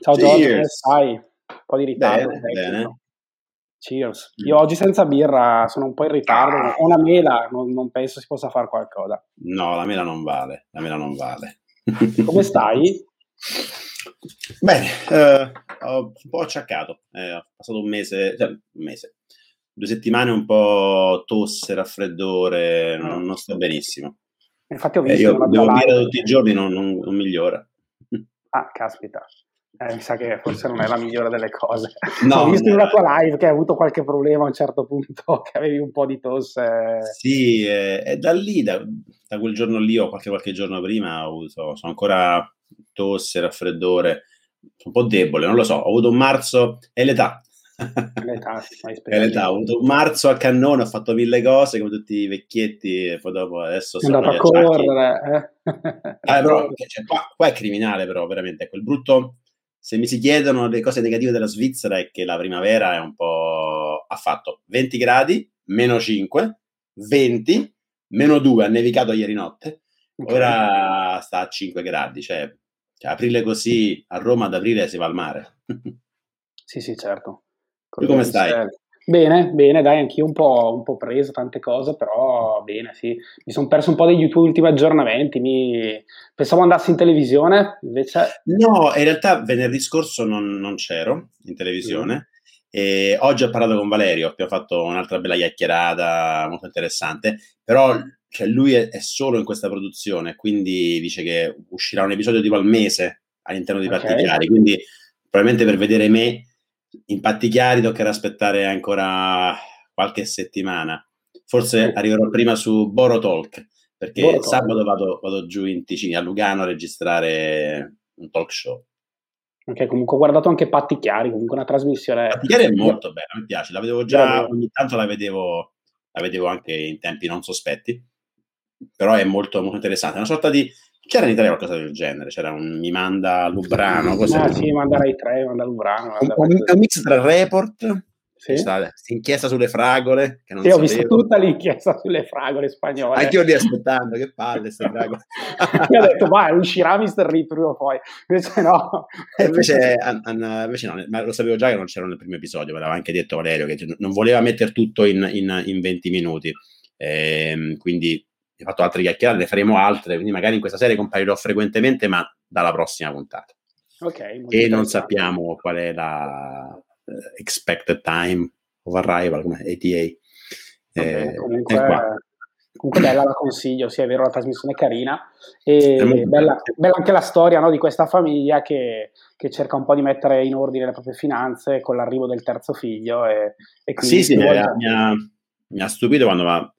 ciao. Giorgio, come stai? Un po' di ritardo. Bene, bene. Cheers. Mm. Io oggi senza birra sono un po' in ritardo, Ah. ho una mela, non, non penso si possa fare qualcosa. No, la mela non vale, la mela non vale. Come stai? Bene, eh, ho un po' acciaccato, eh, ho passato un mese, cioè un mese, due settimane un po' tosse, raffreddore, non, non sto benissimo. Infatti ho Eh, visto io bevo tua birra live. tutti i giorni, non, non- non migliora. Ah, caspita. Eh, mi sa che forse non è la migliore delle cose. No, ho visto una tua live che hai avuto qualche problema a un certo punto, che avevi un po' di tosse. Sì, eh, è da lì, da, da quel giorno lì o qualche, qualche giorno prima ho avuto, sono ancora tosse, raffreddore, un po' debole, non lo so, ho avuto un marzo, è l'età. L'età, È l'età, ho avuto un marzo a cannone, ho fatto mille cose come tutti i vecchietti e poi dopo adesso Sei andato a sono correre. Eh? Ah, però, cioè, qua, qua è criminale però, veramente, ecco, il brutto, se mi si chiedono le cose negative della Svizzera è che la primavera è un po'... ha fatto 20 gradi, meno 5, 20, meno 2, ha nevicato ieri notte, Ok. ora sta a 5 gradi, cioè, cioè, aprile così, a Roma ad aprile si va al mare. Sì, sì, certo. Tu come stai? Bene, bene, dai, anch'io un po', un po' preso tante cose, però bene, sì. Mi sono perso un po' degli tuoi ultimi aggiornamenti, mi... pensavo andassi in televisione, invece... No, in realtà venerdì scorso non, non c'ero in televisione. E oggi ho parlato con Valerio, abbiamo fatto un'altra bella chiacchierata molto interessante, però cioè, lui è, è solo in questa produzione, quindi dice che uscirà un episodio tipo al mese all'interno di Ok. Patti Chiari, quindi probabilmente per vedere me in Patti Chiari toccherà aspettare ancora qualche settimana. Forse arriverò prima su Boro Talk, perché Boro Talk. sabato vado, vado giù in Ticino, a Lugano, a registrare un talk show. Ok, comunque ho guardato anche Patti Chiari, comunque una trasmissione... Patti Chiari è molto bella, mi piace, la vedevo già, Bravo. ogni tanto la vedevo, la vedevo anche in tempi non sospetti, però è molto, molto interessante, è una sorta di... C'era in Italia qualcosa del genere, c'era un Mi manda Lubrano, cos'è? Ah sì, manda Rai 3, manda Lubrano. un, manda- un- un mix tra report, Sì. inchiesta sulle fragole, che non Sì, ho visto tutta l'inchiesta sulle fragole spagnole. Anche io lì aspettando, che palle queste fragole. Io ho detto, ma uscirà Mr. Rip prima o poi. Invece no. Invece, an- an- invece no, ma lo sapevo già che non c'era nel primo episodio, me l'aveva anche detto Valerio, che non voleva mettere tutto in, in- in 20 minuti. Ehm, quindi ho fatto altre chiacchierate, ne faremo altre, quindi magari in questa serie comparirò frequentemente, ma dalla prossima puntata. Ok, molto E non sappiamo qual è la eh, expected time of arrival, come ATA. Bene, Eh, comunque, comunque bella la consiglio, sì è vero la trasmissione è carina e È bella, bella. anche la storia no, di questa famiglia che, che cerca un po' di mettere in ordine le proprie finanze con l'arrivo del terzo figlio e, e Sì, sì, mi ha- mi ha stupito quando va.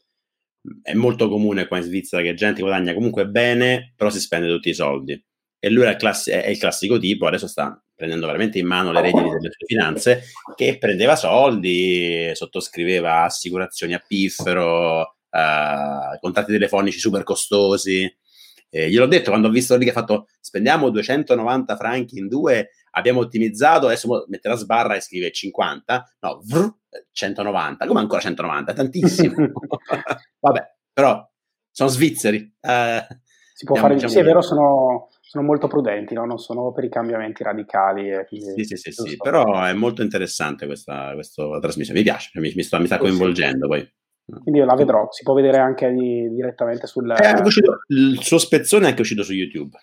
È molto comune qua in Svizzera che gente guadagna comunque bene, però si spende tutti i soldi. E lui era il classi- è il classico tipo, adesso sta prendendo veramente in mano le redini delle sue finanze, che prendeva soldi, sottoscriveva assicurazioni a piffero, eh, contratti telefonici super costosi. Eh, gliel'ho detto quando ho visto lì che ha fatto spendiamo 290 franchi in due, abbiamo ottimizzato, adesso mette la sbarra e scrive 50, no, vrr, 190, come ancora 190? È tantissimo. Vabbè, però sono svizzeri. eh, si può fare diciamo sì è vero sono, sono molto prudenti no? non sono per i cambiamenti radicali e quindi- sì, sì, sì, sì, però è molto interessante questa, questa trasmissione, mi piace, mi, mi sta, mi sta coinvolgendo poi. Quindi io la vedrò si può vedere anche di- direttamente sul anche uscito- il suo spezzone è anche uscito su YouTube.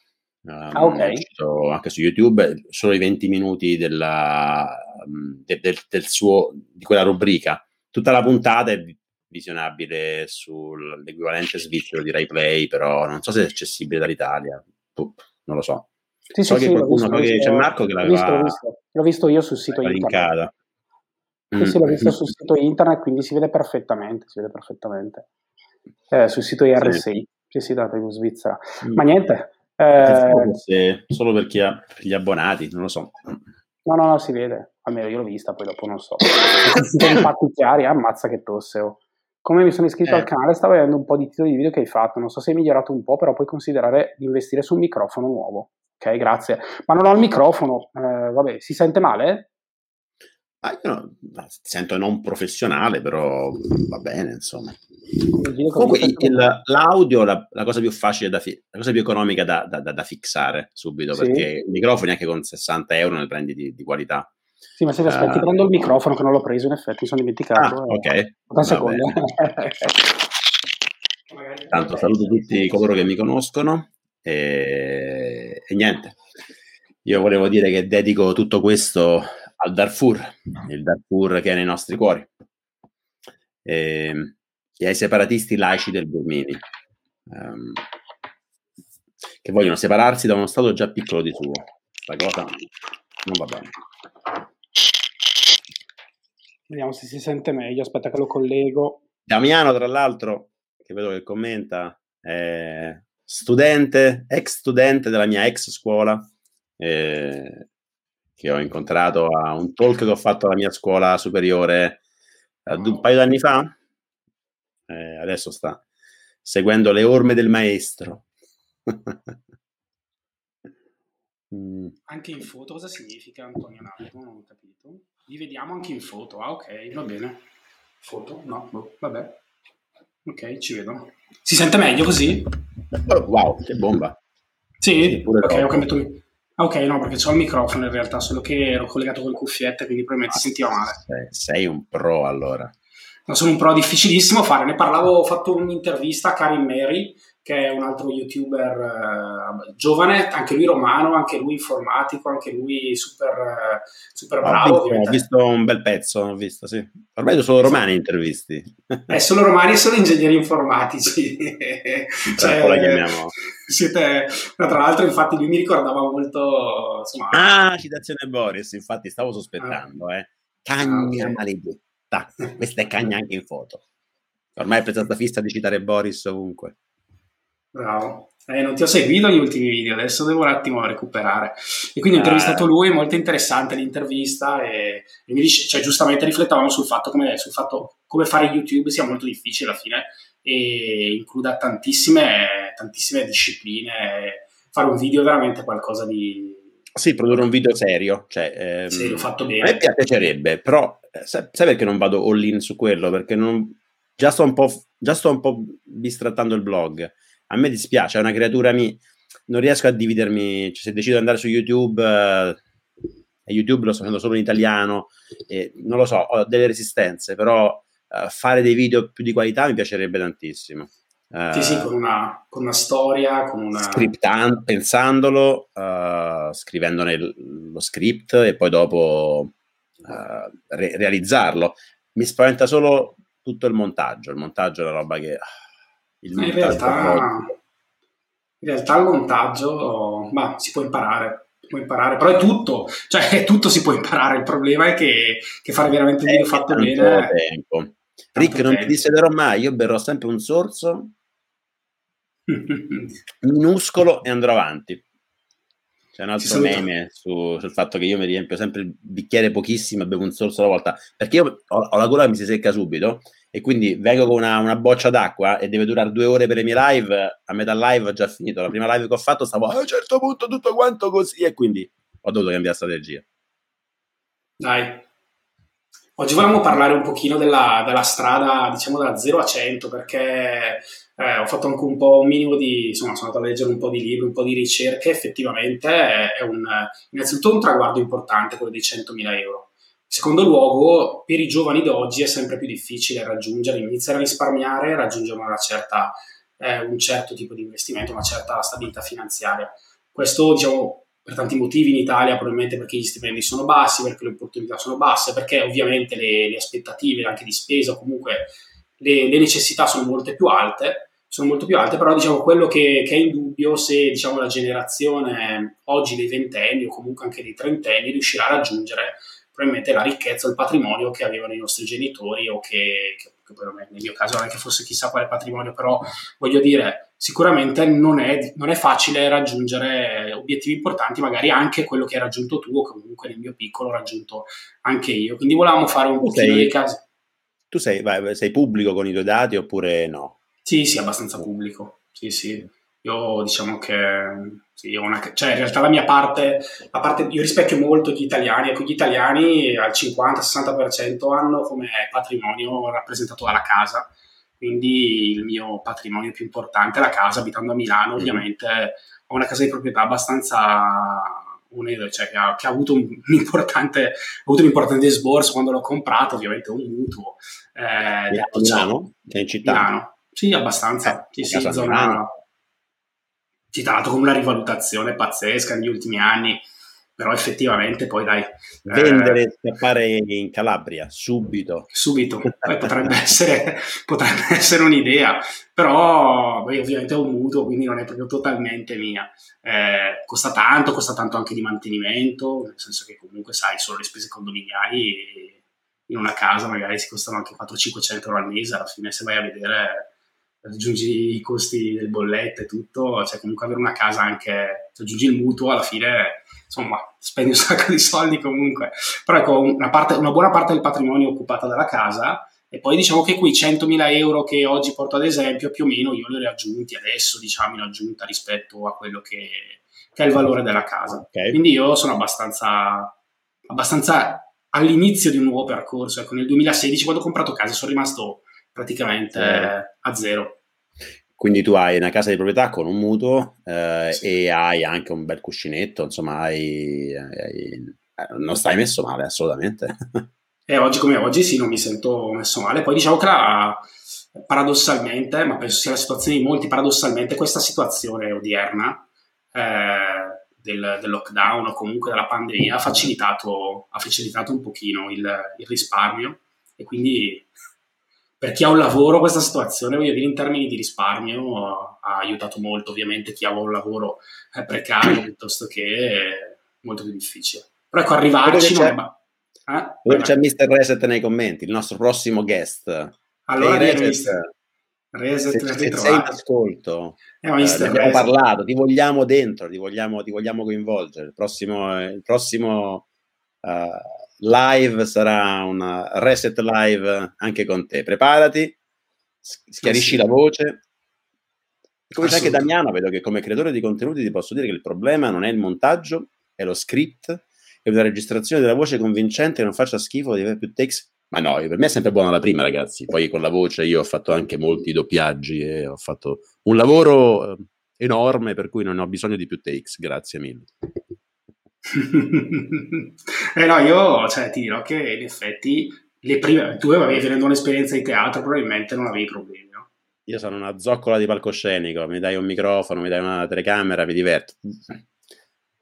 Ah, ok. È uscito anche su YouTube, solo i 20 minuti della, um, de- del, del suo, di quella rubrica. Tutta la puntata è vi- visionabile sull'equivalente svizzero di RaiPlay, però non so se è accessibile dall'Italia. Puh, non lo so. Sì, So sì, che sì, qualcuno- visto, che c'è Marco che l'ho visto, l'aveva- l'ho visto. L'ho visto io sul sito l'aveva internet. Sì, sì, l'ho visto Mm. sul sito internet, quindi si vede perfettamente, si vede perfettamente. Eh, sul sito IRSI, sì, sì, da TV Svizzera. Mm. Ma niente, eh, solo per chi ha gli abbonati, non lo so. No, no, no, si vede. Almeno io l'ho vista, poi dopo non so. Sono impatti chiari, ammazza che tosse. Oh. Come mi sono iscritto eh. al canale, stavo vedendo un po' di titoli di video che hai fatto. Non so se hai migliorato un po', però puoi considerare di investire su un microfono nuovo. Ok, grazie. Ma non ho il microfono. Eh, vabbè, si sente male? Ah, io no, sento non professionale, però va bene, insomma. Comunque il, l'audio è la, la, cosa più facile, da fi- la cosa più economica da, da, da fissare subito, sì. perché i microfoni anche con 60 euro ne prendi di, di qualità. Sì, ma se aspetti, uh, prendo il microfono che non l'ho preso, in effetti, mi sono dimenticato. Ah, ok. Un secondo. Tanto saluto tutti coloro che mi conoscono e, e niente. Io volevo dire che dedico tutto questo al Darfur, il Darfur che è nei nostri cuori, e, ehm, e ai separatisti laici del Burmini, um, che vogliono separarsi da uno Stato già piccolo di suo. La cosa non va bene. Vediamo se si sente meglio, aspetta che lo collego. Damiano, tra l'altro, che vedo che commenta, è studente, ex studente della mia ex scuola, eh, che ho incontrato a un talk che ho fatto alla mia scuola superiore eh, un paio d'anni fa. Eh, adesso sta seguendo le orme del maestro. mm. Anche in foto cosa significa Antonio Nato? Non ho capito. Li vediamo anche in foto. Ah, ok, va bene. Foto? No, boh, vabbè. Ok, ci vedo. Si sente meglio così? Oh, wow, che bomba. Sì, ok, ho cambiato. Ok, no, perché ho il microfono in realtà, solo che ero collegato con le cuffiette, quindi probabilmente ah, sentiva male. Sei, un pro allora. No, sono un pro difficilissimo fare. Ne parlavo, ho fatto un'intervista a Karim Mary, che è un altro youtuber eh, giovane, anche lui romano, anche lui informatico, anche lui super, eh, super bravo. Ho visto, ho visto, un bel pezzo, ho visto, sì. Ormai sono romani intervisti. È solo romani e solo ingegneri informatici. cioè, la chiamiamo. Siete, tra l'altro, infatti, lui mi ricordava molto. Insomma, ah, citazione Boris, infatti, stavo sospettando, ah. eh. Cagna ah, okay. maledetta. Questa è cagna anche in foto. Ormai è presa sta fissa di citare Boris ovunque. Bravo. Eh, non ti ho seguito gli ultimi video, adesso devo un attimo recuperare. E quindi ho intervistato eh. lui, molto interessante l'intervista e, e mi dice, cioè, giustamente riflettavamo sul fatto, come, sul fatto come fare YouTube sia molto difficile alla fine e includa tantissime, tantissime discipline. Fare un video è veramente qualcosa di... Sì, produrre un video serio. Cioè, ehm, serio, fatto bene. A me piacerebbe, però eh, sai, sai perché non vado all in su quello? Perché non, già, sto un po', già sto un po' bistrattando il blog a me dispiace, è una creatura mi... non riesco a dividermi, cioè, se decido di andare su YouTube, eh, e YouTube lo sto facendo solo in italiano, e, non lo so, ho delle resistenze, però eh, fare dei video più di qualità mi piacerebbe tantissimo. sì, sì, con una, con una, storia, con una... Scriptan- pensandolo, uh, scrivendone lo script e poi dopo uh, re- realizzarlo. Mi spaventa solo tutto il montaggio. Il montaggio è una roba che il in, realtà, in realtà il montaggio bah, si può imparare, può imparare, però è tutto, cioè è tutto si può imparare, il problema è che, che fare veramente un video fatto bene... Tempo. Rick non tempo. ti dissederò mai, io berrò sempre un sorso minuscolo e andrò avanti. C'è un altro meme su, sul fatto che io mi riempio sempre il bicchiere pochissimo e bevo un sorso alla volta, perché io ho, ho la gola che mi si secca subito e quindi vengo con una, una, boccia d'acqua e deve durare due ore per le mie live, a metà live ho già finito. La prima live che ho fatto stavo a un certo punto tutto quanto così e quindi ho dovuto cambiare strategia. Dai. Oggi volevamo parlare un pochino della, della strada, diciamo, dalla 0 a 100, perché eh, ho fatto anche un po' un minimo di, insomma, sono andato a leggere un po' di libri, un po' di ricerche, effettivamente è, un, innanzitutto un traguardo importante quello dei 100.000 euro secondo luogo, per i giovani d'oggi è sempre più difficile raggiungere, iniziare a risparmiare, raggiungere una certa, eh, un certo tipo di investimento, una certa stabilità finanziaria. Questo, diciamo, per tanti motivi in Italia, probabilmente perché gli stipendi sono bassi, perché le opportunità sono basse, perché ovviamente le, le aspettative anche di spesa, comunque le, le, necessità sono molte più alte, sono molto più alte, però diciamo quello che, che è in dubbio se diciamo, la generazione oggi dei ventenni o comunque anche dei trentenni riuscirà a raggiungere probabilmente la ricchezza, il patrimonio che avevano i nostri genitori o che, che, che nel mio caso non è che fosse chissà quale patrimonio, però voglio dire, sicuramente non è, non è, facile raggiungere obiettivi importanti, magari anche quello che hai raggiunto tu o comunque nel mio piccolo ho raggiunto anche io. Quindi volevamo fare un po' di casi. Tu sei, vai, sei pubblico con i tuoi dati oppure no? Sì, sì, abbastanza pubblico. Sì, sì. Io diciamo che sì, una, cioè in realtà la mia parte, la parte, io rispecchio molto gli italiani, ecco gli italiani al 50-60% hanno come patrimonio rappresentato dalla casa, quindi il mio patrimonio più importante è la casa, abitando a Milano mm. ovviamente ho una casa di proprietà abbastanza cioè che ha, che ha avuto, un, importante, avuto un importante sborso quando l'ho comprato, ovviamente un mutuo. Eh, a Milano? Sei in città? Milano. Sì, abbastanza. Eh, sì, sì, zona, citato come una rivalutazione pazzesca negli ultimi anni, però effettivamente poi dai... Vendere e eh, scappare in Calabria, subito. Subito, poi potrebbe essere, potrebbe essere un'idea, però beh, ovviamente è un mutuo, quindi non è proprio totalmente mia. Eh, costa tanto, costa tanto anche di mantenimento, nel senso che comunque sai, solo le spese condominiali in una casa magari si costano anche 400-500 euro al mese, alla fine se vai a vedere aggiungi i costi del bolletto e tutto, cioè comunque avere una casa anche, se aggiungi il mutuo alla fine, insomma, spendi un sacco di soldi comunque. Però ecco, una, parte, una buona parte del patrimonio è occupata dalla casa e poi diciamo che quei 100.000 euro che oggi porto ad esempio, più o meno io li ho aggiunti adesso, diciamo, in aggiunta rispetto a quello che, che è il valore della casa. Okay. Quindi io sono abbastanza, abbastanza all'inizio di un nuovo percorso. Ecco, nel 2016 quando ho comprato casa sono rimasto praticamente eh. a zero. Quindi tu hai una casa di proprietà con un mutuo eh, sì. e hai anche un bel cuscinetto, insomma, hai, hai, eh, non stai messo male assolutamente. E oggi come oggi sì, non mi sento messo male. Poi diciamo che la, paradossalmente, ma penso sia la situazione di molti, paradossalmente questa situazione odierna eh, del, del, lockdown o comunque della pandemia ha facilitato, ha facilitato un pochino il, il risparmio e quindi per chi ha un lavoro questa situazione, voglio dire, in termini di risparmio ha aiutato molto, ovviamente chi ha un lavoro precario piuttosto che molto più difficile. Però ecco, arrivarci non è... Eh? C'è Mr. Reset nei commenti, il nostro prossimo guest. Allora, Reset, Reset se, se sei in ascolto, eh, eh, abbiamo parlato, ti vogliamo dentro, ti vogliamo, ti vogliamo coinvolgere. Il prossimo, il prossimo uh, live sarà un reset live anche con te. Preparati, schiarisci la voce. Come c'è anche Damiano, vedo che come creatore di contenuti ti posso dire che il problema non è il montaggio, è lo script, è una registrazione della voce convincente che non faccia schifo di avere più takes. Ma no, per me è sempre buona la prima, ragazzi. Poi con la voce io ho fatto anche molti doppiaggi e ho fatto un lavoro eh, enorme per cui non ho bisogno di più takes. Grazie mille. Eh no, io cioè, ti dirò che in effetti le prime, tu avevi venendo un'esperienza di teatro, probabilmente non avevi problemi. No? Io sono una zoccola di palcoscenico, mi dai un microfono, mi dai una telecamera, mi diverto.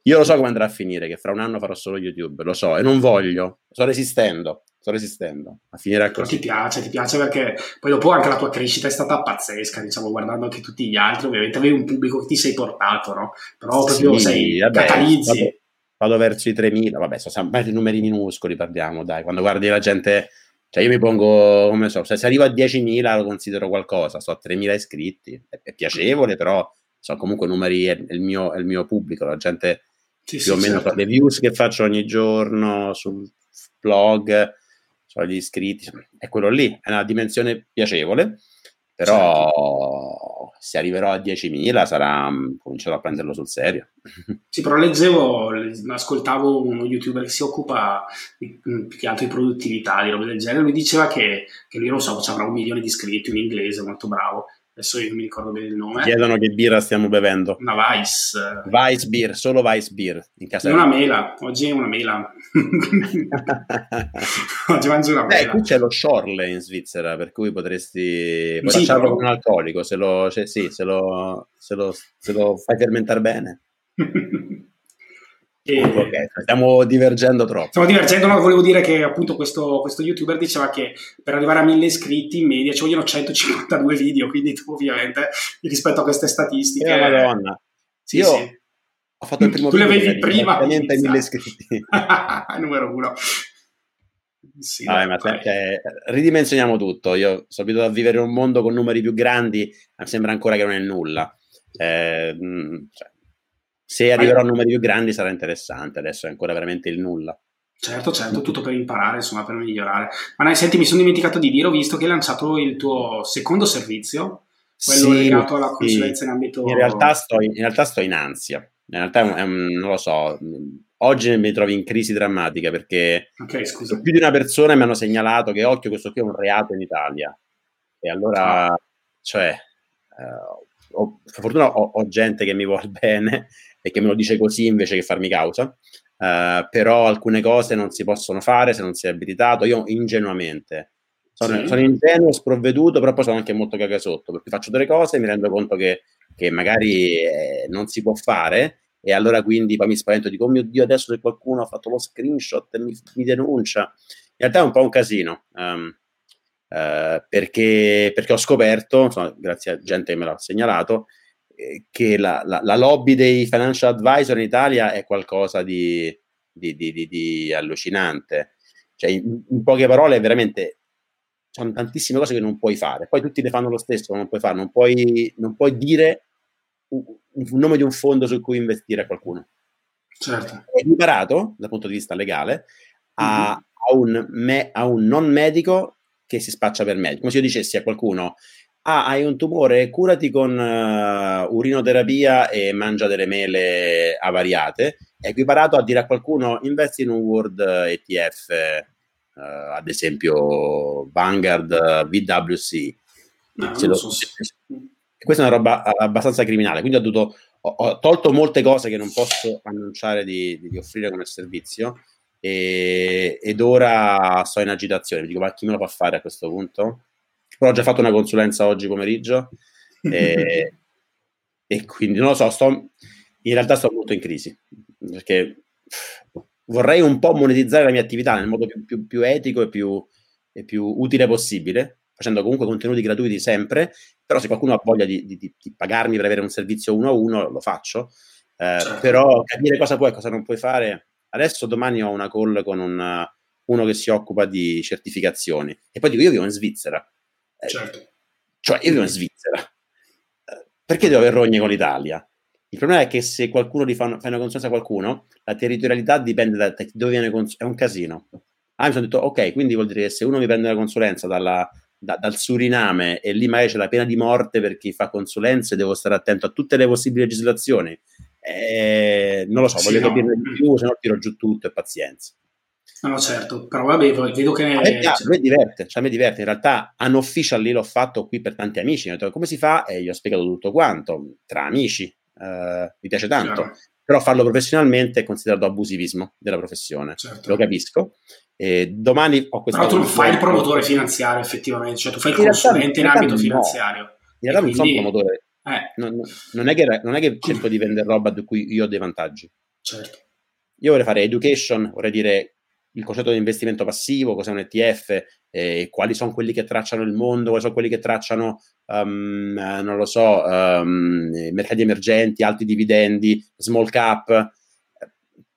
Io lo so come andrà a finire, che fra un anno farò solo YouTube, lo so, e non voglio, sto resistendo, sto resistendo a finire così. Ti piace, ti piace perché poi dopo anche la tua crescita è stata pazzesca, diciamo, guardando anche tutti gli altri, ovviamente avevi un pubblico che ti sei portato, no? Però proprio sì, sei, vabbè, catalizzi. Vabbè vado verso i 3.000, vabbè, sono sempre numeri minuscoli, parliamo, dai, quando guardi la gente, cioè io mi pongo, come so, se, se arrivo a 10.000 lo considero qualcosa, so a 3.000 iscritti, è, è, piacevole, però sono comunque numeri, è, è, il mio, è, il mio, pubblico, la gente sì, più sì, o meno certo. le views che faccio ogni giorno sul blog, sono gli iscritti, è quello lì, è una dimensione piacevole, però certo. Se arriverò a 10.000 sarà, mm, comincerò a prenderlo sul serio. Sì, però leggevo, ascoltavo uno youtuber che si occupa mm, più che altro di produttività, di robe del genere, lui diceva che, che lui, non so, avrà un milione di iscritti, un inglese molto bravo, adesso io non mi ricordo bene il nome. Chiedono che birra stiamo bevendo. Una Vice. Vice Beer, solo Vice Beer. In casa una mela, oggi è una mela. oggi mangio una mela. Eh, qui c'è lo Shorle in Svizzera, per cui potresti puoi sì, però... con un alcolico, se lo, cioè, sì, se lo, se lo, se lo fai fermentare bene. E... Okay, stiamo divergendo troppo. Stiamo divergendo, ma volevo dire che appunto questo, questo, youtuber diceva che per arrivare a 1000 iscritti in media ci vogliono 152 video, quindi tu ovviamente rispetto a queste statistiche... Eh, madonna. Sì, Io sì. ho fatto il primo tu video. Tu le avevi prima. Niente 1000 iscritti. Numero uno. Sì, Vabbè, ma cioè, ridimensioniamo tutto. Io sono abituato a vivere in un mondo con numeri più grandi, mi sembra ancora che non è nulla. Eh, cioè, se arriverò a numeri più grandi sarà interessante, adesso è ancora veramente il nulla. Certo, certo, tutto per imparare, insomma, per migliorare. Ma dai, senti, mi sono dimenticato di dire, ho visto che hai lanciato il tuo secondo servizio, quello sì, legato alla consulenza sì. in ambito... In realtà, sto in, in realtà sto in ansia. In realtà è un, non lo so, oggi mi trovo in crisi drammatica perché okay, più di una persona mi hanno segnalato che occhio, questo qui è un reato in Italia. E allora, ah. cioè, eh, ho, per fortuna ho, ho, gente che mi vuole bene e che me lo dice così invece che farmi causa. Uh, però alcune cose non si possono fare se non si è abilitato. Io ingenuamente sono, sì. sono ingenuo, sprovveduto, però poi sono anche molto cagasotto perché faccio delle cose e mi rendo conto che, che magari eh, non si può fare. E allora quindi poi mi spavento, dico, oh mio Dio, adesso se qualcuno ha fatto lo screenshot e mi, mi denuncia. In realtà è un po' un casino, um, uh, perché, perché, ho scoperto, insomma, grazie a gente che me l'ha segnalato, che la, la, la, lobby dei financial advisor in Italia è qualcosa di, di, di, di allucinante. Cioè, in, in, poche parole, veramente sono tantissime cose che non puoi fare. Poi tutti le fanno lo stesso, non puoi fare, non puoi, non puoi dire un nome di un fondo su cui investire a qualcuno. Certo. È imparato dal punto di vista legale a, mm-hmm. a, un me, a un non medico che si spaccia per medico. Come se io dicessi a qualcuno ah, hai un tumore, curati con uh, urinoterapia e mangia delle mele avariate, è equiparato a dire a qualcuno investi in un World ETF, uh, eh, ad esempio Vanguard VWC. No, lo... so. Questa è una roba abbastanza criminale, quindi ho, dovuto, ho, ho tolto molte cose che non posso annunciare di, di, di offrire come servizio e, ed ora sto in agitazione, mi dico ma chi me lo fa fare a questo punto? Però ho già fatto una consulenza oggi pomeriggio e, e quindi non lo so, sto, in realtà sto molto in crisi perché vorrei un po' monetizzare la mia attività nel modo più, più, più etico e più, e più, utile possibile, facendo comunque contenuti gratuiti sempre, però se qualcuno ha voglia di, di, di pagarmi per avere un servizio uno a uno, lo faccio, eh, certo. però capire cosa puoi e cosa non puoi fare. Adesso domani ho una call con un, uno che si occupa di certificazioni e poi dico io vivo in Svizzera, certo. Cioè, io vivo in Svizzera. Perché devo avere rogne con l'Italia? Il problema è che se qualcuno ti fa, una, fa una consulenza a qualcuno, la territorialità dipende da te, dove viene cons- è un casino. Ah, mi sono detto, ok, quindi vuol dire che se uno mi prende una consulenza dalla, da, dal Suriname e lì magari c'è la pena di morte per chi fa consulenze, devo stare attento a tutte le possibili legislazioni. Eh, non lo so, sì, voglio no. capire di più, se no tiro giù tutto e pazienza. No, no, certo, però vabbè, vedo che... A me, piace, a me diverte, cioè a me diverte, in realtà unofficially l'ho fatto qui per tanti amici, mi ho detto come si fa e gli ho spiegato tutto quanto, tra amici, eh, mi piace tanto, Chiaro. però farlo professionalmente è considerato abusivismo della professione, certo. lo capisco. E domani ho questa... Però tu non fai il promotore finanziario effettivamente, cioè tu fai il consulente in, in ambito no. finanziario. In realtà non quindi... sono promotore, eh. non, non, è che, non è che cerco di vendere roba di cui io ho dei vantaggi. Certo. Io vorrei fare education, vorrei dire il concetto di investimento passivo, cos'è un ETF, eh, quali sono quelli che tracciano il mondo, quali sono quelli che tracciano, um, non lo so, um, mercati emergenti, alti dividendi, small cap.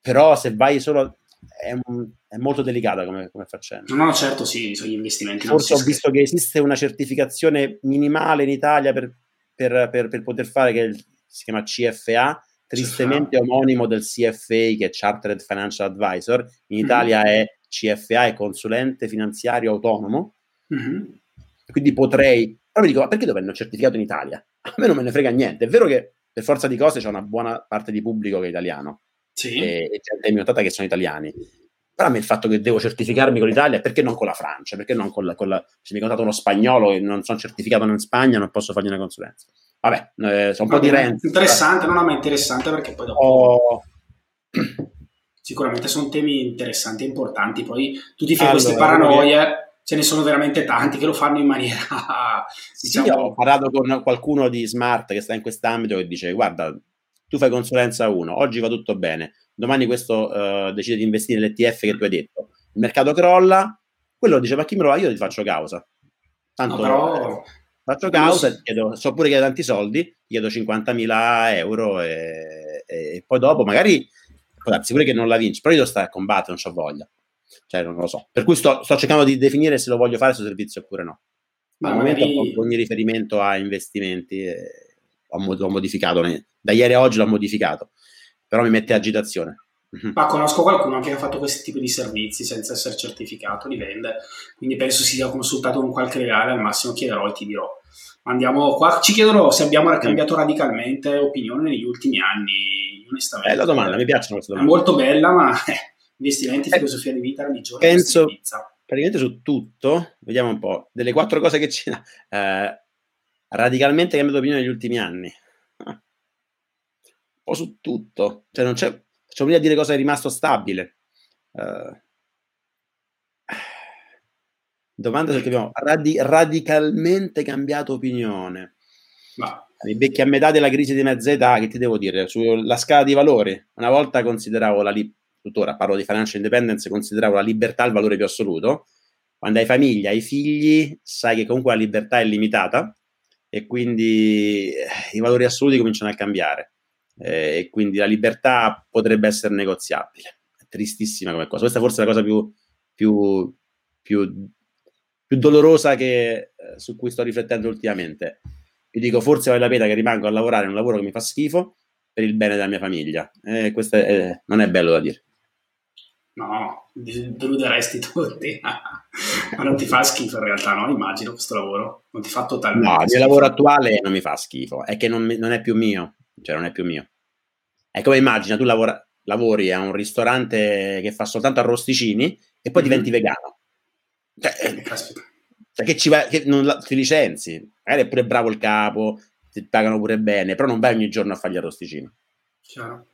Però se vai solo... È, un, è molto delicata come, come faccenda. No, certo, sì, sono gli investimenti. Forse ho visto che esiste una certificazione minimale in Italia per, per, per, per poter fare, che si chiama CFA, tristemente omonimo del CFA che è Chartered Financial Advisor, in Italia mm-hmm. è CFA, è consulente finanziario autonomo, mm-hmm. quindi potrei, però mi dico, ma perché dovrebbe un certificato in Italia? A me non me ne frega niente, è vero che per forza di cose c'è una buona parte di pubblico che è italiano, sì. e, e gente notata che sono italiani, però a me il fatto che devo certificarmi con l'Italia, perché non con la Francia? Perché non con la, con la se mi contato uno spagnolo e non sono certificato in Spagna, non posso fargli una consulenza. Vabbè, eh, sono un po' di Renzi. Interessante, non, ma interessante perché poi dopo... Oh. Sicuramente sono temi interessanti e importanti. Poi tu ti fai allora, queste paranoie, ce ne sono veramente tanti che lo fanno in maniera. diciamo... Sì, ho parlato con qualcuno di smart che sta in quest'ambito che dice: Guarda, tu fai consulenza 1, oggi va tutto bene, domani questo uh, decide di investire nell'ETF che tu hai detto, il mercato crolla, quello dice: Ma chi me lo fa? Io ti faccio causa. Tanto no, però Faccio causa, ti chiedo, so pure che hai tanti soldi, chiedo 50.000 euro e, e, poi dopo magari, può darsi pure che non la vinci, però io devo stare a combattere, non ho voglia. Cioè, non lo so. Per cui sto, sto cercando di definire se lo voglio fare questo servizio oppure no. Ma al momento magari... ogni riferimento a investimenti eh, ho, l'ho modificato. Da ieri a oggi l'ho modificato, però mi mette agitazione. Ma conosco qualcuno che ha fatto questo tipo di servizi senza essere certificato, li vende, quindi penso si sia consultato con qualche legale, al massimo chiederò e ti dirò. Andiamo qua, ci chiedono se abbiamo cambiato radicalmente opinione negli ultimi anni, onestamente. Bella domanda, mi piacciono queste domande. È molto bella, ma eh, investimenti, filosofia di vita, religione, penso praticamente su tutto, vediamo un po', delle quattro cose che ci... Eh, radicalmente cambiato opinione negli ultimi anni. Un po' su tutto, cioè non c'è Facciamo prima dire cosa è rimasto stabile. Uh, domanda se abbiamo radi- radicalmente cambiato opinione. Ma mi becchi a metà della crisi di mezza età, che ti devo dire? Sulla scala di valori, una volta consideravo la li- tuttora parlo di financial independence, consideravo la libertà il valore più assoluto. Quando hai famiglia, hai figli, sai che comunque la libertà è limitata e quindi eh, i valori assoluti cominciano a cambiare eh, e quindi la libertà potrebbe essere negoziabile. È tristissima come cosa. Questa forse è la cosa più, più, più, più dolorosa che, eh, su cui sto riflettendo ultimamente. Vi dico, forse vale la pena che rimango a lavorare in un lavoro che mi fa schifo per il bene della mia famiglia. Eh, questo è, non è bello da dire. No, deluderesti tutti. Ma non ti fa schifo in realtà, no? Immagino questo lavoro. Non ti fa totalmente No, il mio lavoro attuale non mi fa schifo. È che non, non è più mio cioè non è più mio. È come immagina, tu lavora, lavori a un ristorante che fa soltanto arrosticini e poi mm-hmm. diventi vegano. Cioè, eh, cioè che ci vai, che non ti licenzi, magari è pure bravo il capo, ti pagano pure bene, però non vai ogni giorno a fare gli arrosticini. Chiaro.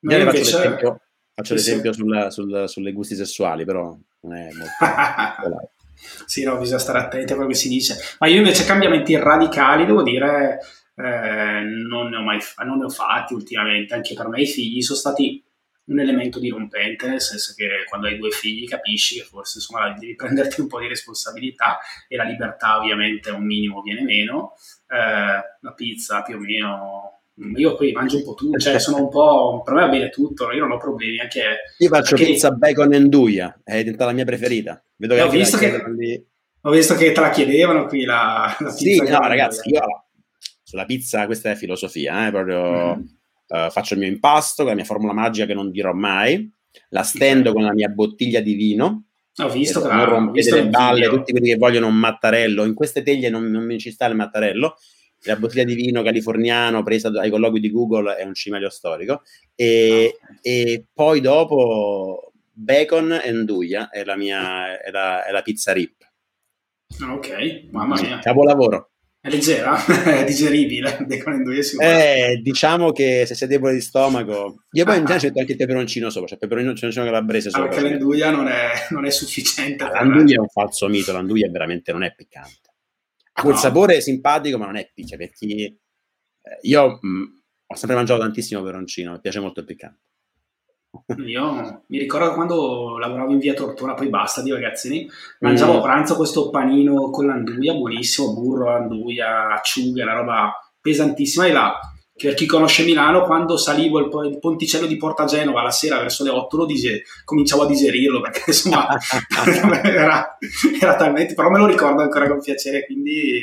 Io faccio l'esempio, faccio l'esempio sulla, sul, sulle gusti sessuali, però non è molto... sì, no, bisogna stare attenti a quello che si dice. Ma io invece cambiamenti radicali, devo dire, eh, non, ne ho mai, non ne ho fatti ultimamente, anche per me i figli sono stati un elemento dirompente, nel senso che quando hai due figli capisci che forse insomma devi prenderti un po' di responsabilità e la libertà ovviamente un minimo viene meno, eh, la pizza più o meno io poi mangio un po' tutto, cioè sono un po', per me va bene tutto, io non ho problemi anche... Io faccio perché... pizza bacon e nduia, è diventata la mia preferita. Vedo che ho, visto che, ho visto che te la chiedevano qui la, la pizza. Sì, no ragazzi, io sulla pizza questa è filosofia, eh? proprio mm. uh, faccio il mio impasto con la mia formula magica che non dirò mai, la stendo con la mia bottiglia di vino. Ho visto che non rompete le balle, video. tutti quelli che vogliono un mattarello, in queste teglie non, non mi ci sta il mattarello, la bottiglia di vino californiano presa dai colloqui di Google è un cimelio storico e, oh. e poi dopo bacon e nduja è la mia è la, è la pizza rip ok mamma mia capolavoro è leggera? è digeribile? Eh, diciamo che se sei debole di stomaco... Io poi in genere c'è anche il peperoncino sopra, cioè peperoncino calabrese sopra. Perché l'anduia non è, non è sufficiente. L'anduia è un falso mito, l'anduia veramente non è piccante. Ha quel no. sapore simpatico, ma non è piccante, perché eh, io mh, ho sempre mangiato tantissimo peperoncino, mi piace molto il piccante. Io mi ricordo quando lavoravo in via Tortora, poi basta di ragazzini, mangiavo mm. a pranzo questo panino con l'anduia, buonissimo, burro, anduia, acciughe, una roba pesantissima. E là, per chi conosce Milano, quando salivo il, il ponticello di Porta Genova la sera verso le 8 lo dice, cominciavo a digerirlo perché insomma era, era talmente, però me lo ricordo ancora con piacere, quindi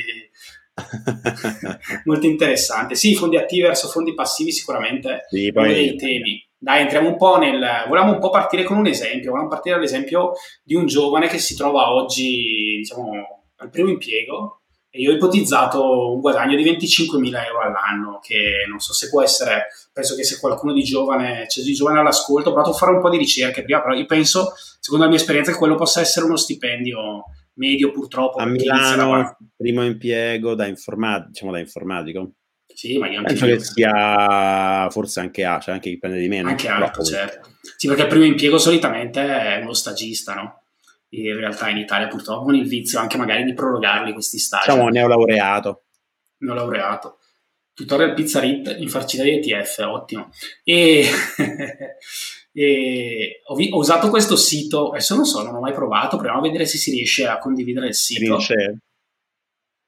molto interessante. Sì, fondi attivi verso fondi passivi sicuramente sì, uno dei temi. Dai, entriamo un po' nel... Volevamo un po' partire con un esempio, volevamo partire dall'esempio di un giovane che si trova oggi, diciamo, al primo impiego e io ho ipotizzato un guadagno di 25.000 euro all'anno, che non so se può essere, penso che se qualcuno di giovane, c'è di giovane all'ascolto, ho provato a fare un po' di ricerche prima, però io penso, secondo la mia esperienza, che quello possa essere uno stipendio medio purtroppo. A Milano, primo impiego da, informa- diciamo da informatico. Sì, ma io anche Penso che sia forse anche A, cioè anche chi prende di meno. Anche alto, certo. Sì, perché il primo impiego solitamente è uno stagista, no? In realtà in Italia purtroppo con il vizio anche magari di prorogarli questi stagi. Diciamo neolaureato. Neolaureato. Tutorial pizza rit in farcita di ETF, ottimo. E, e ho, vi- ho, usato questo sito, adesso non so, non ho mai provato, proviamo a vedere se si riesce a condividere il sito. Riesce.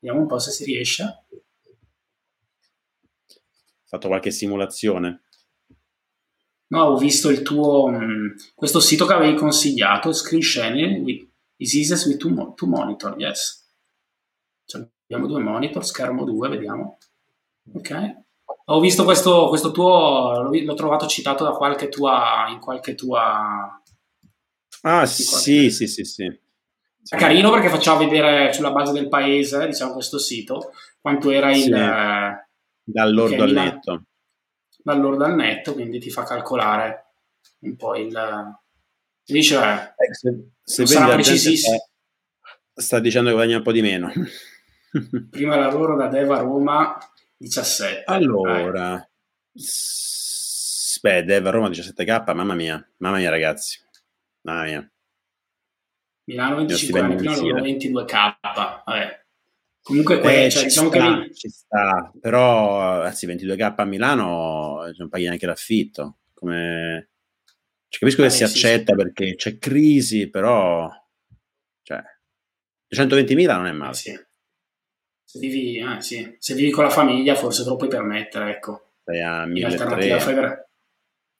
Vediamo un po' se si riesce fatto qualche simulazione? No, ho visto il tuo, mm, questo sito che avevi consigliato, Screen Sharing with Diseases with two, two Monitor, yes. Cioè, abbiamo due monitor, schermo 2, vediamo. Ok. Ho visto questo, questo tuo, l'ho, trovato citato da qualche tua, in qualche tua... Ah, sì, sì, sì, sì. È carino perché facciamo vedere sulla base del paese, diciamo, questo sito, quanto era il... Sì. Dall'ordo al netto dall'ordo al netto, quindi ti fa calcolare un po' il... Dice, eh, se, se sarà precisissimo. Sta dicendo che guadagna un po' di meno. Prima lavoro da Dev a Roma 17. Allora, eh. Beh, Dev a Roma 17k, mamma mia, mamma mia ragazzi, mamma mia. Milano 25 anni prima lavoro 22k, vabbè. Comunque, que- eh, cioè, diciamo sta, che... ci sta, però, anzi, 22k a Milano non paghi neanche l'affitto. Come... Cioè, capisco che eh, si sì, accetta sì. perché c'è crisi, però, cioè, 220.000 non è male. Sì. Se, vivi, eh, sì. Se vivi con la famiglia, forse te lo puoi permettere, ecco. Sei a 1.300.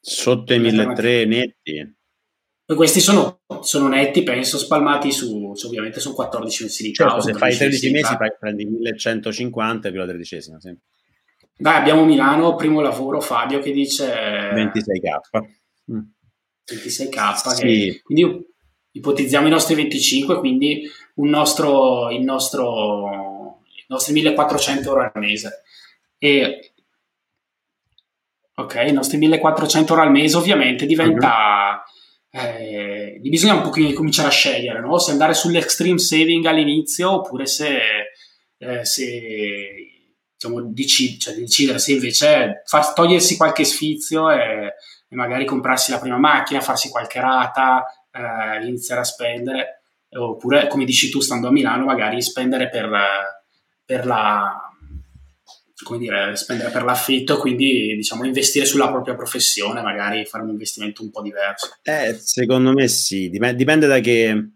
Sotto i 1.300 netti questi sono, sono, netti, penso, spalmati su, su, ovviamente su 14 mesi di certo, se fai 13 mesi prendi 1150 più la tredicesima. Sì. Dai, abbiamo Milano, primo lavoro, Fabio che dice... 26k. Mm. 26k, sì. che, quindi ipotizziamo i nostri 25, quindi un nostro, il nostro, i nostri 1400 euro al mese. E, ok, i nostri 1400 euro al mese ovviamente diventa... Uh-huh eh, bisogna un pochino cominciare a scegliere no? se andare sull'extreme saving all'inizio oppure se, eh, se diciamo, decid- cioè, decidere se invece far, togliersi qualche sfizio e, e, magari comprarsi la prima macchina, farsi qualche rata, eh, iniziare a spendere oppure come dici tu stando a Milano magari spendere per, per la come dire, spendere per l'affitto quindi diciamo investire sulla propria professione, magari fare un investimento un po' diverso. Eh, secondo me sì, dipende, dipende da che...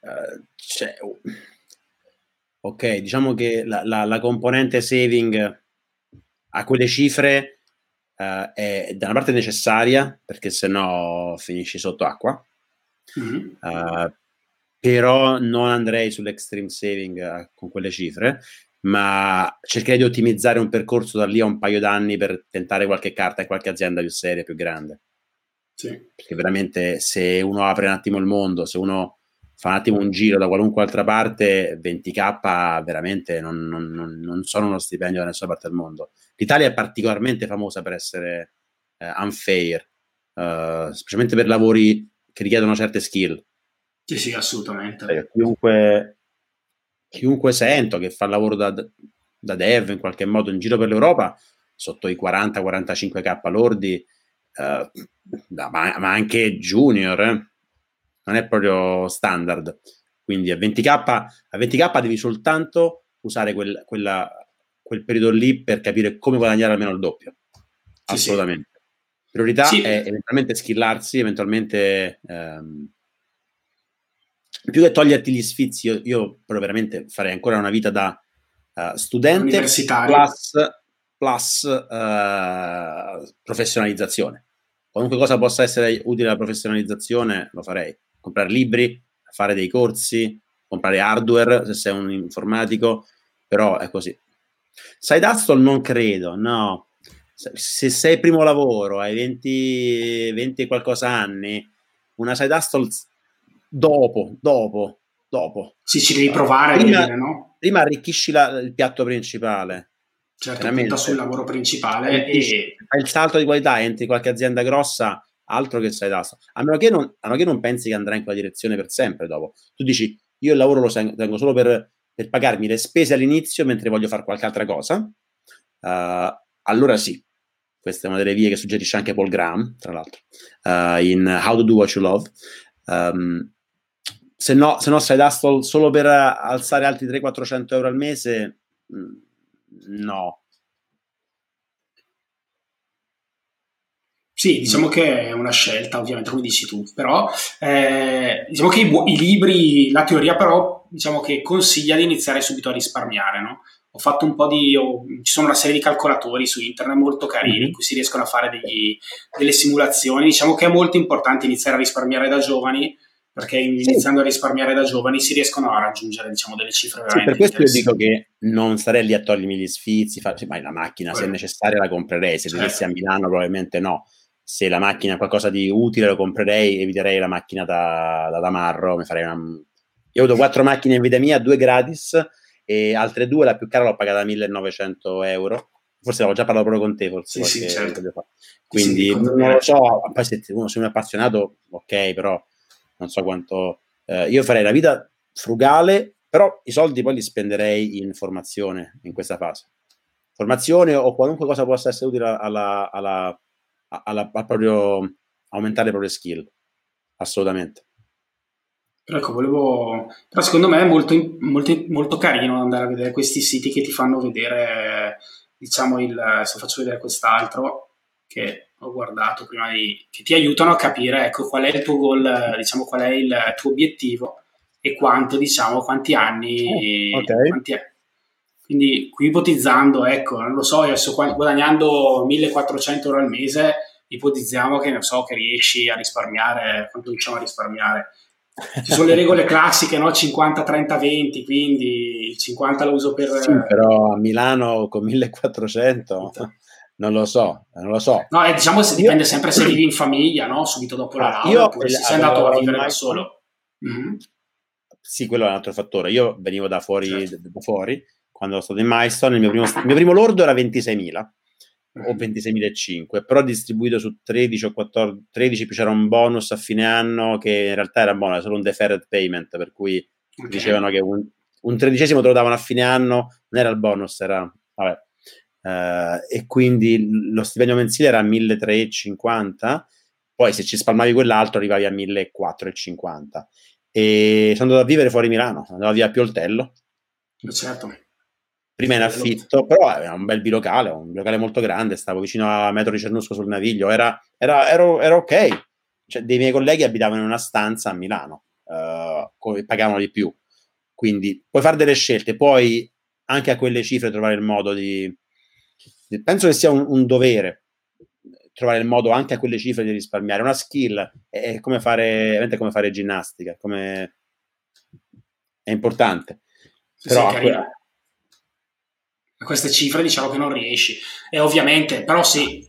Uh, cioè, ok, diciamo che la, la, la, componente saving a quelle cifre uh, è da una parte necessaria perché se no finisci sotto acqua, mm-hmm. uh, però non andrei sull'extreme saving con quelle cifre ma cercherei di ottimizzare un percorso da lì a un paio d'anni per tentare qualche carta in qualche azienda più seria, più grande. Sì. Perché veramente se uno apre un attimo il mondo, se uno fa un attimo un giro da qualunque altra parte, 20k veramente non, non, non sono uno stipendio da nessuna parte del mondo. L'Italia è particolarmente famosa per essere eh, unfair, uh, specialmente per lavori che richiedono certe skill. Sì, sì, assolutamente. Eh, chiunque chiunque sento che fa lavoro da, da dev in qualche modo in giro per l'Europa, sotto i 40-45k lordi, eh, ma, ma, anche junior, eh, non è proprio standard. Quindi a 20k, a 20k devi soltanto usare quel, quella, quel periodo lì per capire come guadagnare almeno il doppio. Assolutamente. Sì, sì. Priorità sì. è eventualmente skillarsi, eventualmente ehm, più che toglierti gli sfizi, io, io però veramente farei ancora una vita da uh, studente plus, plus uh, professionalizzazione. Qualunque cosa possa essere utile alla professionalizzazione lo farei. Comprare libri, fare dei corsi, comprare hardware se sei un informatico, però è così. Side hustle non credo, no. Se sei primo lavoro, hai 20, 20 e qualcosa anni, una side hustle dopo, dopo, dopo. Sì, ci devi provare prima, vedere, no? Prima arricchisci la, il piatto principale. Certo, punta sul lavoro principale e... Fai il salto di qualità, entri in qualche azienda grossa, altro che sai d'asta. A meno che non, a meno che non pensi che andrà in quella direzione per sempre dopo. Tu dici, io il lavoro lo tengo solo per, per pagarmi le spese all'inizio mentre voglio fare qualche altra cosa. Uh, allora sì, questa è una delle vie che suggerisce anche Paul Graham, tra l'altro, uh, in How to Do What You Love. Um, se no, se no side hustle solo per alzare altri 300-400 euro al mese, no. Sì, diciamo che è una scelta, ovviamente, come dici tu, però eh, diciamo che i, bu- i, libri, la teoria però, diciamo che consiglia di iniziare subito a risparmiare, no? Ho fatto un po' di, oh, ci sono una serie di calcolatori su internet molto carini mm-hmm. in cui si riescono a fare degli, delle simulazioni, diciamo che è molto importante iniziare a risparmiare da giovani, perché iniziando sì. a risparmiare da giovani si riescono a raggiungere diciamo, delle cifre veramente sì, per questo io dico che non starei lì a togliermi gli sfizi, farci, ma la macchina Quello. se è necessaria la comprerei, se certo. vivessi a Milano probabilmente no, se la macchina è qualcosa di utile lo comprerei, eviterei la macchina da, da Damarro, mi farei una... Io ho avuto quattro macchine in vita mia, due gratis e altre due, la più cara l'ho pagata 1900 euro. Forse avevo già parlato proprio con te, forse. Sì, sì, certo. Quindi sì, non lo so, poi se uno sei un appassionato, ok, però non so quanto... Eh, io farei la vita frugale, però i soldi poi li spenderei in formazione in questa fase. Formazione o qualunque cosa possa essere utile alla, alla alla, a proprio aumentare le proprie skill. Assolutamente. Però ecco, volevo... Però secondo me è molto, molto, molto carino andare a vedere questi siti che ti fanno vedere, diciamo, il... se faccio vedere quest'altro che ho guardato prima di... che ti aiutano a capire, ecco, qual è il tuo goal, diciamo, qual è il tuo obiettivo e quanto, diciamo, quanti anni... Oh, okay. quanti è. Quindi qui ipotizzando, ecco, non lo so, adesso guadagnando 1400 euro al mese, ipotizziamo che, non so, che riesci a risparmiare, quanto diciamo a risparmiare? Ci sono le regole classiche, no? 50, 30, 20, quindi il 50 lo uso per... Sì, però a Milano con 1400... Non lo so, non lo so. No, eh, diciamo che dipende sempre se vivi in famiglia, no? Subito dopo la laurea, io, oppure se sei andato a vivere da solo. Mm-hmm. Sì, quello è un altro fattore. Io venivo da fuori, certo. da fuori quando sono stato in Milestone, il mio primo, il mio primo lordo era 26.000 o 26.500, però distribuito su 13 o 14, 13 c'era un bonus a fine anno che in realtà era buono, era solo un deferred payment, per cui okay. dicevano che un, un, tredicesimo te lo davano a fine anno, non era il bonus, era... Vabbè. Uh, e quindi lo stipendio mensile era 1.350, poi se ci spalmavi quell'altro arrivavi a 1.450 e sono andato a vivere fuori Milano, sono andato via a Pioltello. Certo prima in affitto, però era un bel bilocale, un bilocale molto grande, stavo vicino a Metro di Cernusco sul Naviglio, era, era, ero, ero, ok. Cioè, dei miei colleghi abitavano in una stanza a Milano, uh, pagavano di più. Quindi puoi fare delle scelte, poi anche a quelle cifre trovare il modo di... penso che sia un, un, dovere trovare il modo anche a quelle cifre di risparmiare. Una skill è come fare, come fare ginnastica, come... è importante. Però sì, a queste cifre diciamo che non riesci. E ovviamente, però sì,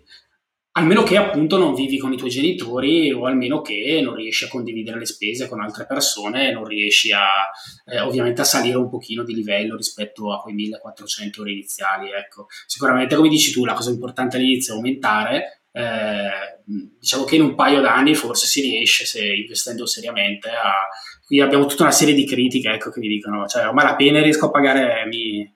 almeno che appunto non vivi con i tuoi genitori o almeno che non riesci a condividere le spese con altre persone, non riesci a eh, ovviamente a salire un pochino di livello rispetto a quei 1400 euro iniziali. Ecco. Sicuramente, come dici tu, la cosa importante all'inizio è aumentare. Eh, diciamo che in un paio d'anni forse si riesce se investendo seriamente a... qui abbiamo tutta una serie di critiche ecco, che mi dicono cioè a malapena riesco a pagare mi,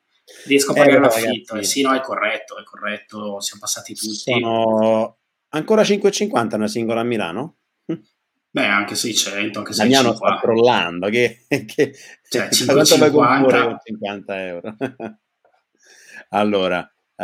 riesco a eh, pagare eh, l'affitto. E sì, no, è corretto, è corretto, siamo passati tutti. Sono ancora 5,50 una singola a Milano? Beh, anche 600, anche 650. Damiano sta crollando, che, che cioè, 550 50 euro. allora, uh,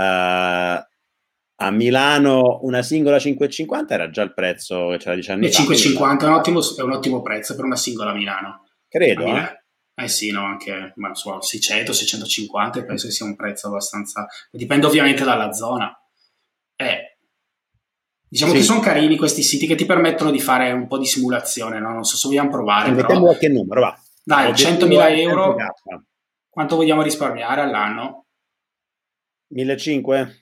a Milano una singola 5,50 era già il prezzo che c'era 10 anni fa. 5,50 è, un ottimo, è un ottimo prezzo per una singola a Milano. Credo, a eh? Eh sì, no, anche ma, so, 600, 650 penso che sia un prezzo abbastanza... Dipende ovviamente dalla zona. Eh, diciamo sì. che sono carini questi siti che ti permettono di fare un po' di simulazione, no? Non so se vogliamo provare. Mettiamo però... qualche numero, va. Dai, 100.000 euro. Quanto vogliamo risparmiare all'anno? 1.500?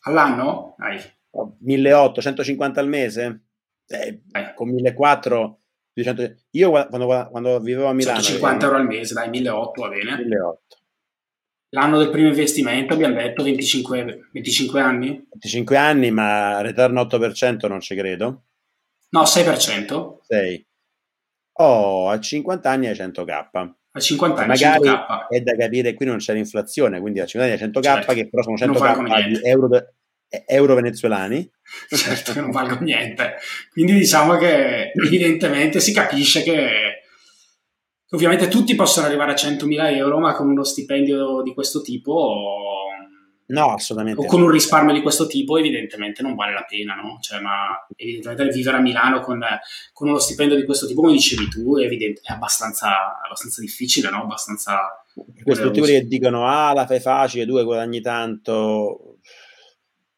All'anno? Dai. 1.800, 150 al mese? Eh. Con 1.400 io quando, quando vivevo a Milano... 150 euro al mese, dai, 1.800 va bene. 1.800. L'anno del primo investimento abbiamo detto 25, 25 anni? 25 anni, ma return 8% non ci credo. No, 6%. 6. Oh, a 50 anni hai 100k. A 50 anni Magari 100k. è da capire, qui non c'è l'inflazione, quindi a 50 anni hai 100k, certo. che però sono 100k di euro, euro venezuelani. Certo che non valgono niente. Quindi diciamo che evidentemente si capisce che ovviamente tutti possono arrivare a 100.000 euro, ma con uno stipendio di questo tipo No, assolutamente. O con un risparmio di questo tipo, evidentemente non vale la pena, no? Cioè, ma evidentemente vivere a Milano con, con uno stipendio di questo tipo, come dicevi tu, è, evidente, è abbastanza, abbastanza difficile, no? Abbastanza. Questi tutti che dicono, ah, la fai facile, tu guadagni tanto.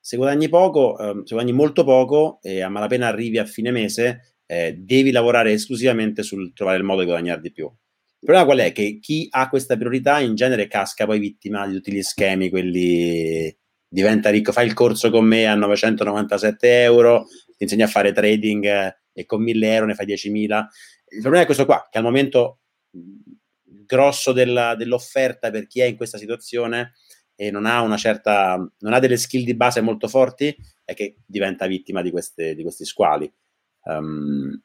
Se guadagni poco, eh, se guadagni molto poco e a malapena arrivi a fine mese, eh, devi lavorare esclusivamente sul trovare il modo di guadagnare di più. Il problema qual è? Che chi ha questa priorità in genere casca poi vittima di tutti gli schemi, quelli diventa ricco, fai il corso con me a 997 euro, ti insegni a fare trading eh, e con 1000 euro ne fai 10.000. Il problema è questo qua, che al momento grosso della, dell'offerta per chi è in questa situazione e non ha una certa, non ha delle skill di base molto forti, è che diventa vittima di, queste, di questi squali. Um,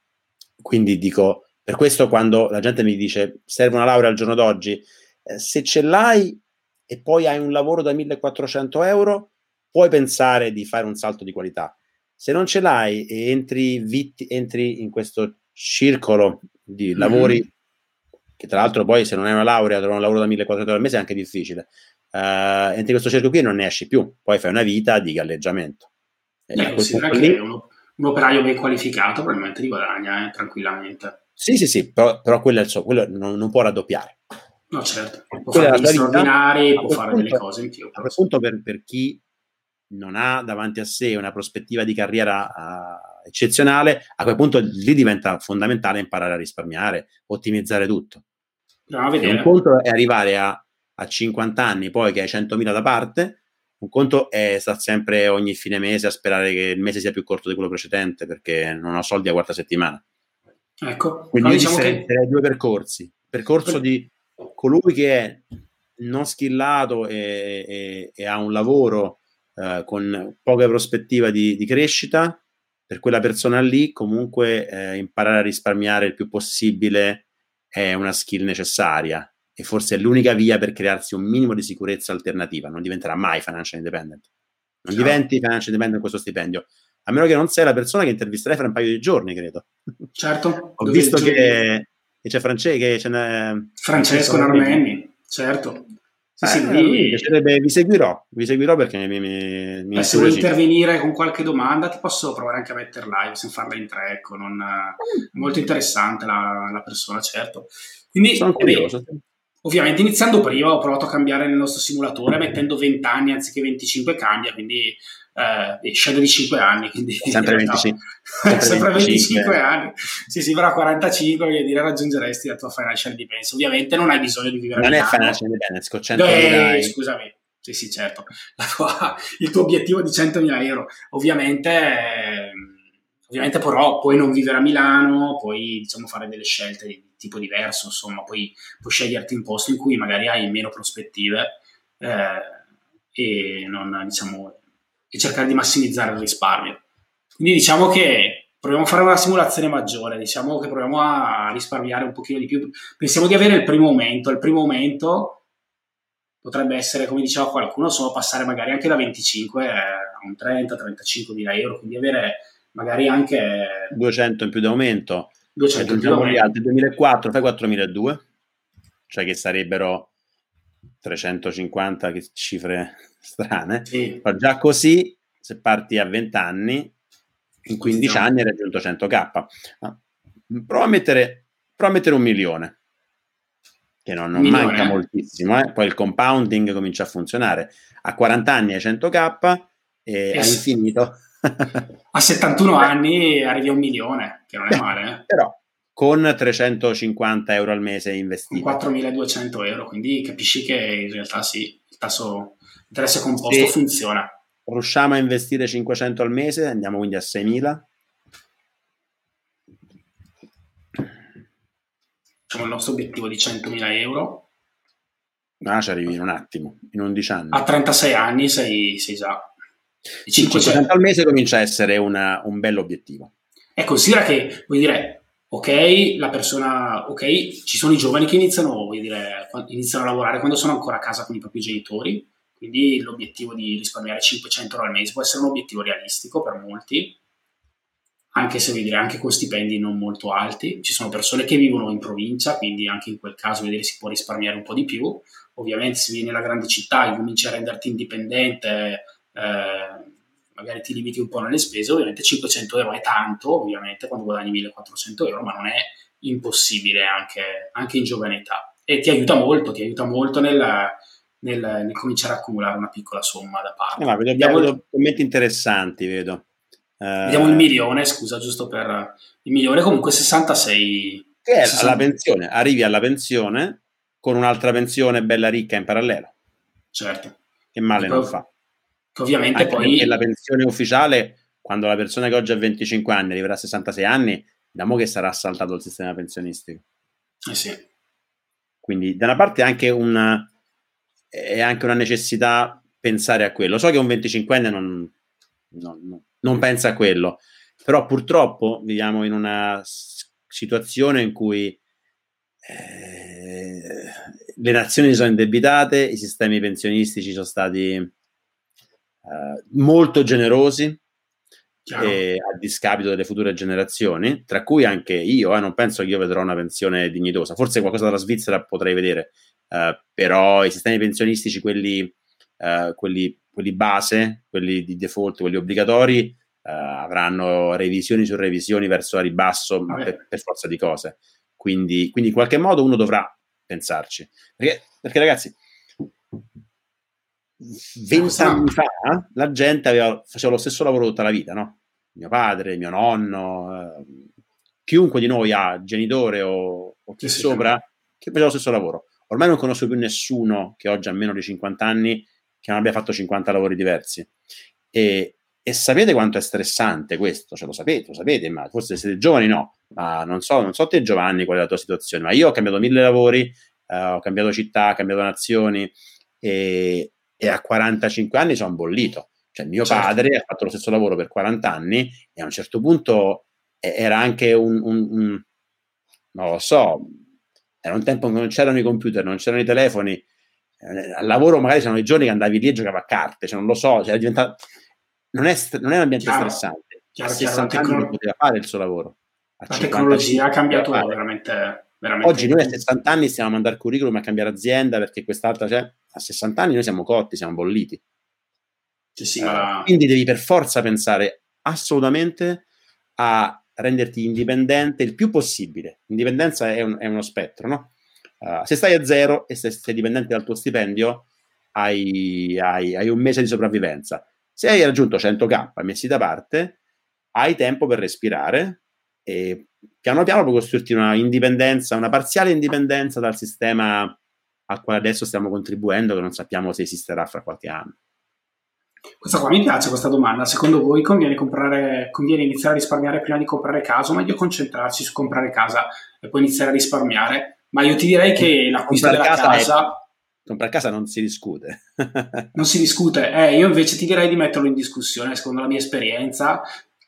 quindi dico, per questo quando la gente mi dice serve una laurea al giorno d'oggi, eh, se ce l'hai e poi hai un lavoro da 1400 euro, puoi pensare di fare un salto di qualità. Se non ce l'hai e entri, vitti, entri in questo circolo di mm-hmm. lavori, mm-hmm. Che tra l'altro poi se non hai una laurea, trovare un lavoro da 1400 euro al mese è anche difficile. Uh, entri in questo circolo qui e non ne esci più, poi fai una vita di galleggiamento. Eh, che uno, un operaio ben qualificato probabilmente li guadagna eh, tranquillamente. Sì, sì, sì, però, però quello, so, quello non, non, può raddoppiare. No, certo, può fare degli straordinari, può fare punto, delle cose in più. A quel punto per, per, chi non ha davanti a sé una prospettiva di carriera uh, eccezionale, a quel punto lì diventa fondamentale imparare a risparmiare, ottimizzare tutto. Un conto è arrivare a, a 50 anni, poi che hai 100.000 da parte, un conto è stare sempre ogni fine mese a sperare che il mese sia più corto di quello precedente perché non ho soldi a quarta settimana. Ecco, quindi io diciamo che... due percorsi. Percorso di colui che è non skillato e, e, e ha un lavoro eh, con poca prospettiva di, di, crescita, per quella persona lì comunque eh, imparare a risparmiare il più possibile è una skill necessaria e forse è l'unica via per crearsi un minimo di sicurezza alternativa. Non diventerà mai financial independent. Non no. diventi financial independent con questo stipendio a meno che non sei la persona che intervisterai fra un paio di giorni, credo. Certo. Ho visto che, che, c'è France, che c'è Francesco Narmenni, certo. Sì, sì, eh, mi, vi seguirò, vi seguirò perché mi, mi, mi eh, Se vuoi intervenire con qualche domanda ti posso provare anche a mettere live, senza farla in tre, ecco, non, molto interessante la, la, persona, certo. Quindi, Sono curioso. Beh, ovviamente iniziando prima ho provato a cambiare nel nostro simulatore mettendo 20 anni anziché 25 cambia, quindi eh, scende di 5 anni. Quindi sempre 25, sempre, sempre 25, 25 anni. Sì, sì, però a 45 voglio dire raggiungeresti la tua financial independence. Ovviamente non hai bisogno di vivere Non è financial independence, con 100 eh, Scusami. Sì, sì, certo. Tua, il tuo obiettivo di 100.000 euro. Ovviamente, eh, ovviamente però puoi non vivere a Milano, puoi diciamo, fare delle scelte di tipo diverso, insomma, puoi, puoi sceglierti un posto in cui magari hai meno prospettive eh, e non, diciamo, e cercare di massimizzare il risparmio. Quindi diciamo che proviamo a fare una simulazione maggiore, diciamo che proviamo a risparmiare un pochino di più. Pensiamo di avere il primo aumento, il primo aumento potrebbe essere, come diceva qualcuno, solo passare magari anche da 25 a un 30-35 mila euro, quindi avere magari anche 200 in più di aumento. 200 in più di aumento. Altri 2004, fai 4002, cioè che sarebbero 350 che cifre strane. Sì. Ma già così, se parti a 20 anni, in 15 anni hai raggiunto 100k. Prova a mettere, prova a mettere un milione, che non, non milione. manca moltissimo. Eh? Poi il compounding comincia a funzionare. A 40 anni hai 100k e yes. hai infinito. a 71 anni arrivi a un milione, che non è male. Eh? Però con 350 euro al mese investiti. 4.200 euro, quindi capisci che in realtà sì, il tasso interesse composto sì. funziona. Riusciamo a investire 500 al mese, andiamo quindi a 6.000. Facciamo il nostro obiettivo di 100.000 euro. Ah, ci arrivi in un attimo, in 11 anni. A 36 anni sei, sei già... 500 al mese comincia a essere una, un bello obiettivo. E considera che, vuol dire, ok, la persona, ok, ci sono i giovani che iniziano, dire, iniziano a lavorare quando sono ancora a casa con i propri genitori, quindi l'obiettivo di risparmiare 500 euro al mese può essere un obiettivo realistico per molti. anche se vedere anche con stipendi non molto alti. Ci sono persone che vivono in provincia, quindi anche in quel caso vedere si può risparmiare un po' di più. Ovviamente se vieni nella grande città e cominci a renderti indipendente, eh, magari ti limiti un po' nelle spese, ovviamente 500 euro è tanto, ovviamente quando guadagni 1400 euro, ma non è impossibile anche, anche in giovane età. E ti aiuta molto, ti aiuta molto nel, nel, nel cominciare a accumulare una piccola somma da parte. Eh, ma vedo, Vediamo, vedo commenti interessanti, vedo. Vediamo il milione, scusa, giusto per il milione, comunque 66. Che è 60... la pensione, arrivi alla pensione con un'altra pensione bella ricca in parallelo. Certo. Che male poi, non fa. Che ovviamente Anche poi... la pensione ufficiale, quando la persona che oggi ha 25 anni arriverà a 66 anni, vediamo che sarà saltato il sistema pensionistico. Eh sì. Quindi da una parte è anche una, è anche una necessità pensare a quello. So che un 25enne non, non, non pensa a quello, però purtroppo viviamo in una situazione in cui eh, le nazioni sono indebitate, i sistemi pensionistici sono stati eh, molto generosi eh, a discapito delle future generazioni, tra cui anche io, eh, non penso che io vedrò una pensione dignitosa, forse qualcosa dalla Svizzera potrei vedere, eh, però i sistemi pensionistici, quelli, eh, quelli, quelli, base, quelli di default, quelli obbligatori, avranno revisioni su revisioni verso a ribasso per, per, forza di cose. Quindi, quindi, in qualche modo uno dovrà pensarci. Perché, perché ragazzi, vent'anni fa la gente aveva, faceva lo stesso lavoro tutta la vita, no? Mio padre, mio nonno, eh, chiunque di noi ha genitore o, o chi sì, sopra sì. che faceva lo stesso lavoro. Ormai non conosco più nessuno che oggi ha meno di 50 anni che non abbia fatto 50 lavori diversi. E, e sapete quanto è stressante questo? Ce lo sapete, lo sapete, ma forse siete giovani, no. Ma non so, non so te Giovanni qual è la tua situazione, ma io ho cambiato mille lavori, eh, ho cambiato città, ho cambiato nazioni e, e a 45 anni sono bollito. Cioè mio certo. padre ha fatto lo stesso lavoro per 40 anni e a un certo punto era anche un, un, un non lo so, era un tempo in cui non c'erano i computer, non c'erano i telefoni, eh, al lavoro magari c'erano i giorni che andavi lì e giocavi a carte, cioè non lo so, cioè diventato... non, è, non è un ambiente chiaro, stressante. Chiaro, a 60 chiaro, anni tecno... poteva fare il suo lavoro. A la tecnologia ha cambiato veramente, veramente. Oggi noi a 60 anni stiamo a mandare curriculum a cambiare azienda perché quest'altra, cioè, a 60 anni noi siamo cotti, siamo bolliti. Sì, sì, ma... Quindi devi per forza pensare assolutamente a renderti indipendente il più possibile. Indipendenza è, un, è uno spettro, no? Uh, se stai a zero e se sei dipendente dal tuo stipendio, hai, hai, hai, un mese di sopravvivenza. Se hai raggiunto 100k messi da parte, hai tempo per respirare e piano piano puoi costruirti una indipendenza, una parziale indipendenza dal sistema al quale adesso stiamo contribuendo, che non sappiamo se esisterà fra qualche anno. Questa qua mi piace questa domanda. Secondo voi conviene, comprare, conviene iniziare a risparmiare prima di comprare casa o meglio concentrarsi su comprare casa e poi iniziare a risparmiare? Ma io ti direi che l'acquisto comprare della casa... casa è... Comprare casa non si discute. non si discute. Eh, io invece ti direi di metterlo in discussione, secondo la mia esperienza,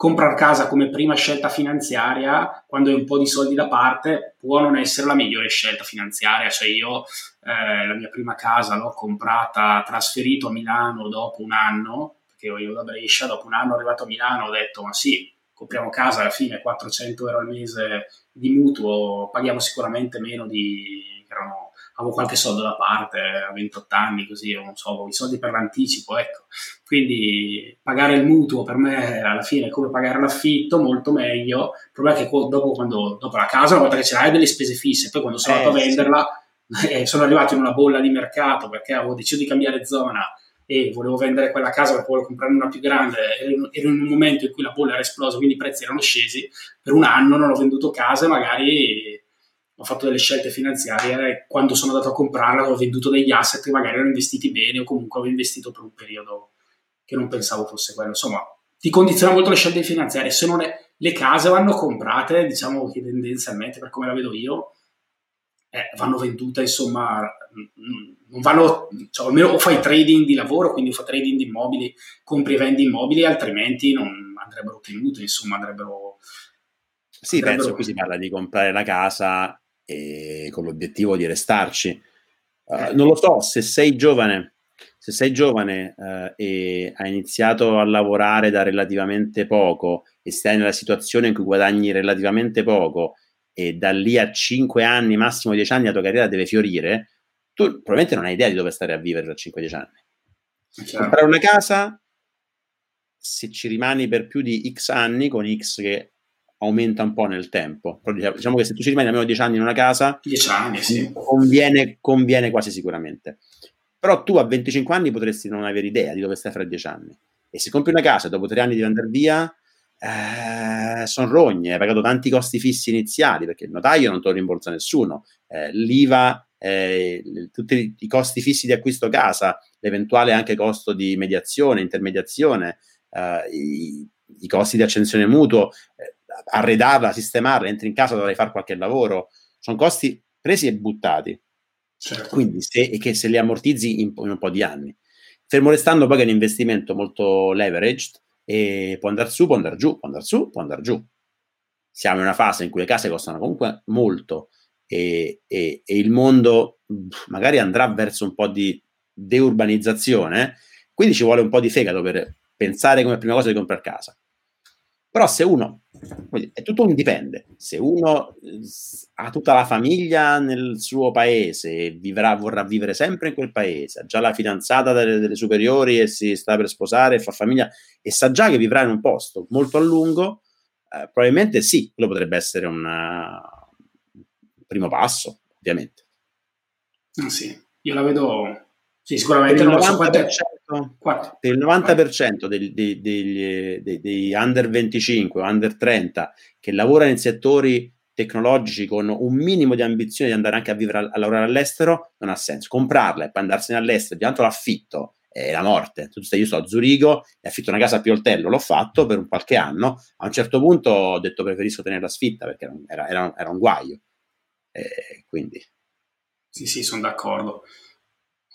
comprare casa come prima scelta finanziaria, quando hai un po' di soldi da parte, può non essere la migliore scelta finanziaria. Cioè io eh, la mia prima casa l'ho comprata, trasferito a Milano dopo un anno, perché io ero da Brescia, dopo un anno arrivato a Milano ho detto ma sì, compriamo casa alla fine 400 euro al mese di mutuo, paghiamo sicuramente meno di... erano avevo qualche soldo da parte a 28 anni, così, non so, avevo i soldi per l'anticipo, ecco. Quindi pagare il mutuo per me alla fine è come pagare l'affitto, molto meglio. Il problema è che dopo, quando, dopo la casa, una volta che ce l'hai, hai delle spese fisse, poi quando sono eh, andato a venderla, sì. eh, sono arrivato in una bolla di mercato perché avevo deciso di cambiare zona e volevo vendere quella casa perché volevo comprarne una più grande, ero in, un momento in cui la bolla era esplosa, quindi i prezzi erano scesi, per un anno non ho venduto casa, magari ho fatto delle scelte finanziarie e quando sono andato a comprarla ho venduto degli asset che magari erano investiti bene o comunque avevo investito per un periodo che non pensavo fosse quello. Insomma, ti condiziona molto le scelte finanziarie. Se non è, le case vanno comprate, diciamo che tendenzialmente, per come la vedo io, eh, vanno vendute, insomma, non vanno, cioè, almeno o fai trading di lavoro, quindi fai trading di immobili, compri e vendi immobili, altrimenti non andrebbero tenute, insomma, andrebbero... Sì, andrebbero... penso qui si parla di comprare la casa e con l'obiettivo di restarci. Uh, non lo so, se sei giovane, se sei giovane uh, e hai iniziato a lavorare da relativamente poco e stai nella situazione in cui guadagni relativamente poco e da lì a 5 anni, massimo 10 anni la tua carriera deve fiorire, tu probabilmente non hai idea di dove stare a vivere tra 5-10 anni. Chiaro. Comprare una casa, se ci rimani per più di X anni, con X che aumenta un po' nel tempo. Però diciamo, che se tu ci rimani almeno 10 anni in una casa, 10 anni, sì. conviene, conviene quasi sicuramente. Però tu a 25 anni potresti non avere idea di dove stai fra 10 anni. E se compri una casa dopo 3 anni di andare via, eh, sono rogne, hai pagato tanti costi fissi iniziali perché il notaio non te lo rimborsa nessuno, eh, l'IVA, eh, tutti i costi fissi di acquisto casa, l'eventuale anche costo di mediazione, intermediazione, eh, i, i, costi di accensione mutuo, eh, arredarla, sistemarla, entri in casa dovrai fare qualche lavoro, sono costi presi e buttati. Certo. Quindi se, che se li ammortizzi in, in un po' di anni. Fermo restando poi che è un investimento molto leveraged, e può andare su, può andare giù, può andare su, può andare giù. Siamo in una fase in cui le case costano comunque molto e, e, e il mondo magari andrà verso un po' di deurbanizzazione, quindi ci vuole un po' di fegato per pensare come prima cosa di comprare casa. Però se uno, è tutto un dipende, se uno ha tutta la famiglia nel suo paese vivrà, vorrà vivere sempre in quel paese, ha già la fidanzata delle, delle, superiori e si sta per sposare e fa famiglia e sa già che vivrà in un posto molto a lungo, eh, probabilmente sì, quello potrebbe essere un primo passo, ovviamente. Ah, sì, io la vedo sì, sicuramente quanto per il 90% dei, dei, dei, dei, under 25 o under 30 che lavorano in settori tecnologici con un minimo di ambizione di andare anche a vivere a, a lavorare all'estero non ha senso. Comprarla e poi andarsene all'estero, di tanto l'affitto è la morte. Tu stai, io sto a Zurigo e affitto una casa a Pioltello, l'ho fatto per un qualche anno. A un certo punto ho detto preferisco tenere la sfitta perché era, era, era un guaio. E quindi. Sì, sì, sono d'accordo.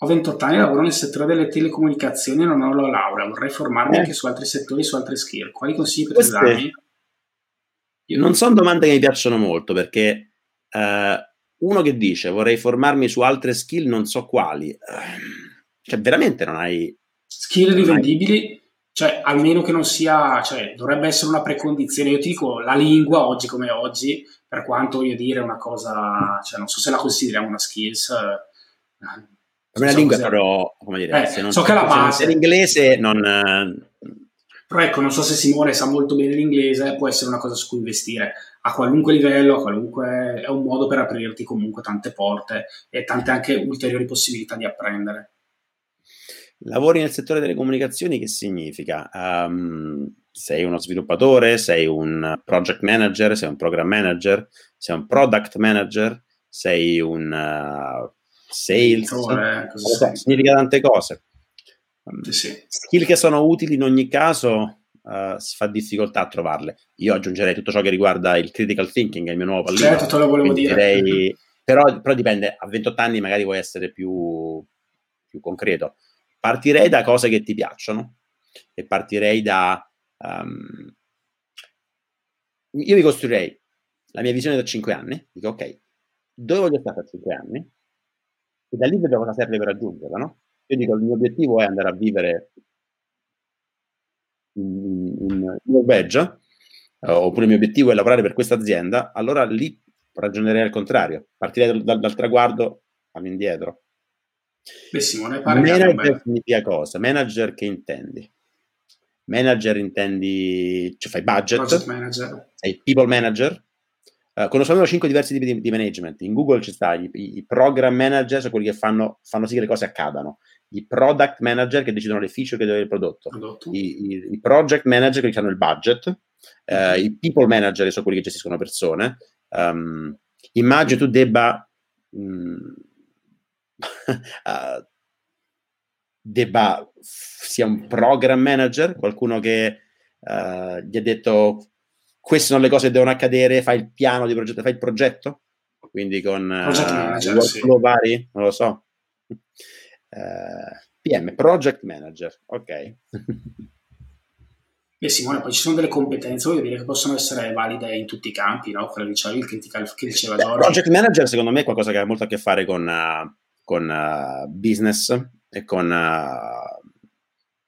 Ho 28 anni, lavoro nel settore delle telecomunicazioni e non ho la laurea. Vorrei formarmi eh. anche su altri settori, su altre skill. Quali consigli potresti darmi? Non sono domande che mi piacciono molto perché uh, uno che dice vorrei formarmi su altre skill, non so quali, uh, cioè veramente non hai... Skill rivendibili, cioè almeno che non sia, cioè dovrebbe essere una precondizione. Io ti dico la lingua oggi come oggi, per quanto voglio dire una cosa, cioè non so se la consideriamo una skills. Uh, per me la lingua è però, come dire, eh, se non so che la base. l'inglese non... Però ecco, non so se Simone sa molto bene l'inglese, può essere una cosa su cui investire a qualunque livello, a qualunque... è un modo per aprirti comunque tante porte e tante anche ulteriori possibilità di apprendere. Lavori nel settore delle comunicazioni, che significa? Um, sei uno sviluppatore, sei un project manager, sei un program manager, sei un product manager, sei un uh, sales, eh, significa tante cose. Sì, sì. Skill che sono utili in ogni caso uh, si fa difficoltà a trovarle. Io aggiungerei tutto ciò che riguarda il critical thinking, è il mio nuovo pallino. Certo, te lo volevo dire. Direi, però, però, dipende, a 28 anni magari vuoi essere più, più concreto. Partirei da cose che ti piacciono e partirei da... Um, io mi costruirei la mia visione da 5 anni, dico ok, dove voglio stare tra 5 anni? E da lì vedo cosa serve per raggiungerla, no? Io dico il mio obiettivo è andare a vivere in, in Norvegia, uh, oppure il mio obiettivo è lavorare per questa azienda, allora lì ragionerei al contrario, partirei dal, dal, dal traguardo all'indietro. Beh, Simone, pare Manager significa cosa? Manager che intendi? Manager intendi, cioè fai budget, sei people manager, Uh, conosciamo cinque diversi tipi di, di, management. In Google ci sta i, i, program manager, sono quelli che fanno, fanno, sì che le cose accadano. I product manager che decidono le feature che deve il prodotto. prodotto. I, I, project manager che hanno il budget. Uh, mm-hmm. I people manager sono quelli che gestiscono persone. Um, immagino tu debba... Um, uh, debba sia un program manager, qualcuno che uh, gli ha detto queste sono le cose che devono accadere, fai il piano di progetto, fai il progetto, quindi con project uh, manager, sì. vari, non lo so. Uh, eh, PM, project manager, ok. Beh Simone, poi ci sono delle competenze, voglio dire, che possono essere valide in tutti i campi, no? Quello diceva il critical, che diceva Giorgio. Project manager secondo me è qualcosa che ha molto a che fare con, uh, con uh, business e con... Non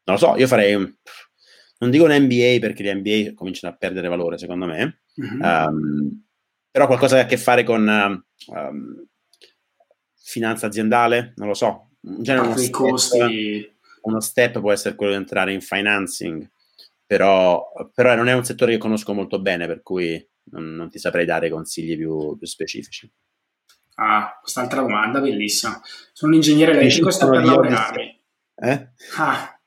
lo so, io farei... Un, non dico un MBA perché gli MBA cominciano a perdere valore, secondo me, mm-hmm. um, però qualcosa che ha a che fare con um, finanza aziendale, non lo so. In genere uno step, costi... uno step può essere quello di entrare in financing, però, però, non è un settore che conosco molto bene, per cui non, non ti saprei dare consigli più, più specifici. Ah, quest'altra domanda bellissima. Sono un ingegnere elettrico e sto per laurearmi. Eh? Ah.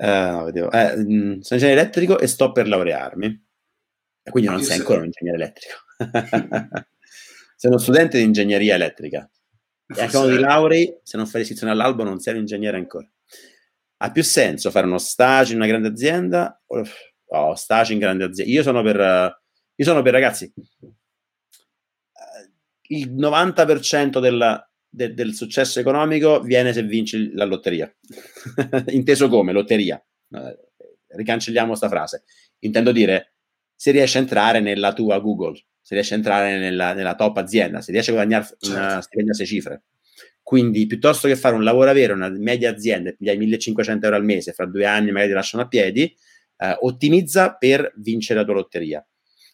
Eh, no, vedevo. Eh, mm, sono ingegnere elettrico e sto per laurearmi. E quindi non sei ancora un ingegnere elettrico. sei uno studente di ingegneria elettrica. E anche uno di laurei, se non fai l'iscrizione all'albo, non sei un ingegnere ancora. Ha più senso fare uno stage in una grande azienda o oh, stage in grande azienda? Io sono per, io sono per ragazzi, il 90% della, de, del successo economico viene se vinci la lotteria. Inteso come lotteria. Eh, ricancelliamo questa frase. Intendo dire, se riesci a entrare nella tua Google, se riesci a entrare nella, nella top azienda, se riesci a guadagnare certo. una stipendio a sei cifre. Quindi, piuttosto che fare un lavoro vero, una media azienda, e hai 1500 euro al mese, fra due anni magari ti lasciano a piedi, eh, ottimizza per vincere la tua lotteria.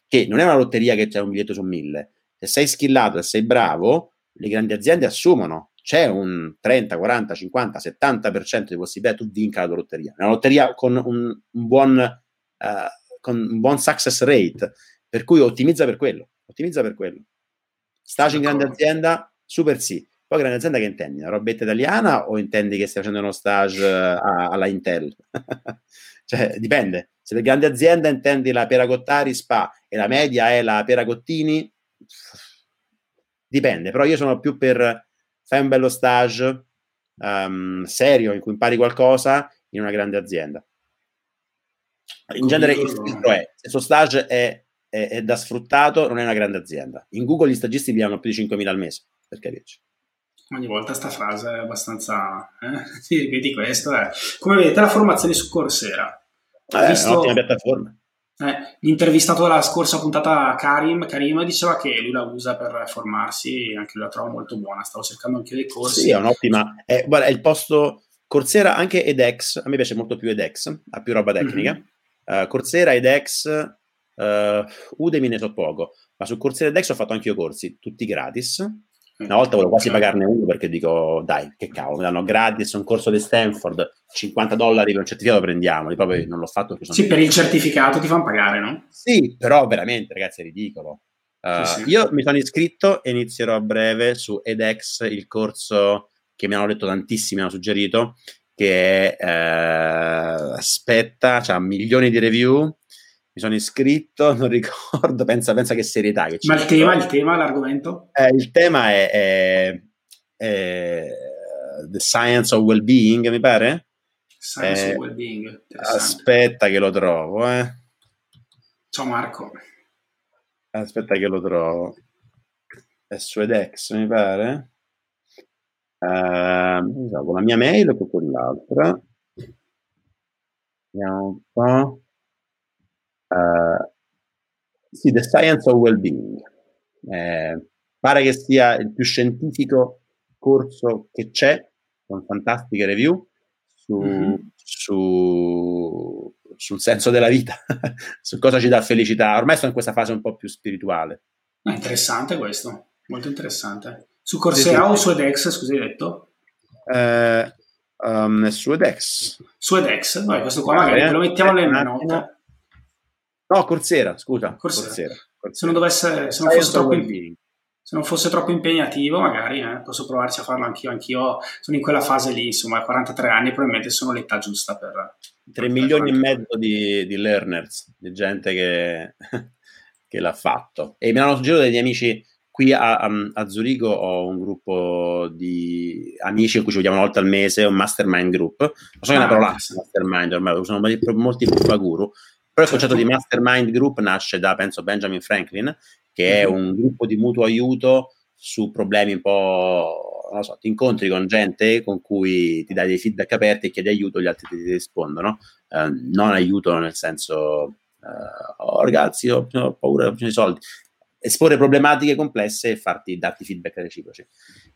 Che non è una lotteria che c'è un biglietto su mille, se sei skillato e sei bravo, le grandi aziende assumono. C'è un 30, 40, 50, 70% di possibilità che tu vinca la tua lotteria. Una lotteria con un, un buon, uh, con un buon success rate, per cui ottimizza per quello. Ottimizza per quello. Stage in grande azienda? Super sì. Poi grande azienda che intendi? Una robetta italiana o intendi che stai facendo uno stage a, alla Intel? cioè, dipende. Se per grande azienda intendi la Peragottari Spa e la media è la Peragottini, dipende, però io sono più per fai un bello stage um, serio in cui impari qualcosa in una grande azienda. In genere il filtro è, se il suo stage è, è, è, da sfruttato, non è una grande azienda. In Google gli stagisti pigliano più di 5.000 al mese, per capirci. Ogni volta sta frase è abbastanza... Eh? Sì, ripeti questo. Eh. Come vedete, la formazione su Coursera. Eh, visto... È un'ottima piattaforma. Eh, l'intervistato della scorsa puntata Karim, Karim diceva che lui la usa per formarsi anche lui la trova molto buona. Stavo cercando anche dei corsi. Sì, è un'ottima. Eh, guarda, è il posto Coursera, anche edX. A me piace molto più edX, ha più roba tecnica. Mm-hmm. Uh, Coursera, edX, uh, Udemy ne so poco, ma su Coursera edX ho fatto anche io corsi, tutti gratis. Una volta volevo quasi pagarne uno perché dico, dai, che cavolo, mi danno gratis un corso di Stanford, 50 dollari per un certificato prendiamoli, proprio non l'ho fatto. Sì, per il certificato ti fanno pagare, no? Sì, però veramente, ragazzi, è ridicolo. Uh, sì, sì. Io mi sono iscritto e inizierò a breve su edX il corso che mi hanno detto tantissimi, hanno suggerito, che è, eh, aspetta, ha milioni di review, mi sono iscritto, non ricordo, pensa, pensa che serietà che c'è. Ma il tema, il tema, l'argomento? Eh, il tema è, è, è, The Science of Wellbeing, mi pare? Science eh, of Wellbeing. Aspetta che lo trovo, eh. Ciao Marco. Aspetta che lo trovo. È su edX, mi pare. Uh, con la mia mail o con quell'altra. Vediamo un po'. Uh, sì, The Science of Wellbeing. Eh, pare che sia il più scientifico corso che c'è, con fantastiche review, su, mm-hmm. su, sul senso della vita, su cosa ci dà felicità. Ormai sono in questa fase un po' più spirituale. È interessante questo, molto interessante. Su Coursera sì, o su edX, scusi, hai detto? Eh, um, su edX. Su edX? Vai, questo qua magari lo mettiamo nelle note. No, Coursera, scusa. Coursera. Coursera. Se non dovesse, se non fosse troppo, se non fosse troppo impegnativo, magari eh, posso provarci a farlo anch'io. Anch'io sono in quella fase lì, insomma, 43 anni, probabilmente sono l'età giusta per. 3 milioni e mezzo di, di, learners, di gente che, che l'ha fatto. E mi hanno suggerito degli amici qui a, a, a, Zurigo ho un gruppo di amici in cui ci vediamo una volta al mese, un mastermind group. Non so che è una parola mastermind, ormai usano molti guru, però il concetto di mastermind group nasce da, penso, Benjamin Franklin, che è mhm. un gruppo di mutuo aiuto su problemi un po', non so, ti incontri con gente con cui ti dai dei feedback aperti e chiedi aiuto, gli altri ti rispondono. Eh, non aiuto nel senso, eh, oh ragazzi, ho, ho paura, ho bisogno di soldi. esporre problematiche complesse e farti, darti feedback reciproci.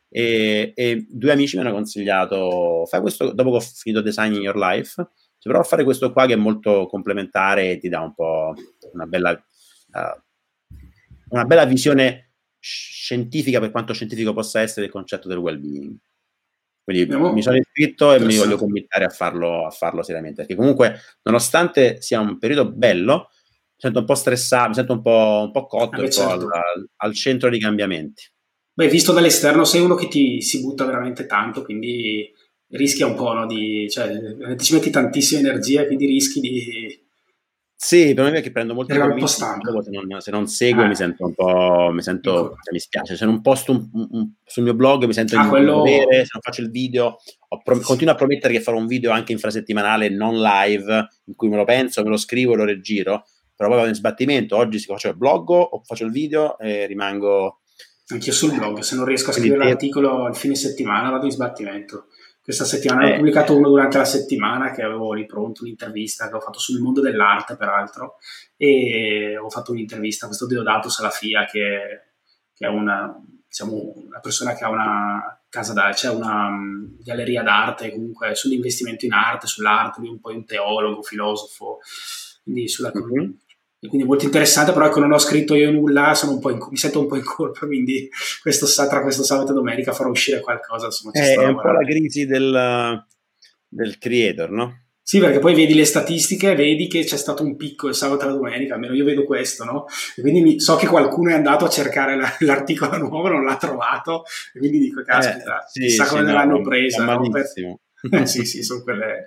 E, e, due amici mi hanno consigliato, fai questo dopo che ho finito Designing Your Life, si prova a fare questo qua che è molto complementare e ti dà un po' una bella, uh, una bella visione scientifica, per quanto scientifico possa essere, del concetto del well-being. Quindi Andiamo. mi sono iscritto e mi voglio committare a farlo, a farlo seriamente, perché comunque, nonostante sia un periodo bello, mi sento un po' stressato, mi sento un po', un po cotto certo. al, al centro dei cambiamenti. Beh, visto dall'esterno sei uno che ti si butta veramente tanto, quindi rischia un po', no? Di, cioè, ci metti tantissima energia, quindi rischi di... Sì, per me è che prendo molto tempo. Un. Se non, se non seguo eh. mi sento un po', mi sento, cioè, mi spiace, se non posto un, un, sul mio blog mi sento ah, in quello... dovere, se non faccio il video, pro- continuo a promettere che farò un video anche infrasettimanale non live, in cui me lo penso, me lo scrivo e lo regiro, però poi vado in sbattimento, oggi faccio il blog o faccio il video e rimango... Anch'io sul blog, se non riesco a scrivere l'articolo al fine settimana vado in sbattimento. Questa settimana eh. ho pubblicato uno durante la settimana che avevo lì pronto, un'intervista che ho fatto sul mondo dell'arte, peraltro, e ho fatto un'intervista a questo Deodato Salafia, che, che è una, diciamo, una persona che ha una casa d'arte, c'è cioè una um, galleria d'arte, comunque sull'investimento in arte, sull'arte, lui è un po' un teologo, filosofo, quindi sulla, mm-hmm e quindi molto interessante, però ecco non ho scritto io nulla, in, mi sento un po' in colpa, quindi questo, tra questo sabato e domenica farò uscire qualcosa. Insomma, eh, è un po' la crisi del, del creator, no? Sì, perché poi vedi le statistiche, vedi che c'è stato un picco il sabato e la domenica, almeno io vedo questo, no? E quindi mi, so che qualcuno è andato a cercare la, l'articolo nuovo, non l'ha trovato, e quindi dico, caspita, eh, sì, chissà sì, come no, l'hanno presa. No? Per, sì, sì, sono quelle.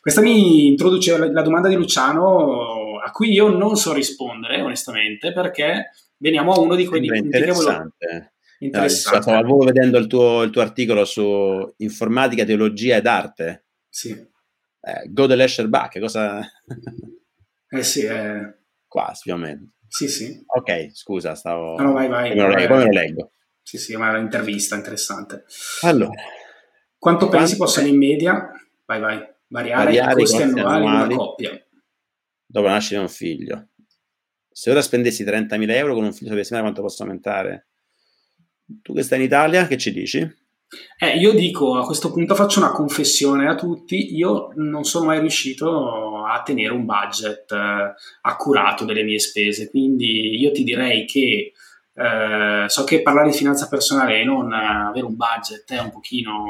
Questa mi introduce la, la, domanda di Luciano a cui io non so rispondere, onestamente, perché veniamo a uno di quei punti che volevo... Interessante. Stavo vedendo il tuo, il tuo, articolo su informatica, teologia ed arte. Sì. Eh, Godel Escherbach, cosa... eh sì, eh... Quasi, più o meno. Sì, sì. Ok, scusa, stavo... No, vai, vai. Come lo, leggo, come lo leggo? Sì, sì, ma è un'intervista interessante. Allora, quanto pensi possano in media, vai vai, variare, variare i costi, costi annuali, annuali di una coppia? Dopo la nascita di un figlio. Se ora spendessi 30.000 euro con un figlio di settimana, quanto posso aumentare? Tu che stai in Italia, che ci dici? Eh, io dico, a questo punto faccio una confessione a tutti, io non sono mai riuscito a tenere un budget eh, accurato delle mie spese, quindi io ti direi che eh, so che parlare di finanza personale e non avere un budget è un pochino...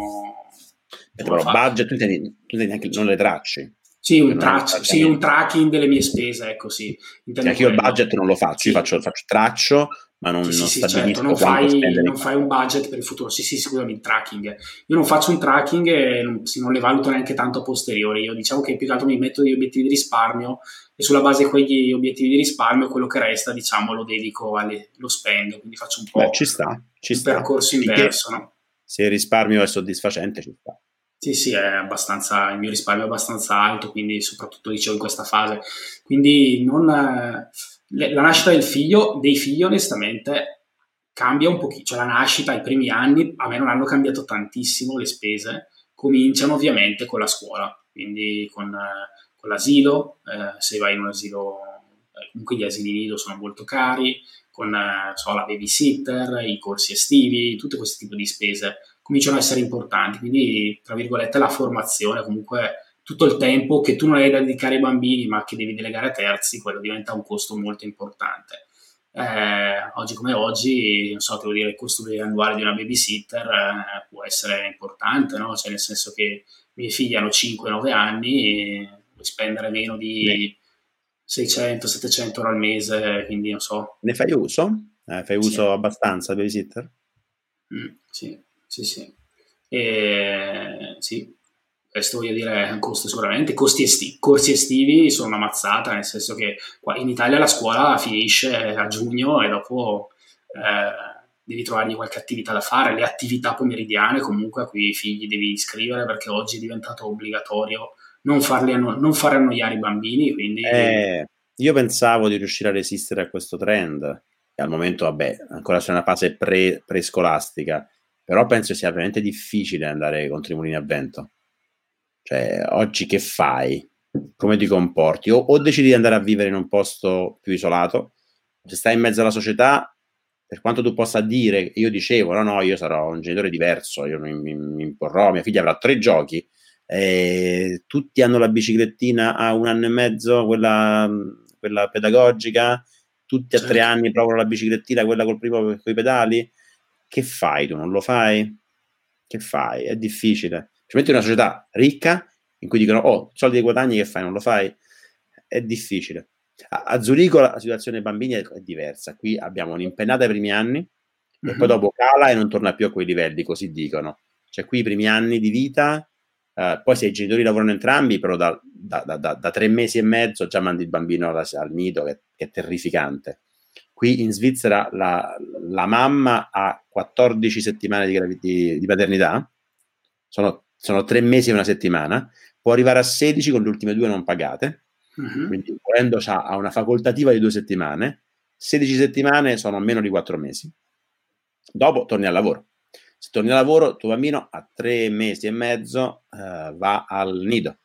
Però budget tu intendi, tu intendi anche non le tracce. Sì un, trac- sì, un, tracking delle mie spese, ecco sì. Anche io il budget non lo faccio, io faccio, faccio traccio, ma non, sì, non sì, stabilisco certo. non, fai, non fai, un budget per il futuro. Sì, sì, scusami, il tracking. Io non faccio un tracking e non, non le valuto neanche tanto a posteriori. Io diciamo che più che altro mi metto degli obiettivi di risparmio e sulla base di quegli obiettivi di risparmio quello che resta diciamo lo dedico alle, lo spendo quindi faccio un po' Beh, ci sta, ci un sta. percorso inverso no? se il risparmio è soddisfacente ci sta sì sì è abbastanza il mio risparmio è abbastanza alto quindi soprattutto dicevo in questa fase. Quindi non, la nascita del figlio dei figli onestamente cambia un pochino cioè la nascita i primi anni a me non hanno cambiato tantissimo le spese cominciano ovviamente con la scuola quindi con con l'asilo, eh, se vai in un asilo, eh, comunque gli asili nido sono molto cari, con eh, so, la babysitter, i corsi estivi, tutti questi tipi di spese cominciano a essere importanti, quindi tra virgolette la formazione, comunque tutto il tempo che tu non hai da dedicare ai bambini ma che devi delegare a terzi, quello diventa un costo molto importante. Eh, oggi come oggi, non so, devo dire, il costo annuale di una babysitter eh, può essere importante, no? cioè nel senso che i miei figli hanno 5-9 anni e puoi spendere meno di 600-700 euro al mese, quindi non so. Ne fai uso? Eh, fai uso sì. abbastanza babysitter? Mm, sì, sì, sì. E, sì, questo voglio dire è un costo sicuramente. Costi esti- corsi estivi sono una mazzata, nel senso che qua in Italia la scuola finisce a giugno e dopo eh, devi trovargli qualche attività da fare. Le attività pomeridiane comunque a cui i figli devi iscrivere perché oggi è diventato obbligatorio non, anno- non fare annoiare i bambini. Quindi... Eh, io pensavo di riuscire a resistere a questo trend, al momento, vabbè, ancora c'è una fase pre- prescolastica, però penso sia veramente difficile andare contro i mulini a vento. Cioè, oggi che fai? Come ti comporti? O, o decidi di andare a vivere in un posto più isolato, se stai in mezzo alla società, per quanto tu possa dire, io dicevo, no, no, io sarò un genitore diverso, io mi, mi, mi imporrò, mia figlia avrà tre giochi, eh, tutti hanno la biciclettina a un anno e mezzo, quella, quella pedagogica, tutti a certo. tre anni provano la biciclettina, quella col primo con i pedali, che fai tu? Non lo fai? Che fai? È difficile. Ci metti una società ricca in cui dicono, oh, soldi di guadagni che fai? Non lo fai? È difficile. A, a Zurigo la situazione dei bambini è, è diversa. Qui abbiamo un'impennata ai primi anni mm-hmm. e poi mhm. dopo cala e non torna più a quei livelli, così dicono. Cioè qui i primi anni di vita Uh, poi se i genitori lavorano entrambi, però da, da, da, da, tre mesi e mezzo già mandi il bambino alla, al nido, che, che, è terrificante. Qui in Svizzera la, la mamma ha 14 settimane di, di, di paternità, sono, sono, tre mesi e una settimana, può arrivare a 16 con le ultime due non pagate, uh-huh. quindi volendo ha una facoltativa di due settimane, 16 settimane sono meno di quattro mesi. Dopo torni al lavoro se torni al lavoro, tuo bambino a tre mesi e mezzo uh, va al nido.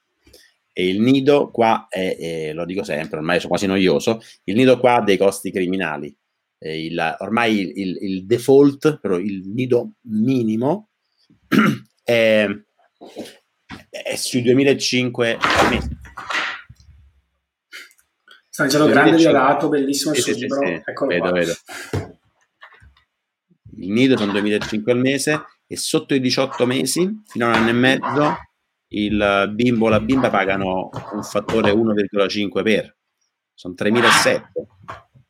E il nido qua è, è, lo dico sempre, ormai sono quasi noioso, il nido qua ha dei costi criminali. Il, ormai il, il, il, default, però il nido minimo, è, è sui 2005 al mese. Sta dicendo grande violato, bellissimo il sì, libro. Sì, sì. Eccolo vedo, vedo il nido sono 2005 al mese e sotto i 18 mesi, fino a un anno e mezzo, il bimbo o la bimba pagano un fattore 1,5 per, sono 3.700,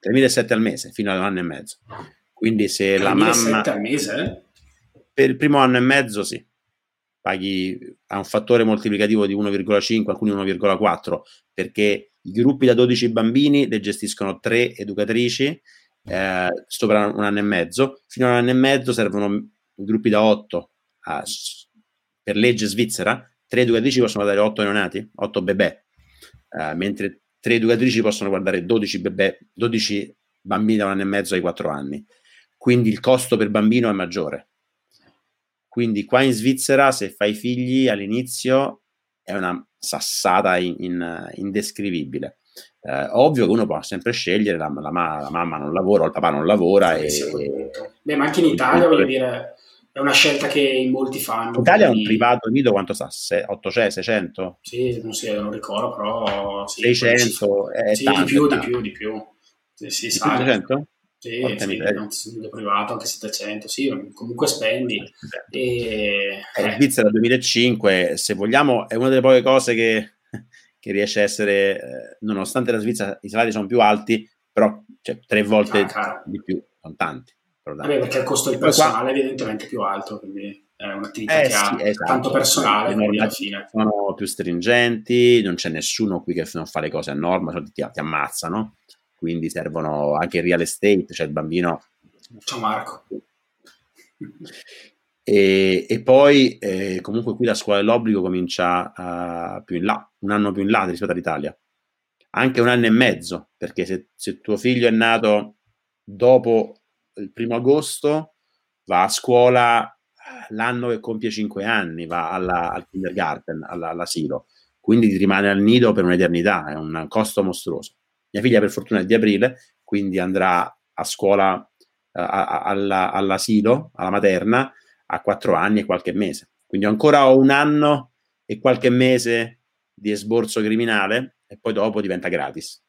3.700 al mese, fino ad un anno e mezzo. Quindi se la mamma... al mese? Per il primo anno e mezzo sì, paghi a un fattore moltiplicativo di 1,5, alcuni 1,4, perché i gruppi da 12 bambini le gestiscono tre educatrici eh, sopra un anno e mezzo, fino a un anno e mezzo servono gruppi da 8 a, per legge svizzera, tre educatrici possono guardare 8 neonati, 8 bebè, eh, mentre tre educatrici possono guardare 12 bebè, 12 bambini da un anno e mezzo ai 4 anni. Quindi il costo per bambino è maggiore. Quindi qua in Svizzera, se fai figli all'inizio, è una sassata in, in, indescrivibile. Eh, ovvio che uno può sempre scegliere, la, la, la, mamma non lavora o il papà non lavora. Sì, e, Beh, ma anche in Italia, voglio dire, è una scelta che in molti fanno. In Italia quindi... un privato nido quanto sa? 800, 600? Sì, non, si, non ricordo, però... Sì, 600? È sì, tanto, di più, di più, di più. Sì, sì, 700? Sì, sì nido privato anche 700, sì, comunque spendi. E... Eh, in Svizzera 2005, se vogliamo, è una delle poche cose che che riesce a essere, eh, nonostante la Svizzera i salari sono più alti, però cioè, tre volte ah, di più, sono tanti. Vabbè, perché il costo del personale è evidentemente più alto, quindi è un'attività eh, che sì, ha esatto. tanto personale, quindi alla fine. Sono più stringenti, non c'è nessuno qui che non fa le cose a norma, ti, ti ammazzano, quindi servono anche il real estate, cioè il bambino... Ciao Marco. E, e poi eh, comunque qui la scuola dell'obbligo comincia uh, più in là, un anno più in là rispetto all'Italia, anche un anno e mezzo, perché se, se tuo figlio è nato dopo il primo agosto, va a scuola l'anno che compie 5 anni, va alla, al kindergarten, alla, all'asilo, quindi rimane al nido per un'eternità, è un costo mostruoso. Mia figlia per fortuna è di aprile, quindi andrà a scuola uh, a, alla, all'asilo, alla materna, a quattro anni e qualche mese. Quindi ancora ho un anno e qualche mese di esborso criminale e poi dopo diventa gratis.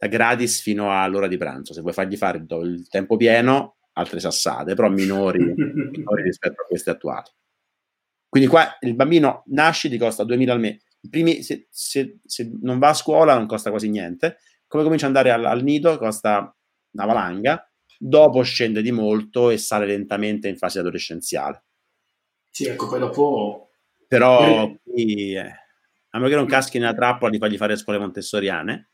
Da gratis fino all'ora di pranzo. Se vuoi fargli fare il tempo pieno, altre sassate, però minori, minori rispetto a queste attuali. Quindi qua il bambino nasce ti costa 2000 al mese. Primi, se, se, se, non va a scuola non costa quasi niente. Come comincia ad andare al, al nido costa una valanga dopo scende di molto e sale lentamente in fase adolescenziale. Sì, ecco, poi dopo... Però qui, eh, a meno che non caschi nella trappola di fargli fare scuole montessoriane,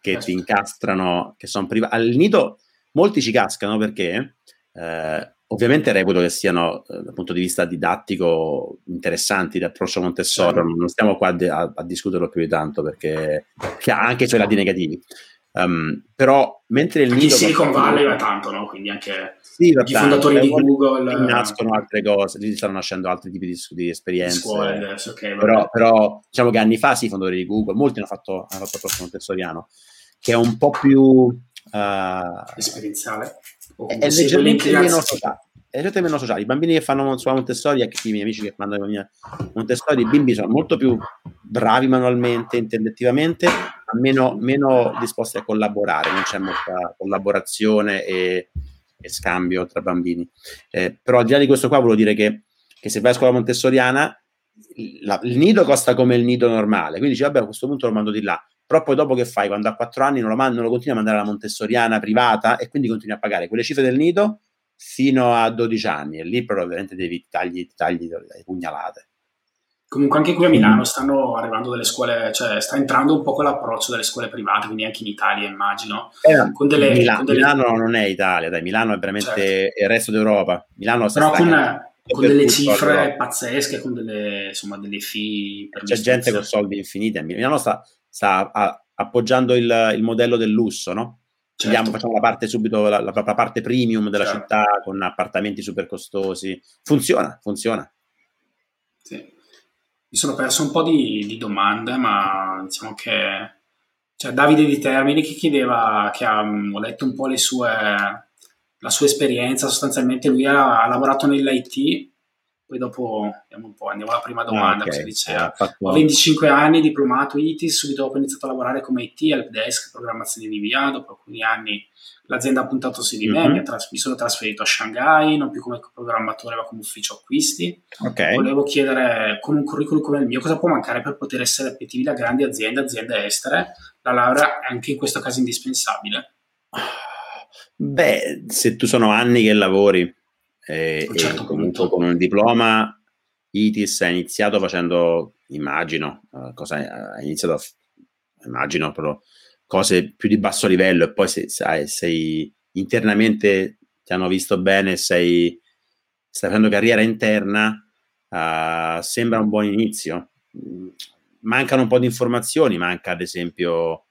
che ti incastrano, che sono private. Al nido molti ci cascano perché eh, ovviamente reputo che siano eh, dal punto di vista didattico interessanti l'approccio Montessori, certo. non stiamo qua a, a, discuterlo più di tanto perché ha anche i suoi lati negativi. Um, però mentre il nido... Silicon Valley va tanto, no? Quindi anche sì, i fondatori di Google... Nascono altre cose, lì stanno nascendo altri tipi di, di esperienze. Scuole adesso, okay, però, però, diciamo che anni fa sì, i fondatori di Google, molti hanno fatto, hanno fatto il montessoriano, che è un po' più... uh, esperienziale è, è leggermente meno sociale è leggermente meno sociale i bambini che fanno sulla Montessori anche i miei amici che fanno la mia Montessori i bimbi sono molto più bravi manualmente intellettivamente meno, meno disposti a collaborare non c'è molta collaborazione e, e scambio tra bambini eh, però al di là di questo qua volevo dire che, che se vai a scuola montessoriana la, il nido costa come il nido normale, quindi dici, vabbè, a questo punto lo mando di là. Però poi dopo che fai? Quando ha 4 anni non lo, mando, non lo continui a mandare alla Montessoriana privata e quindi continui a pagare quelle cifre del nido fino a 12 anni e lì però ovviamente devi tagli, tagli le pugnalate. Comunque anche qui a Milano stanno arrivando delle scuole, cioè sta entrando un po' quell'approccio delle scuole private, quindi anche in Italia immagino. Eh, con delle, Milano, con delle... Milano non è Italia, dai, Milano è veramente certo. il resto d'Europa. Milano però con, con delle cifre però. pazzesche, con delle, insomma, delle fee. C'è gente con soldi infiniti. Milano sta, sta a, appoggiando il, il, modello del lusso, no? Certo. Andiamo, facciamo la parte subito, la, la, la parte premium della certo. città con appartamenti super costosi. Funziona, funziona. Sì. Mi sono perso un po' di, di domande, ma diciamo che cioè, Davide Di Termini che chiedeva, che ha, ho letto un po' le sue la sua esperienza, sostanzialmente lui ha, ha lavorato nell'IT, poi dopo andiamo un po', andiamo alla prima domanda, ah, okay. diceva. Ah, ho 25 anni, diplomato IT, subito dopo ho iniziato a lavorare come IT, help desk, programmazione di via, dopo alcuni anni l'azienda ha puntato su di me, mm-hmm. tras- mi sono trasferito a Shanghai, non più come programmatore ma come ufficio acquisti. Okay. Volevo chiedere, con un curriculum come il mio, cosa può mancare per poter essere appetibili a grandi aziende, aziende estere? La laurea è anche in questo caso indispensabile. Beh, se tu sono anni che lavori eh, certo e comunque con un diploma, ITIS ha iniziato facendo, immagino, uh, cosa ha iniziato, a, immagino però, cose più di basso livello e poi se, sai, sei internamente ti hanno visto bene, sei, stai facendo carriera interna, uh, sembra un buon inizio. Mancano un po' di informazioni, manca ad esempio,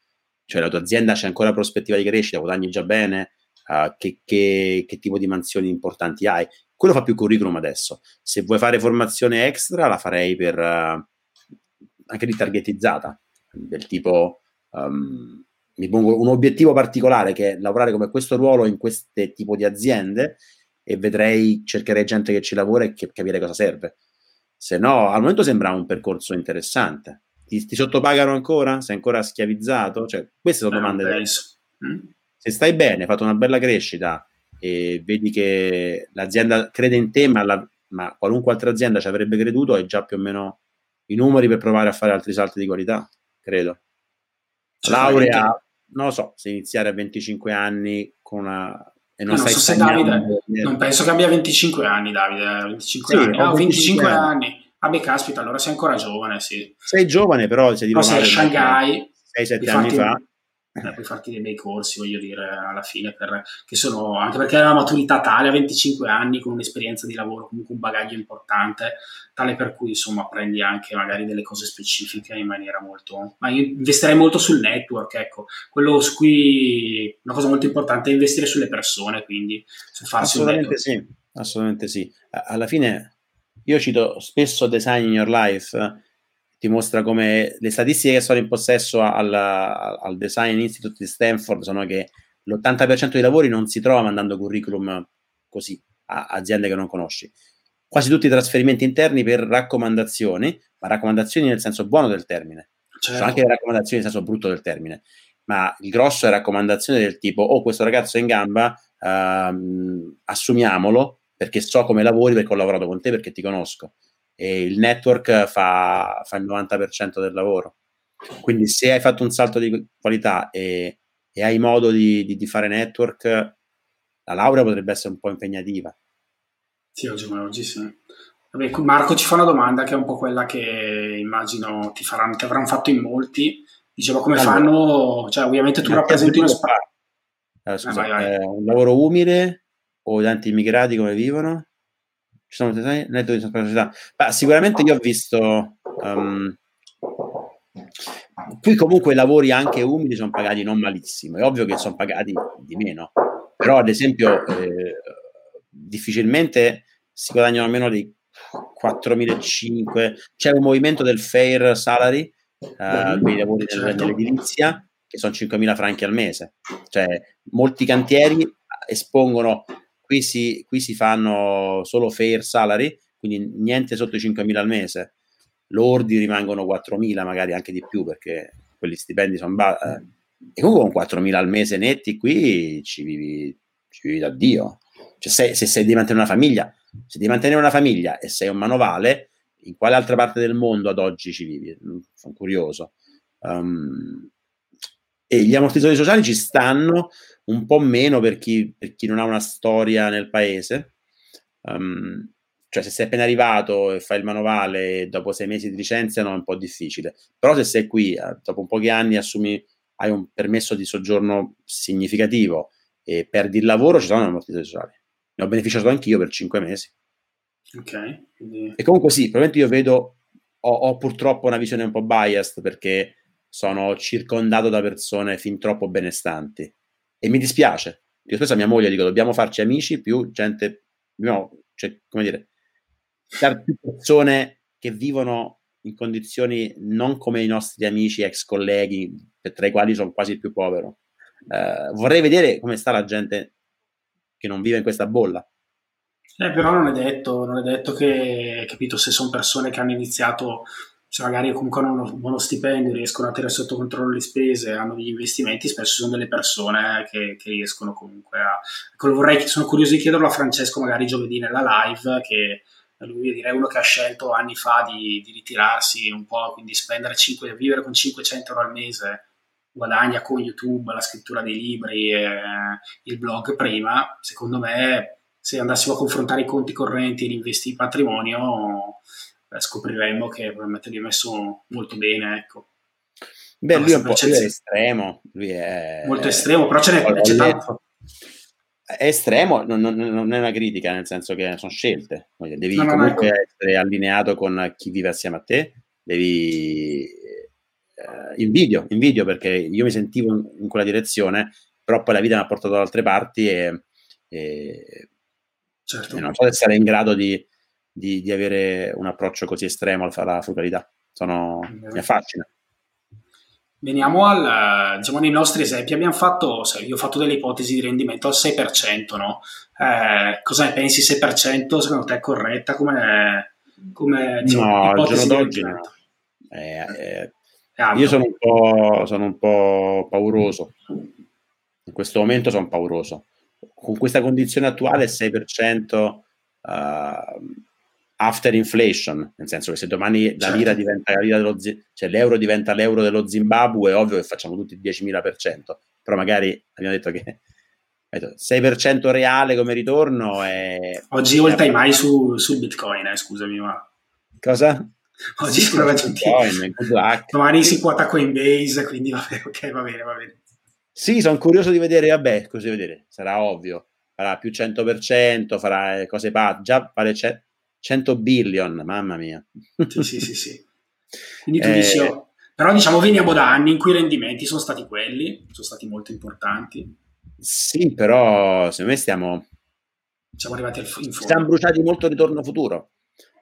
cioè la tua azienda c'è ancora prospettiva di crescita, guadagni già bene, uh, che, che, che, tipo di mansioni importanti hai. Quello fa più curriculum adesso. Se vuoi fare formazione extra, la farei per uh, anche di targetizzata, del tipo um, mi pongo un obiettivo particolare che è lavorare come questo ruolo in questo tipo di aziende e vedrei, cercherei gente che ci lavora e che, capire cosa serve. Se no, al momento sembra un percorso interessante. Ti, ti sottopagano ancora? Sei ancora schiavizzato? Cioè, queste sono domande. Da... Mm? se stai bene, hai fatto una bella crescita e vedi che l'azienda crede in te, ma, la, ma qualunque altra azienda ci avrebbe creduto, hai già più o meno i numeri per provare a fare altri salti di qualità, credo. Laurea, non lo so, se iniziare a 25 anni con una... E non, non so se Davide, non penso che abbia 25 anni Davide, 25 sì, anni, no, 25, 25 anni. anni. Vabbè, caspita, allora sei ancora giovane, sì. Sei giovane, però se di però sei a Shanghai, 6-7 anni fa eh, puoi farti dei bei corsi, voglio dire, alla fine, per, che sono anche perché hai una maturità tale a 25 anni, con un'esperienza di lavoro, comunque un bagaglio importante, tale per cui insomma apprendi anche magari delle cose specifiche in maniera molto. Ma io investirei molto sul network, ecco, quello su cui una cosa molto importante è investire sulle persone, quindi su farsi assolutamente un network. sì, assolutamente sì. Alla fine io cito spesso Design in Your Life ti mostra come le statistiche che sono in possesso al, al Design Institute di Stanford sono che l'80% dei lavori non si trova mandando curriculum così a aziende che non conosci. Quasi tutti i trasferimenti interni per raccomandazioni, ma raccomandazioni nel senso buono del termine. Certo. Sono anche raccomandazioni nel senso brutto del termine, ma il grosso è raccomandazioni del tipo, oh questo ragazzo è in gamba, uh, assumiamolo perché so come lavori, perché ho lavorato con te, perché ti conosco e il network fa, fa il 90% del lavoro. Quindi se hai fatto un salto di qualità e, e hai modo di, di, di, fare network, la laurea potrebbe essere un po' impegnativa. Sì, oggi come oggi sì. Vabbè, Marco ci fa una domanda che è un po' quella che immagino ti, faranno, ti avranno fatto in molti. Diceva come allora, fanno, cioè ovviamente tu rappresenti uno spazio. Allora, scusa, eh, vai, vai. un lavoro umile o tanti immigrati come vivono? Ci sono network di società. Ma sicuramente io ho visto. Um, qui comunque i lavori anche umili sono pagati non malissimo. È ovvio che sono pagati di meno, però ad esempio eh, difficilmente si guadagnano meno di 4.500. C'è un movimento del fair salary uh, per i lavori certo. nell'edilizia che sono 5.000 franchi al mese. Cioè, molti cantieri espongono, qui si, qui si fanno solo fair salary, quindi niente sotto i 5.000 al mese. Lordi rimangono 4.000, magari anche di più, perché quelli stipendi sono bassi. Eh. E comunque con 4.000 al mese netti qui ci vivi, ci vivi da Dio. Cioè, se, se sei di mantenere una famiglia, se devi mantenere una famiglia e sei un manovale, in quale altra parte del mondo ad oggi ci vivi? Sono curioso. Um, e gli ammortizzatori sociali ci stanno un po' meno per chi, per chi non ha una storia nel paese. Um, cioè, se sei appena arrivato e fai il manovale e dopo sei mesi di licenziano è un po' difficile. Però se sei qui, eh, dopo un pochi anni assumi, hai un permesso di soggiorno significativo e perdi il lavoro, ci sono ammortizzatori sociali. Ne ho beneficiato anch'io per cinque mesi. Ok. Quindi... E comunque sì, probabilmente io vedo, ho, ho purtroppo una visione un po' biased perché sono circondato da persone fin troppo benestanti e mi dispiace. Io spesso a mia moglie dico dobbiamo farci amici più gente, no, cioè, come dire, più persone che vivono in condizioni non come i nostri amici, ex colleghi, tra i quali sono quasi il più povero. Uh, vorrei vedere come sta la gente che non vive in questa bolla. Eh, però non è detto, non è detto che, capito, se sono persone che hanno iniziato, se magari comunque hanno uno buono stipendio, riescono a tenere sotto controllo le spese, hanno degli investimenti, spesso sono delle persone che, che riescono comunque a... Ecco, vorrei, sono curioso di chiederlo a Francesco magari giovedì nella live, che lui direi uno che ha scelto anni fa di, di ritirarsi un po', quindi spendere 5, vivere con 500 euro al mese guadagna con YouTube, la scrittura dei libri, eh, il blog prima, secondo me se andassimo a confrontare i conti correnti e l'investi in patrimonio eh, scopriremmo che probabilmente li ho messo molto bene, ecco. Beh, lui è un po' lui è estremo, lui è... Molto estremo, però ce n'è, c'è tanto è estremo, non, non, non, è una critica, nel senso che sono scelte. Devi no, comunque no, essere allineato con chi vive assieme a te, devi eh, invidio, invidio perché io mi sentivo in, in, quella direzione, però poi la vita mi ha portato da altre parti e, e, certo. e non so se sarei in grado di, di, di, avere un approccio così estremo alla frugalità. Sono, mi affascina. Veniamo al, diciamo, nei nostri esempi. Abbiamo fatto, io ho fatto delle ipotesi di rendimento al 6%, no? Eh, cosa ne pensi? 6% secondo te è corretta? Come, come diciamo, no, al giorno d'oggi no. Eh, eh, io sono un, po', sono un po' pauroso. In questo momento sono pauroso. Con questa condizione attuale 6% uh, after inflation, nel senso che se domani la certo. lira diventa la lira dello cioè l'euro diventa l'euro dello Zimbabwe, è ovvio che facciamo tutti il 10.000%, però magari abbiamo detto che 6% reale come ritorno è... Oggi oltre ai mai su, sul Bitcoin, eh, scusami, ma... Cosa? Oggi sì, Bitcoin, domani si quota Coinbase, quindi va bene, ok, va bene, va bene. Sì, sono curioso di vedere, vabbè, così vedere, sarà ovvio, farà più 100%, farà cose pazze, già vale 100 billion, mamma mia. Sì, sì, sì, sì. Quindi tu eh, dici, oh, però diciamo veniamo da anni in cui i rendimenti sono stati quelli, sono stati molto importanti. Sì, però secondo me stiamo... Siamo arrivati al, in fondo. Siamo bruciati molto ritorno futuro,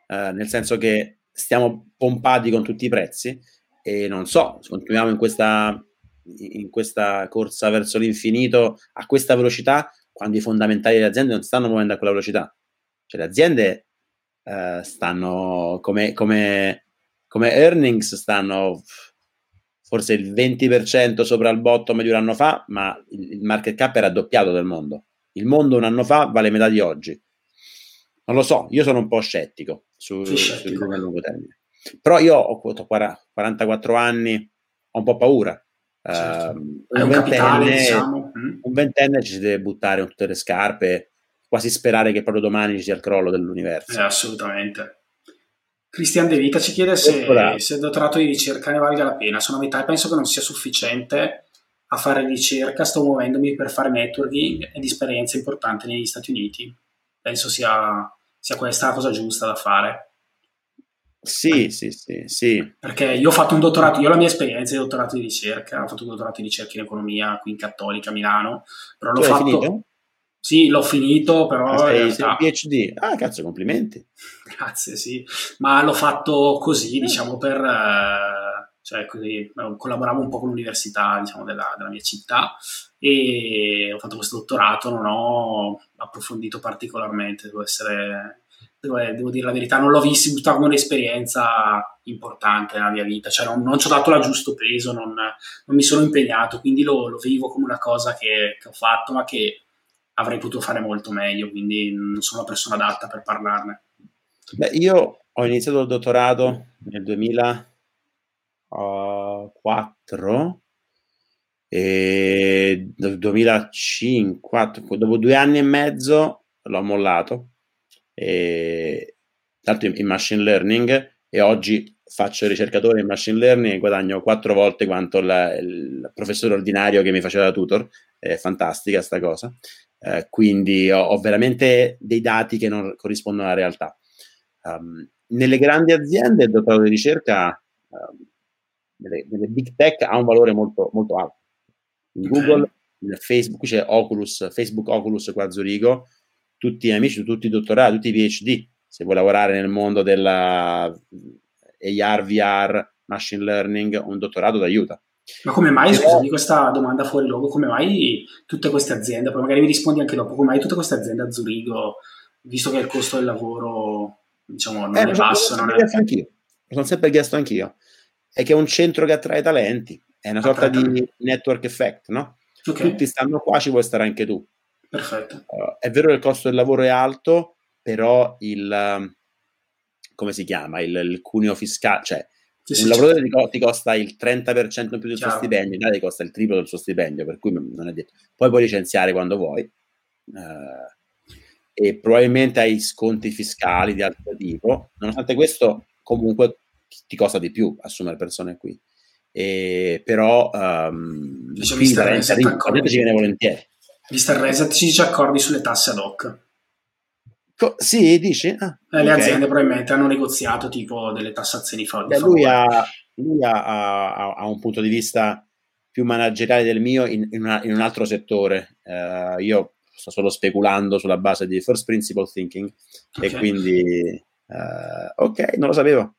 eh, nel senso che stiamo pompati con tutti i prezzi e non so, continuiamo in questa, in questa corsa verso l'infinito a questa velocità, quando i fondamentali delle aziende non stanno muovendo a quella velocità. Cioè le aziende uh, stanno come, come, come earnings stanno forse il 20% sopra il bottom di un anno fa, ma il, market cap è raddoppiato del mondo. Il mondo un anno fa vale metà di oggi. Non lo so, io sono un po' scettico su, scettico. sul lungo termine. Però io ho 44 anni, ho un po' paura. Certo. Uh, un, un, capitale, diciamo. Mm. un, ventenne, ci si deve buttare in tutte le scarpe quasi sperare che proprio domani ci sia il crollo dell'universo. Eh, assolutamente. Cristian De Vita ci chiede se, se, il dottorato di ricerca ne valga la pena. Sono a metà e penso che non sia sufficiente a fare ricerca. Sto muovendomi per fare networking ed esperienza importante negli Stati Uniti. Penso sia, sia questa la cosa giusta da fare. Sì, sì, sì, sì. Perché io ho fatto un dottorato, io ho la mia esperienza di dottorato di ricerca, ho fatto un dottorato di ricerca in economia qui in Cattolica a Milano, però l'ho tu fatto... Finito? Sì, l'ho finito, però... Ah, sei, sei PhD? Ah, cazzo, complimenti. Grazie, sì. Ma l'ho fatto così, diciamo, per... Eh, cioè così, collaboravo un po' con l'università diciamo, della, della, mia città e ho fatto questo dottorato, non ho approfondito particolarmente, devo essere devo, devo, dire la verità, non l'ho vissuta come un'esperienza importante nella mia vita, cioè non, non ci ho dato il giusto peso, non, non, mi sono impegnato, quindi lo, lo vivo come una cosa che, che, ho fatto, ma che avrei potuto fare molto meglio, quindi non sono la persona adatta per parlarne. Beh, io ho iniziato il dottorato nel 2004 e nel 2005, dopo due anni e mezzo l'ho mollato. E, tanto in, machine learning e oggi faccio ricercatore in machine learning e guadagno quattro volte quanto la, il professore ordinario che mi faceva da tutor, è fantastica sta cosa, eh, quindi ho, ho, veramente dei dati che non corrispondono alla realtà. Um, nelle grandi aziende il dottorato di ricerca, um, nelle, nelle, big tech, ha un valore molto, molto alto. In Google, in Facebook, qui c'è Oculus, Facebook Oculus qua a Zurigo, tutti amici, tutti i dottorati, tutti i PhD, se vuoi lavorare nel mondo della AR, VR, machine learning, un dottorato ti aiuta. Ma come mai, Però... scusami questa domanda fuori luogo, come mai tutte queste aziende, poi magari mi rispondi anche dopo, come mai tutte queste aziende a Zurigo, visto che il costo del lavoro diciamo, non eh, è basso? Non è... Anch'io. Lo sono sempre chiesto anch'io. È che è un centro che attrae talenti, è una sorta di network effect, no? Okay. Tutti stanno qua, ci vuoi stare anche tu. Perfetto. Uh, è vero che il costo del lavoro è alto, però il, um, come si chiama, il, il cuneo fiscale, cioè sì, un sì, lavoratore certo. ti costa il 30% in più del Chiaro. suo stipendio, in ti costa il triplo del suo stipendio, per cui non è detto. Poi puoi licenziare quando vuoi. Uh, e probabilmente hai sconti fiscali di altro tipo. Nonostante questo, comunque ti costa di più assumere persone qui. E, però um, diciamo qui gente ci viene volentieri. Mr. Reset ci accordi sulle tasse ad hoc. Co- sì, dici? Ah, eh, le okay. aziende probabilmente hanno negoziato tipo delle tassazioni fa- Beh, lui, ha, lui ha, ha, ha, un punto di vista più manageriale del mio in, in, una, in un altro settore. Uh, io sto solo speculando sulla base di first principle thinking okay. e quindi uh, ok, non lo sapevo.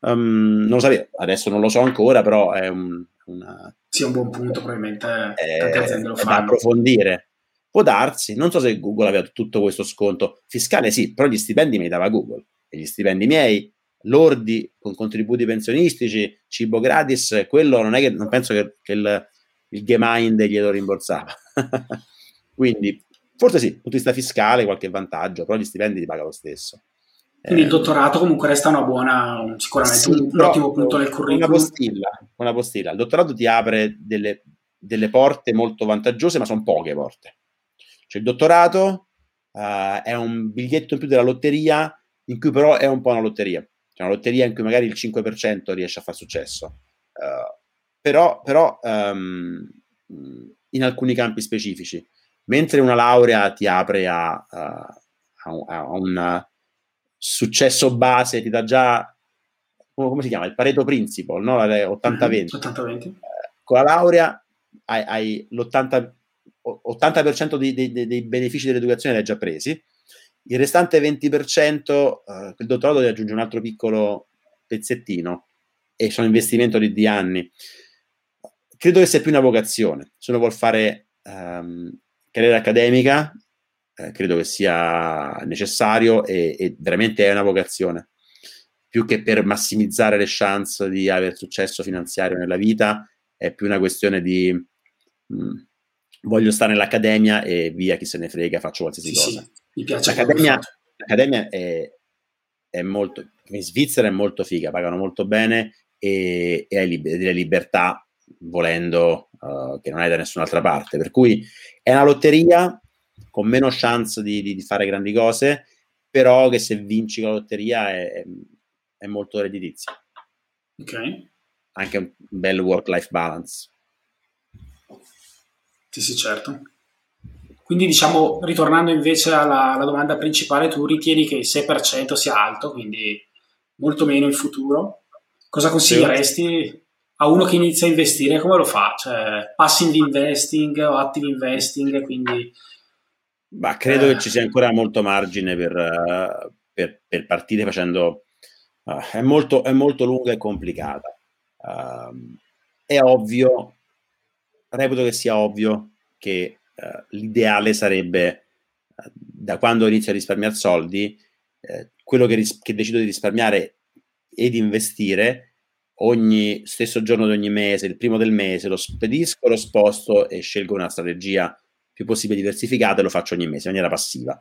Um, non lo sapevo, adesso non lo so ancora, però è un, una, sia un buon punto, probabilmente eh, tante aziende lo fanno. Da approfondire. Può darsi, non so se Google aveva tutto questo sconto fiscale, sì, però gli stipendi me li dava Google e gli stipendi miei, lordi con contributi pensionistici, cibo gratis, quello non è che non penso che, che il, il Gemind glielo rimborsava. Quindi forse sì, dal punto di vista fiscale qualche vantaggio, però gli stipendi li paga lo stesso. Quindi il eh, dottorato comunque resta una buona, sicuramente sì, un, un ottimo punto nel curriculum. Una postilla, una postilla. Il dottorato ti apre delle, delle porte molto vantaggiose, ma sono poche porte. Cioè il dottorato uh, è un biglietto in più della lotteria, in cui però è un po' una lotteria. Cioè una lotteria in cui magari il 5% riesce a fare successo. Uh, però, però um, in alcuni campi specifici. Mentre una laurea ti apre a, a, a, a un successo base ti dà già, come si chiama, il Pareto Principle, no? 80-20. 80-20. Eh, con la laurea hai, hai l'80% 80% dei, dei, dei, benefici dell'educazione li hai già presi, il restante 20%, eh, dottorato ti aggiunge un altro piccolo pezzettino e sono investimenti di, di anni. Credo che sia più una vocazione. Se uno vuole fare um, carriera accademica, eh, credo che sia necessario e, e, veramente è una vocazione. Più che per massimizzare le chance di avere successo finanziario nella vita, è più una questione di mh, mm, voglio stare nell'accademia e via chi se ne frega, faccio qualsiasi sì, cosa. Sì, mi piace l'accademia, l'accademia è, è, molto, in Svizzera è molto figa, pagano molto bene e, e hai lib- delle libertà volendo uh, che non hai da nessun'altra parte. Per cui è una lotteria con meno chance di, di, di, fare grandi cose, però che se vinci la lotteria è, è molto redditizia. Ok. Anche un bel work-life balance. Sì, sì, certo. Quindi diciamo, ritornando invece alla, alla, domanda principale, tu ritieni che il 6% sia alto, quindi molto meno in futuro. Cosa consiglieresti a uno che inizia a investire? Come lo fa? Cioè, passive investing o active investing? Quindi ma credo eh. che ci sia ancora molto margine per, per, per partire facendo... Uh, è, molto, è molto lunga e complicata. Uh, è ovvio, reputo che sia ovvio che uh, l'ideale sarebbe, uh, da quando inizio a risparmiare soldi, eh, quello che, ris- che decido di risparmiare e di investire ogni stesso giorno di ogni mese, il primo del mese, lo spedisco, lo sposto e scelgo una strategia più possibile diversificata e lo faccio ogni mese in maniera passiva.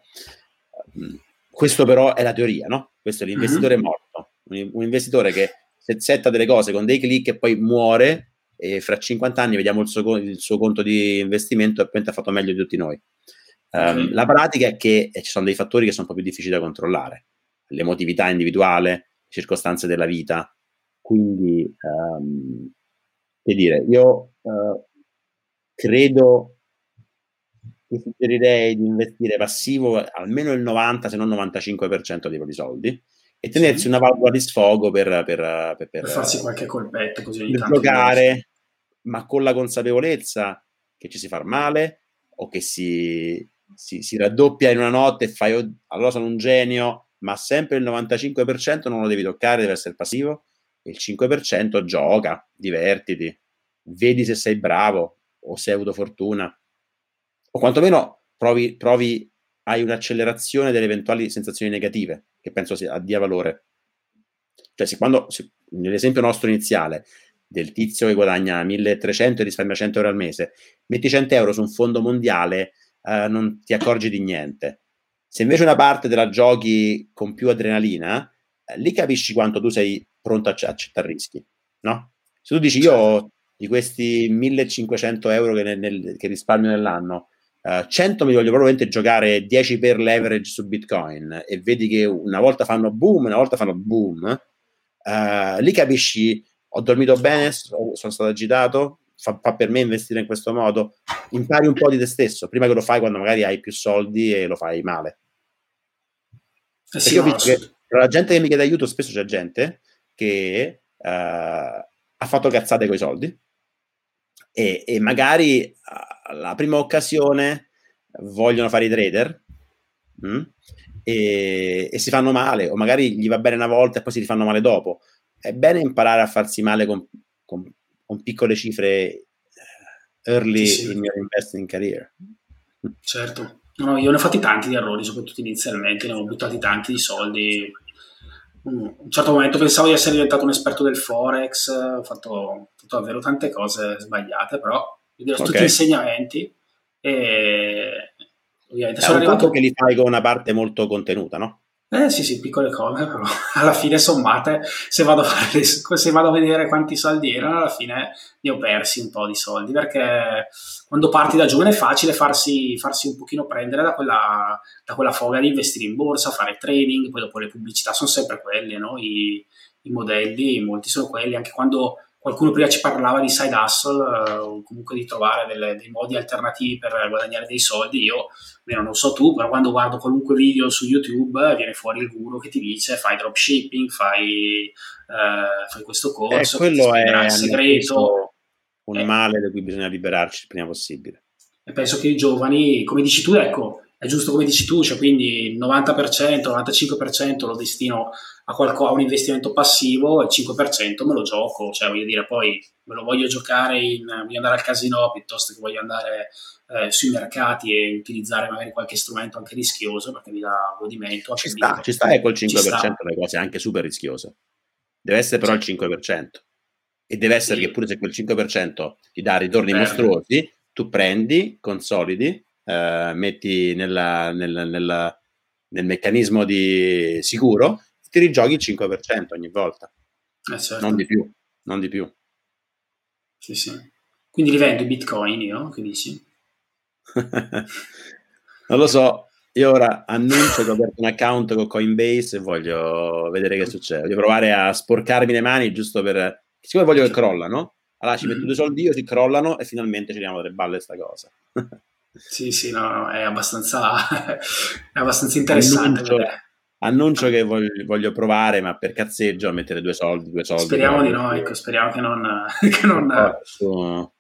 Mm, questo però è la teoria, no? Questo è l'investitore mm-hmm. morto, un, un, investitore che setta delle cose con dei click e poi muore e fra 50 anni vediamo il suo, il suo conto di investimento e poi ha fatto meglio di tutti noi. Um. La pratica è che ci sono dei fattori che sono un po' più difficili da controllare, l'emotività individuale, le circostanze della vita, quindi, um, che dire, io uh, credo che suggerirei di investire passivo almeno il 90, se non 95% dei propri soldi e tenersi sì. una valvola di sfogo per, per, per, per farsi qualche colpetto così per giocare, ma con la consapevolezza che ci si fa male o che si, si, si raddoppia in una notte e fai oh, allora sono un genio, ma sempre il 95% non lo devi toccare, deve essere passivo. Il 5% gioca, divertiti, vedi se sei bravo o se hai avuto fortuna, o quantomeno provi, provi hai un'accelerazione delle eventuali sensazioni negative, che penso sia, dia valore. Cioè, se quando, se, nell'esempio nostro iniziale, del tizio che guadagna 1300 e risparmia 100 euro al mese, metti 100 euro su un fondo mondiale, eh, non ti accorgi di niente. Se invece una parte te la giochi con più adrenalina, eh, lì capisci quanto tu sei pronto a, accettare rischi, no? Se tu dici io di questi 1500 euro che, nel, che risparmio nell'anno, uh, 100 mi voglio probabilmente giocare 10 per leverage su Bitcoin e vedi che una volta fanno boom, una volta fanno boom, uh, lì capisci ho dormito bene, sono stato agitato, fa, fa, per me investire in questo modo, impari un po' di te stesso, prima che lo fai quando magari hai più soldi e lo fai male. Eh sì, visto che tra la gente che mi chiede aiuto spesso c'è gente che uh, ha fatto cazzate con i soldi e, e magari alla prima occasione vogliono fare i trader mh, mm, e, e, si fanno male o magari gli va bene una volta e poi si rifanno male dopo. È bene imparare a farsi male con, con, con piccole cifre eh, early sì, sì. in your investing career. Certo. No, io ne ho fatti tanti di errori, soprattutto inizialmente, ne ho buttati tanti di soldi a un certo momento pensavo di essere diventato un esperto del forex, ho fatto, ho fatto davvero tante cose sbagliate, però okay. tutti insegnamenti e ovviamente È sono un arrivato... che li fai con una parte molto contenuta, no? Eh sì, sì, piccole cose, però alla fine sommate, se vado fare, se vado a vedere quanti soldi erano, alla fine ne ho persi un po' di soldi, perché quando parti da giovane è facile farsi, farsi un pochino prendere da quella, da quella, foga di investire in borsa, fare trading, poi dopo le pubblicità sono sempre quelle, no? I, I modelli, molti sono quelli, anche quando qualcuno prima ci parlava di side hustle eh, o comunque di trovare delle, dei modi alternativi per guadagnare dei soldi. Io, beh, non so tu, però quando guardo qualunque video su YouTube viene fuori il guru che ti dice fai dropshipping, fai, eh, fai questo corso, eh, quello è il segreto. Un eh. male da cui bisogna liberarci il prima possibile. E penso che i giovani, come dici tu, ecco, è giusto come dici tu, cioè quindi il 90%, 95% lo destino a, qualco, a un investimento passivo e il 5% me lo gioco, cioè voglio dire poi me lo voglio giocare in, voglio andare al casino piuttosto che voglio andare eh, sui mercati e utilizzare magari qualche strumento anche rischioso perché mi dà godimento. Ci sta, ci sta e col 5% le cose anche super rischiose. Deve essere però sì. il 5%. E deve essere sì. che pure se quel 5% ti dà ritorni Beh. mostruosi, tu prendi, consolidi, eh, metti nella, nella, nella, nel meccanismo di sicuro ti rigiochi il 5% ogni volta. Eh certo. Non di più, non di più. Sì, sì. Quindi li vendo i bitcoin io, che dici? non lo so, io ora annuncio che ho aperto un account con Coinbase e voglio vedere che succede. Voglio provare a sporcarmi le mani giusto per... Siccome voglio che crollano, allora ci metto mm-hmm. due soldi io, si crollano e finalmente ci diamo delle balle sta cosa. sì, sì, no, no, è abbastanza, è abbastanza interessante. Annuncio, annuncio che voglio, voglio, provare, ma per cazzeggio a mettere due soldi, due soldi. Speriamo di no, ecco, speriamo che non... Che non Posso...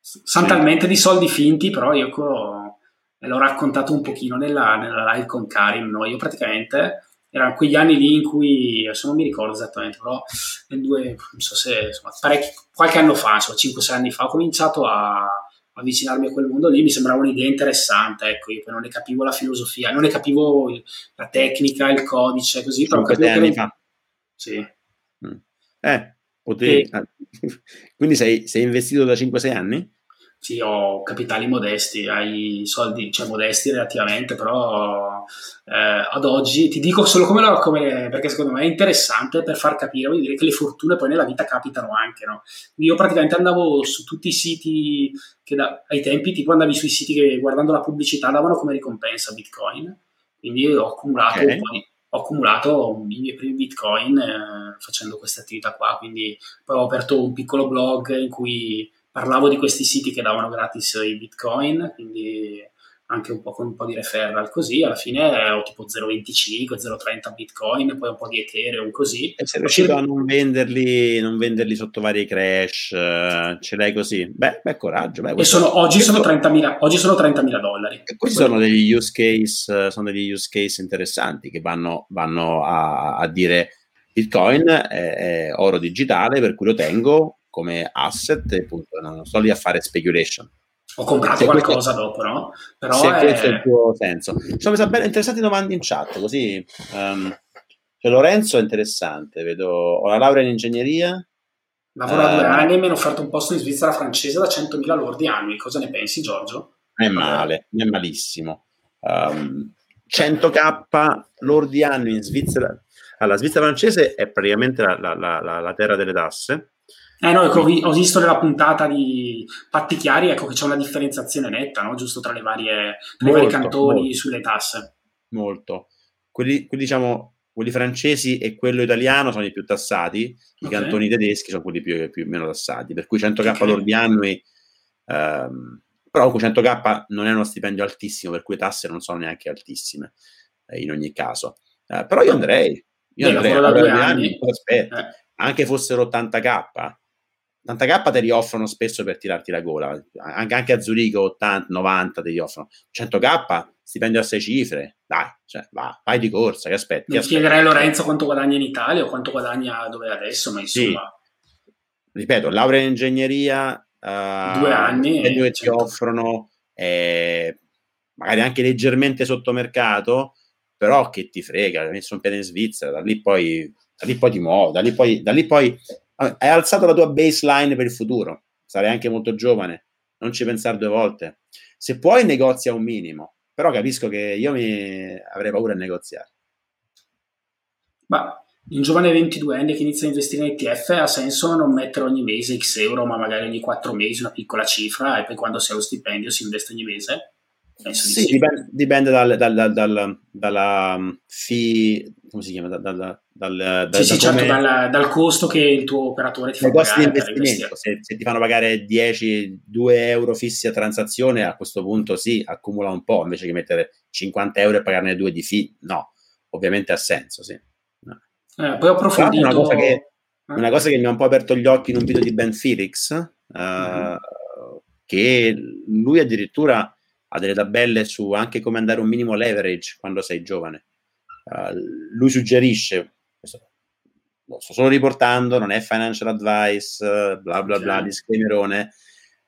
Sono sì. talmente di soldi finti, però io l'ho raccontato un pochino nella, nella live con Karim, no? io praticamente erano quegli anni lì in cui, adesso non mi ricordo esattamente, però nel due, non so se, insomma, parecchi, qualche anno fa, insomma, 5-6 anni fa, ho cominciato a avvicinarmi a quel mondo lì, mi sembrava un'idea interessante, ecco, io non ne capivo la filosofia, non ne capivo il, la tecnica, il codice, così, però capivo anni che... fa. Sì. Mm. Eh, potevi... E... Quindi sei, sei investito da 5-6 anni? Sì, ho capitali modesti, hai soldi, cioè modesti relativamente, però eh, ad oggi ti dico solo come, la, come, perché secondo me è interessante per far capire, voglio dire che le fortune poi nella vita capitano anche, no? Io praticamente andavo su tutti i siti che da, ai tempi, tipo andavi sui siti che guardando la pubblicità davano come ricompensa Bitcoin, quindi ho accumulato okay. un po' di ho accumulato i miei primi bitcoin eh, facendo questa attività qua, quindi poi ho aperto un piccolo blog in cui parlavo di questi siti che davano gratis i bitcoin, quindi anche un po' con un po' di referral così, alla fine ho tipo 0,25, 0,30 bitcoin, poi un po' di ethereum così. E sei riuscito a non venderli, non venderli sotto vari crash, eh, ce l'hai così? Beh, beh coraggio. Beh, e sono, oggi, sono 30.000, oggi sono 30.000 dollari. E questi sono degli use case, sono degli use case interessanti che vanno, vanno a, a, dire Bitcoin è, è oro digitale per cui lo tengo come asset, appunto, non sto lì a fare speculation. Ho comprato se qualcosa questo, dopo, no? Però se è... questo è il tuo senso. Sono messa bene interessanti domande in chat, così... Um, cioè Lorenzo è interessante, vedo... Ho la laurea in ingegneria. Lavoro da uh, due eh, anni e mi hanno offerto un posto in Svizzera francese da 100.000 lordi annui. Cosa ne pensi, Giorgio? È male, è malissimo. Um, 100k lordi annui in Svizzera. Allora, la Svizzera francese è praticamente la, la, la, la terra delle tasse eh no, ecco, ho visto nella puntata di Patti Chiari, ecco che c'è una differenziazione netta, no? giusto tra, le varie, tra molto, i vari cantoni molto. sulle tasse. Molto. Quelli, quelli, diciamo, quelli francesi e quello italiano sono i più tassati, i okay. cantoni tedeschi sono quelli più, più meno tassati, per cui 100k okay. lordi annui, ehm, però 100k non è uno stipendio altissimo, per cui le tasse non sono neanche altissime eh, in ogni caso. Eh, però io andrei, io Beh, andrei a due anni, anni eh. anche fossero 80k, 80k te li offrono spesso per tirarti la gola, anche, anche a Zurigo 80, 90 te li offrono, 100k stipendio a sei cifre, dai, cioè, va, vai di corsa, che aspetti? Mi chiederei a Lorenzo quanto guadagna in Italia o quanto guadagna dove è adesso, ma insomma... Sì. Ripeto, laurea in ingegneria, uh, due anni, e ti certo. offrono eh, magari anche leggermente sotto mercato, però che ti frega, un piede in Svizzera, da lì poi, da lì poi ti muovi, da lì poi, da lì poi hai alzato la tua baseline per il futuro, sarai anche molto giovane, non ci pensare due volte. Se puoi negozia un minimo, però capisco che io mi avrei paura di negoziare. Ma un giovane 22enne che inizia a investire in ETF ha senso non mettere ogni mese X euro, ma magari ogni 4 mesi una piccola cifra e poi quando si ha lo stipendio si investe ogni mese? Sì. Dipende, dipende dal, dal, dal, dalla um, fee, come si chiama? Dal, dal, sì, sì, certo, dal, dal, costo che il tuo operatore ti fa pagare. Investimento. Se, se, ti fanno pagare 10, 2 euro fissi a transazione, a questo punto sì, accumula un po', invece che mettere 50 euro e pagarne 2 di fee, no, ovviamente ha senso, sì. No. Eh, poi ho approfondito... Una cosa, che, eh? una cosa, che, mi ha un po' aperto gli occhi in un video di Ben Felix, uh, mm-hmm. che lui addirittura ha delle tabelle su anche come andare un minimo leverage quando sei giovane. Uh, lui suggerisce, lo sto solo riportando, non è financial advice, bla bla bla, disclaimerone,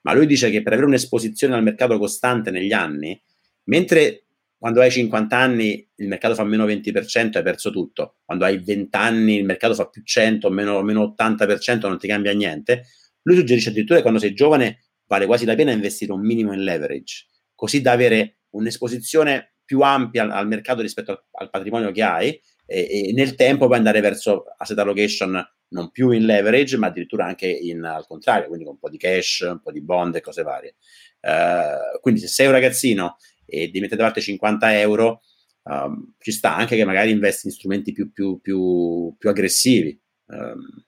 ma lui dice che per avere un'esposizione al mercato costante negli anni, mentre quando hai 50 anni il mercato fa meno 20%, hai perso tutto, quando hai 20 anni il mercato fa più 100, meno, meno 80%, non ti cambia niente, lui suggerisce addirittura che quando sei giovane vale quasi la pena investire un minimo in leverage così da avere un'esposizione più ampia al, al mercato rispetto al, al, patrimonio che hai e, e, nel tempo puoi andare verso asset allocation non più in leverage ma addirittura anche in, al contrario, quindi con un po' di cash, un po' di bond e cose varie. Uh, quindi se sei un ragazzino e devi mettere da parte 50 euro, um, ci sta anche che magari investi in strumenti più, più, più, più aggressivi. Um,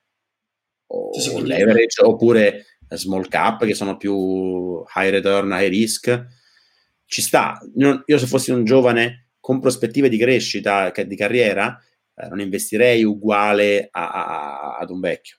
o sì, leverage oppure small cap che sono più high return, high risk ci sta. io se fossi un giovane con prospettive di crescita, di carriera, eh, non investirei uguale a, a, ad un vecchio.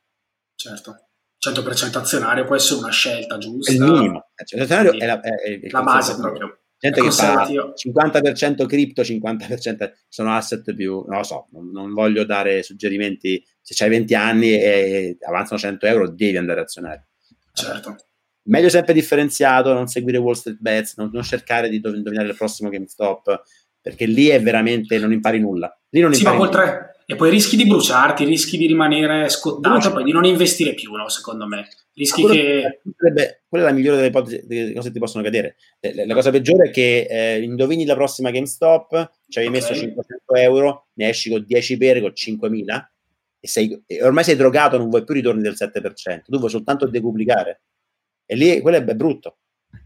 Certo. 100% azionario può essere una scelta giusta. È il minimo. Cioè, l'azionario è la, è, è la base proprio. gente che fa 50% cripto, 50% sono asset più, non lo so, non, non voglio dare suggerimenti, se hai 20 anni e avanzano 100 euro devi andare a azionare. Certo. Meglio sempre differenziato, non seguire Wall Street Bets, non, non cercare di indovinare il prossimo GameStop, perché lì è veramente, non impari nulla. Lì non sì, impari ma oltre, e poi rischi di bruciarti, rischi di rimanere scottato, e poi di non investire più, no? secondo me. Rischi che... Sarebbe, quella è la migliore delle, ipotesi, delle cose che ti possono cadere. La, la cosa peggiore è che eh, indovini la prossima GameStop, ci avevi okay. messo 500 euro, ne esci con 10 per con 5.000 e, sei, e ormai sei drogato, non vuoi più ritorni del 7%, tu vuoi soltanto decuplicare. E lì quello è brutto,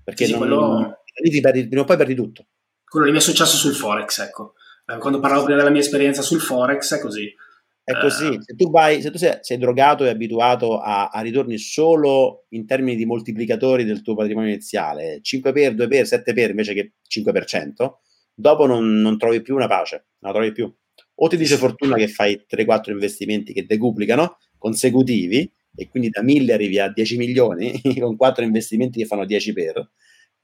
perché sì, non, quello... lì perdi, prima o poi perdi tutto. Quello lì mi è successo sul Forex, ecco. Eh, quando parlavo prima della mia esperienza sul Forex è così. È così, eh. se tu, vai, se tu sei, sei drogato e abituato a, a, ritorni solo in termini di moltiplicatori del tuo patrimonio iniziale, 5 per, 2 per, 7 per invece che 5%, dopo non, non trovi più una pace, non la trovi più. O ti dice fortuna che fai 3-4 investimenti che decuplicano consecutivi e quindi da 1000 arrivi a 10 milioni con 4 investimenti che fanno 10 per,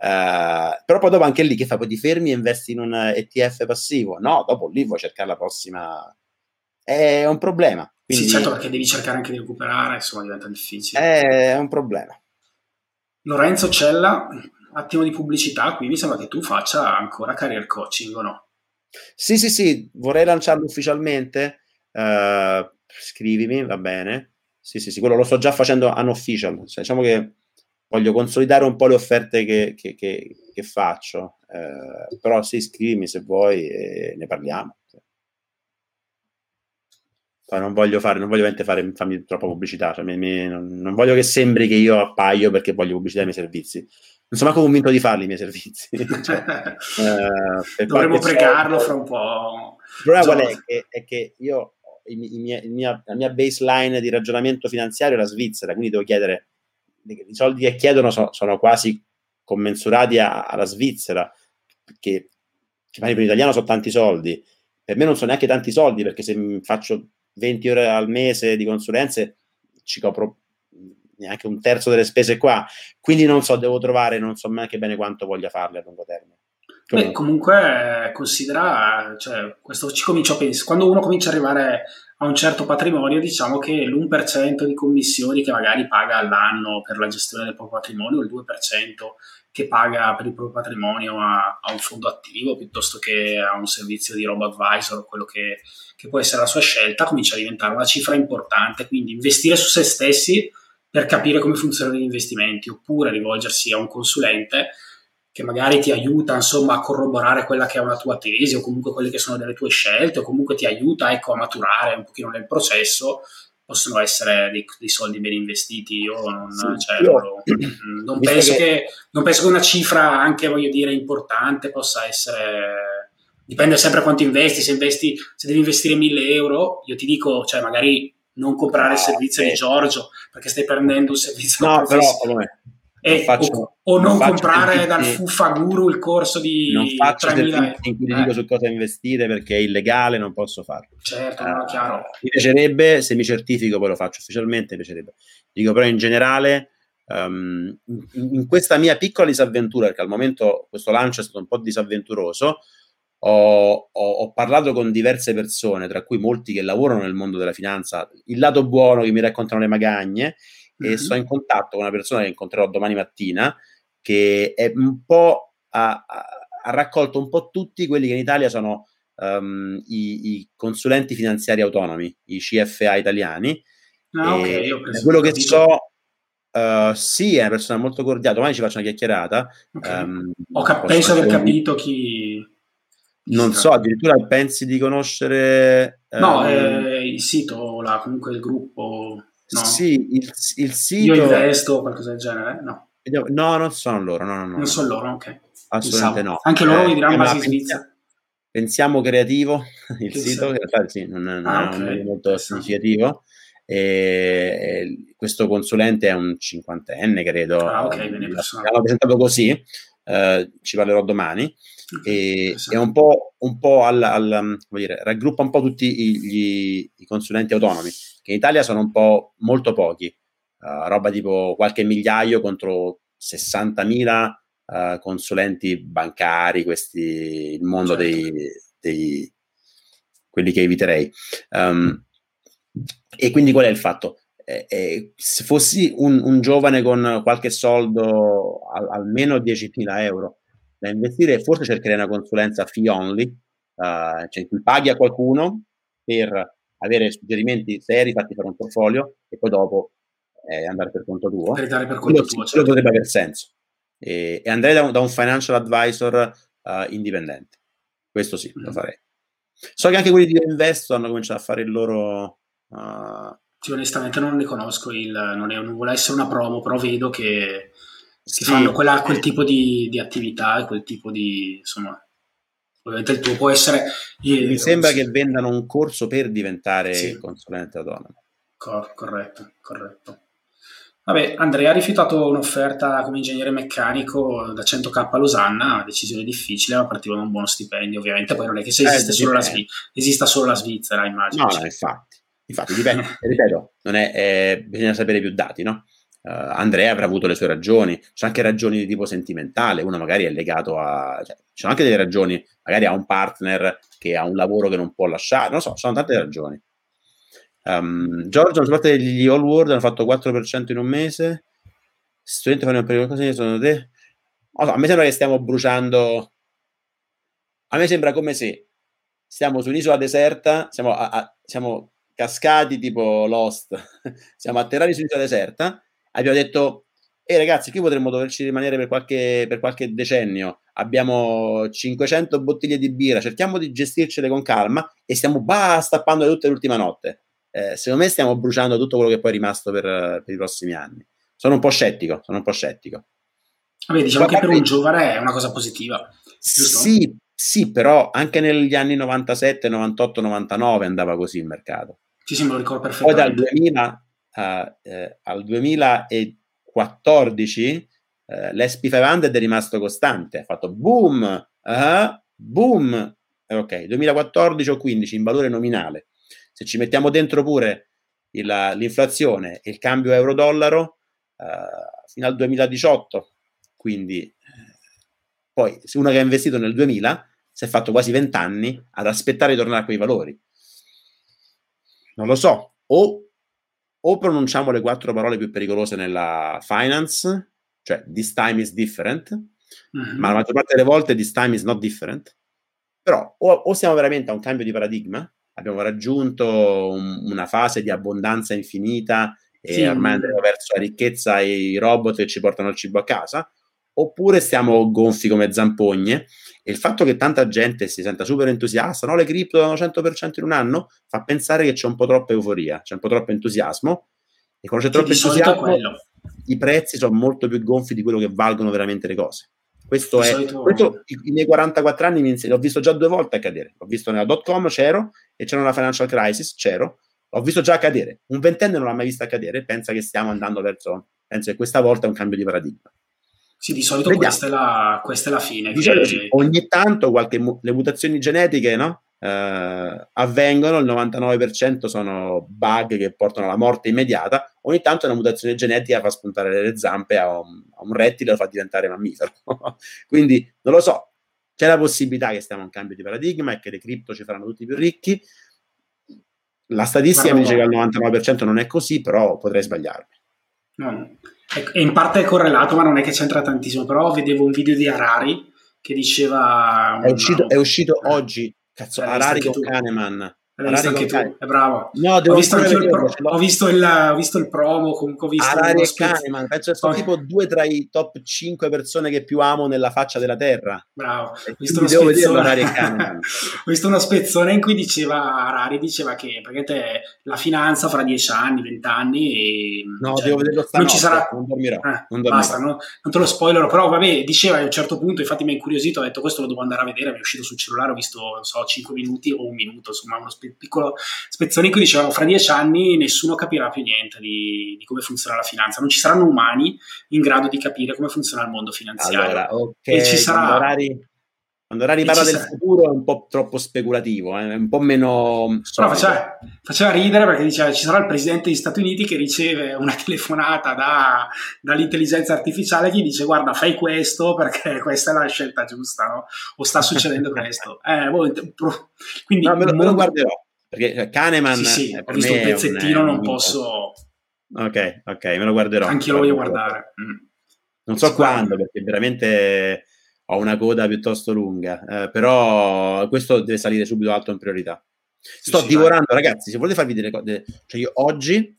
Uh, però poi dopo anche lì che fai? Poi ti fermi e investi in un ETF passivo? No, dopo lì vuoi cercare la prossima. È un problema. Quindi... Sì, certo, perché devi cercare anche di recuperare, insomma, diventa difficile. È un problema. Lorenzo Cella, attimo di pubblicità, qui mi sembra che tu faccia ancora career coaching o no? Sì, sì, sì, vorrei lanciarlo ufficialmente. Uh, scrivimi, va bene. Sì, sì, sì, quello lo sto già facendo unofficial. Cioè, diciamo che voglio consolidare un po' le offerte che, che, che, che faccio, eh, però sì, scrivimi se vuoi e ne parliamo. Poi non voglio fare, non voglio fare, farmi troppa pubblicità, cioè, mi, mi, non, voglio che sembri che io appaio perché voglio pubblicitare i miei servizi. Non sono manco convinto di farli i miei servizi. cioè, eh, Dovremmo pregarlo fra un po'. Il problema qual è? Che, è che io, i, i miei, mia, la mia baseline di ragionamento finanziario è la Svizzera, quindi devo chiedere i soldi che chiedono so, sono quasi commensurati a, alla Svizzera, che, che per l'italiano sono tanti soldi. Per me non sono neanche tanti soldi, perché se faccio 20 ore al mese di consulenze ci copro neanche un terzo delle spese qua. Quindi non so, devo trovare, non so neanche bene quanto voglia farle a lungo termine. Beh, comunque considera, cioè, questo ci comincio a pensare, quando uno comincia ad arrivare a un certo patrimonio, diciamo che l'1% di commissioni che magari paga all'anno per la gestione del proprio patrimonio, il 2% che paga per il proprio patrimonio a, a un fondo attivo piuttosto che a un servizio di robo advisor, quello che, che può essere la sua scelta, comincia a diventare una cifra importante. Quindi investire su se stessi per capire come funzionano gli investimenti, oppure rivolgersi a un consulente che magari ti aiuta insomma a corroborare quella che è una tua tesi o comunque quelle che sono delle tue scelte o comunque ti aiuta ecco, a maturare un pochino nel processo possono essere dei, dei soldi ben investiti io non, sì, cioè, io, lo, non, penso che... Che, non, penso che, una cifra anche voglio dire importante possa essere dipende sempre quanto investi se investi se devi investire 1000 euro io ti dico cioè magari non comprare il servizio eh. di Giorgio perché stai prendendo un servizio no però e, faccio, o, o, non, non comprare dal Fuffa Guru il corso di non faccio 3.000 in cui ti dico eh. su cosa investire perché è illegale, non posso farlo. Certo, uh, chiaro. Mi piacerebbe, se mi certifico poi lo faccio ufficialmente, mi piacerebbe. Dico però in generale, um, in, in, questa mia piccola disavventura, perché al momento questo lancio è stato un po' disavventuroso, ho, ho, ho, parlato con diverse persone, tra cui molti che lavorano nel mondo della finanza, il lato buono che mi raccontano le magagne e mm-hmm. sto in contatto con una persona che incontrerò domani mattina che è un po' ha, ha raccolto un po' tutti quelli che in Italia sono um, i, i, consulenti finanziari autonomi, i CFA italiani. Ah, okay, quello che so, uh, sì, è una persona molto cordiale. Domani ci faccio una chiacchierata. Okay. Um, cap- penso di aver capito chi. Non so, addirittura pensi di conoscere. No, um, eh, il sito, là, comunque il gruppo. No. Sì, il, il sito... Io investo o qualcosa del genere, no? No, non sono loro, no, no, no. Non sono loro, ok. Assolutamente Pensavo. no. Anche loro eh, mi diranno base Svizzera. Pensiamo creativo, il che sito, in realtà sì, non, non ah, okay. è molto significativo. E, e questo consulente è un cinquantenne, credo. Ah, ok, bene, L'hanno presentato così, eh, ci parlerò domani. E, è un po', un po al, al, dire, raggruppa un po' tutti gli, i consulenti autonomi che in Italia sono un po' molto pochi, uh, roba tipo qualche migliaio contro 60.000 uh, consulenti bancari, questi, il mondo certo. dei, dei, quelli che eviterei. Um, e quindi qual è il fatto? Eh, eh, se fossi un, un, giovane con qualche soldo, al, almeno 10.000 euro da investire, forse cercherei una consulenza fee only, uh, cioè in cui paghi a qualcuno per avere suggerimenti seri, fatti fare un portfolio e poi dopo eh, andare per conto tuo. Per per conto quello, tuo, certo. potrebbe aver senso. E, e andrei da un, da un, financial advisor uh, indipendente. Questo sì, mm. lo farei. So che anche quelli di Investo hanno cominciato a fare il loro... Uh, sì, onestamente non ne conosco, il, non, è, non, vuole essere una promo, però vedo che, sì, fanno quella, quel tipo di, di attività quel tipo di... insomma, ovviamente il tuo può essere... Mi sembra che vendano un corso per diventare sì. consulente autonomo. Cor- corretto, corretto. Vabbè, Andrea ha rifiutato un'offerta come ingegnere meccanico da 100k a Losanna, decisione difficile, ma partiva da un buono stipendio, ovviamente. Poi non è che se esiste eh, solo la Svizzera, esista solo la Svizzera, immagino. No, no, infatti. Infatti, dipende, ripeto, non è, eh, bisogna sapere più dati, no? Uh, Andrea avrà avuto le sue ragioni, ci sono anche ragioni di tipo sentimentale, uno magari è legato a... Cioè, ci sono anche delle ragioni, magari ha un partner che ha un lavoro che non può lasciare, non so, sono tante ragioni. Um, Giorgio, non parte degli All World, hanno fatto 4% in un mese. Studenti fanno per qualcosa secondo te? Oh, a me sembra che stiamo bruciando. A me sembra come se stiamo su un'isola deserta, siamo, a, a, siamo cascati tipo Lost, siamo atterrati su un'isola deserta. Abbiamo detto, ehi ragazzi, qui potremmo doverci rimanere per qualche, per qualche decennio. Abbiamo 500 bottiglie di birra, cerchiamo di gestircele con calma e stiamo bah, stappando tutte l'ultima notte eh, secondo me stiamo bruciando tutto quello che poi è rimasto per, per, i prossimi anni. Sono un po' scettico, sono un po' scettico. Vabbè, diciamo che per un giovane è una cosa positiva. Giusto? Sì, sì, però anche negli anni 97, 98, 99 andava così il mercato. Sì, sì, me lo ricordo perfettamente. Poi dal 2000 uh, eh, al 2014 uh, l'SP 500 è rimasto costante, ha fatto boom, uh, boom, ok, 2014 o 15 in valore nominale. Se ci mettiamo dentro pure il, l'inflazione e il cambio euro-dollaro eh, fino al 2018, quindi eh, poi se uno che ha investito nel 2000 si è fatto quasi 20 anni ad aspettare di tornare a quei valori. Non lo so, o, o pronunciamo le quattro parole più pericolose nella finance, cioè this time is different, mm-hmm. ma la maggior parte delle volte this time is not different, però o, o siamo veramente a un cambio di paradigma, abbiamo raggiunto un, una fase di abbondanza infinita e sì. ormai andiamo verso la ricchezza e i robot che ci portano il cibo a casa, oppure stiamo gonfi come zampogne e il fatto che tanta gente si senta super entusiasta, no, le cripto danno 100% in un anno, fa pensare che c'è un po' troppa euforia, c'è un po' troppo entusiasmo e quando c'è troppo entusiasmo i prezzi sono molto più gonfi di quello che valgono veramente le cose. Questo è, solito... questo, i, i, miei 44 anni mi l'ho visto già due volte accadere. L'ho visto nella dot com, c'ero, e c'era una financial crisis, c'ero. L'ho visto già accadere. Un ventenne non l'ha mai visto accadere, pensa che stiamo andando verso, penso che questa volta è un cambio di paradigma. Sì, di solito questa è, la, questa è la fine. Che... Ogni tanto qualche, le mutazioni genetiche, no? eh, avvengono, il 99% sono bug che portano alla morte immediata, ogni tanto una mutazione genetica fa spuntare le zampe a un, a un rettile e lo fa diventare mammifero. Quindi non lo so, c'è la possibilità che stiamo in un cambio di paradigma e che le cripto ci faranno tutti più ricchi. La statistica mi dice che al 99% non è così, però potrei sbagliarmi. No, è in parte è correlato, ma non è che c'entra tantissimo. Però vedevo un video di Harari che diceva... È uscito, è uscito oggi Cazzo, Harari con Kahneman. L'hai visto anche tu, è bravo. No, ho visto, anche il pro- ho, visto il, ho visto il promo, comunque ho visto Harari e Kahneman, penso che sono tipo due tra i top 5 persone che più amo nella faccia della terra. Bravo, ho visto, uno spezzone, ho visto uno spezzone in cui diceva Harari diceva che praticamente la finanza fra 10 anni, 20 anni e, no, cioè, devo vederlo non ci sarà non dormirò, eh, non dormirò. Basta, no? non te lo spoilerò, però vabbè, diceva a un certo punto, infatti mi ha incuriosito, ho detto questo lo devo andare a vedere, mi è uscito sul cellulare, ho visto, non so, 5 minuti o un minuto, insomma, uno spe- piccolo spezzoni in cui dicevano fra dieci anni nessuno capirà più niente di, di, come funziona la finanza, non ci saranno umani in grado di capire come funziona il mondo finanziario. Allora, okay, e ci sarà... Orari... Quando Rani parla del futuro è un po' troppo speculativo, eh? è un po' meno... Però faceva, faceva, ridere perché diceva ci sarà il presidente degli Stati Uniti che riceve una telefonata da, dall'intelligenza artificiale che dice guarda fai questo perché questa è la scelta giusta, no? O sta succedendo questo. Eh, boh, quindi no, me, lo, me lo guarderò, perché cioè, Kahneman... Sì, sì, ho visto un pezzettino, un, non posso... Ok, ok, me lo guarderò. Anch'io lo voglio guardare. Mm. Non so quando, perché veramente ho una coda piuttosto lunga, eh, però questo deve salire subito alto in priorità. Sto sì, divorando, vai. ragazzi, se volete farvi delle cose, cioè io oggi,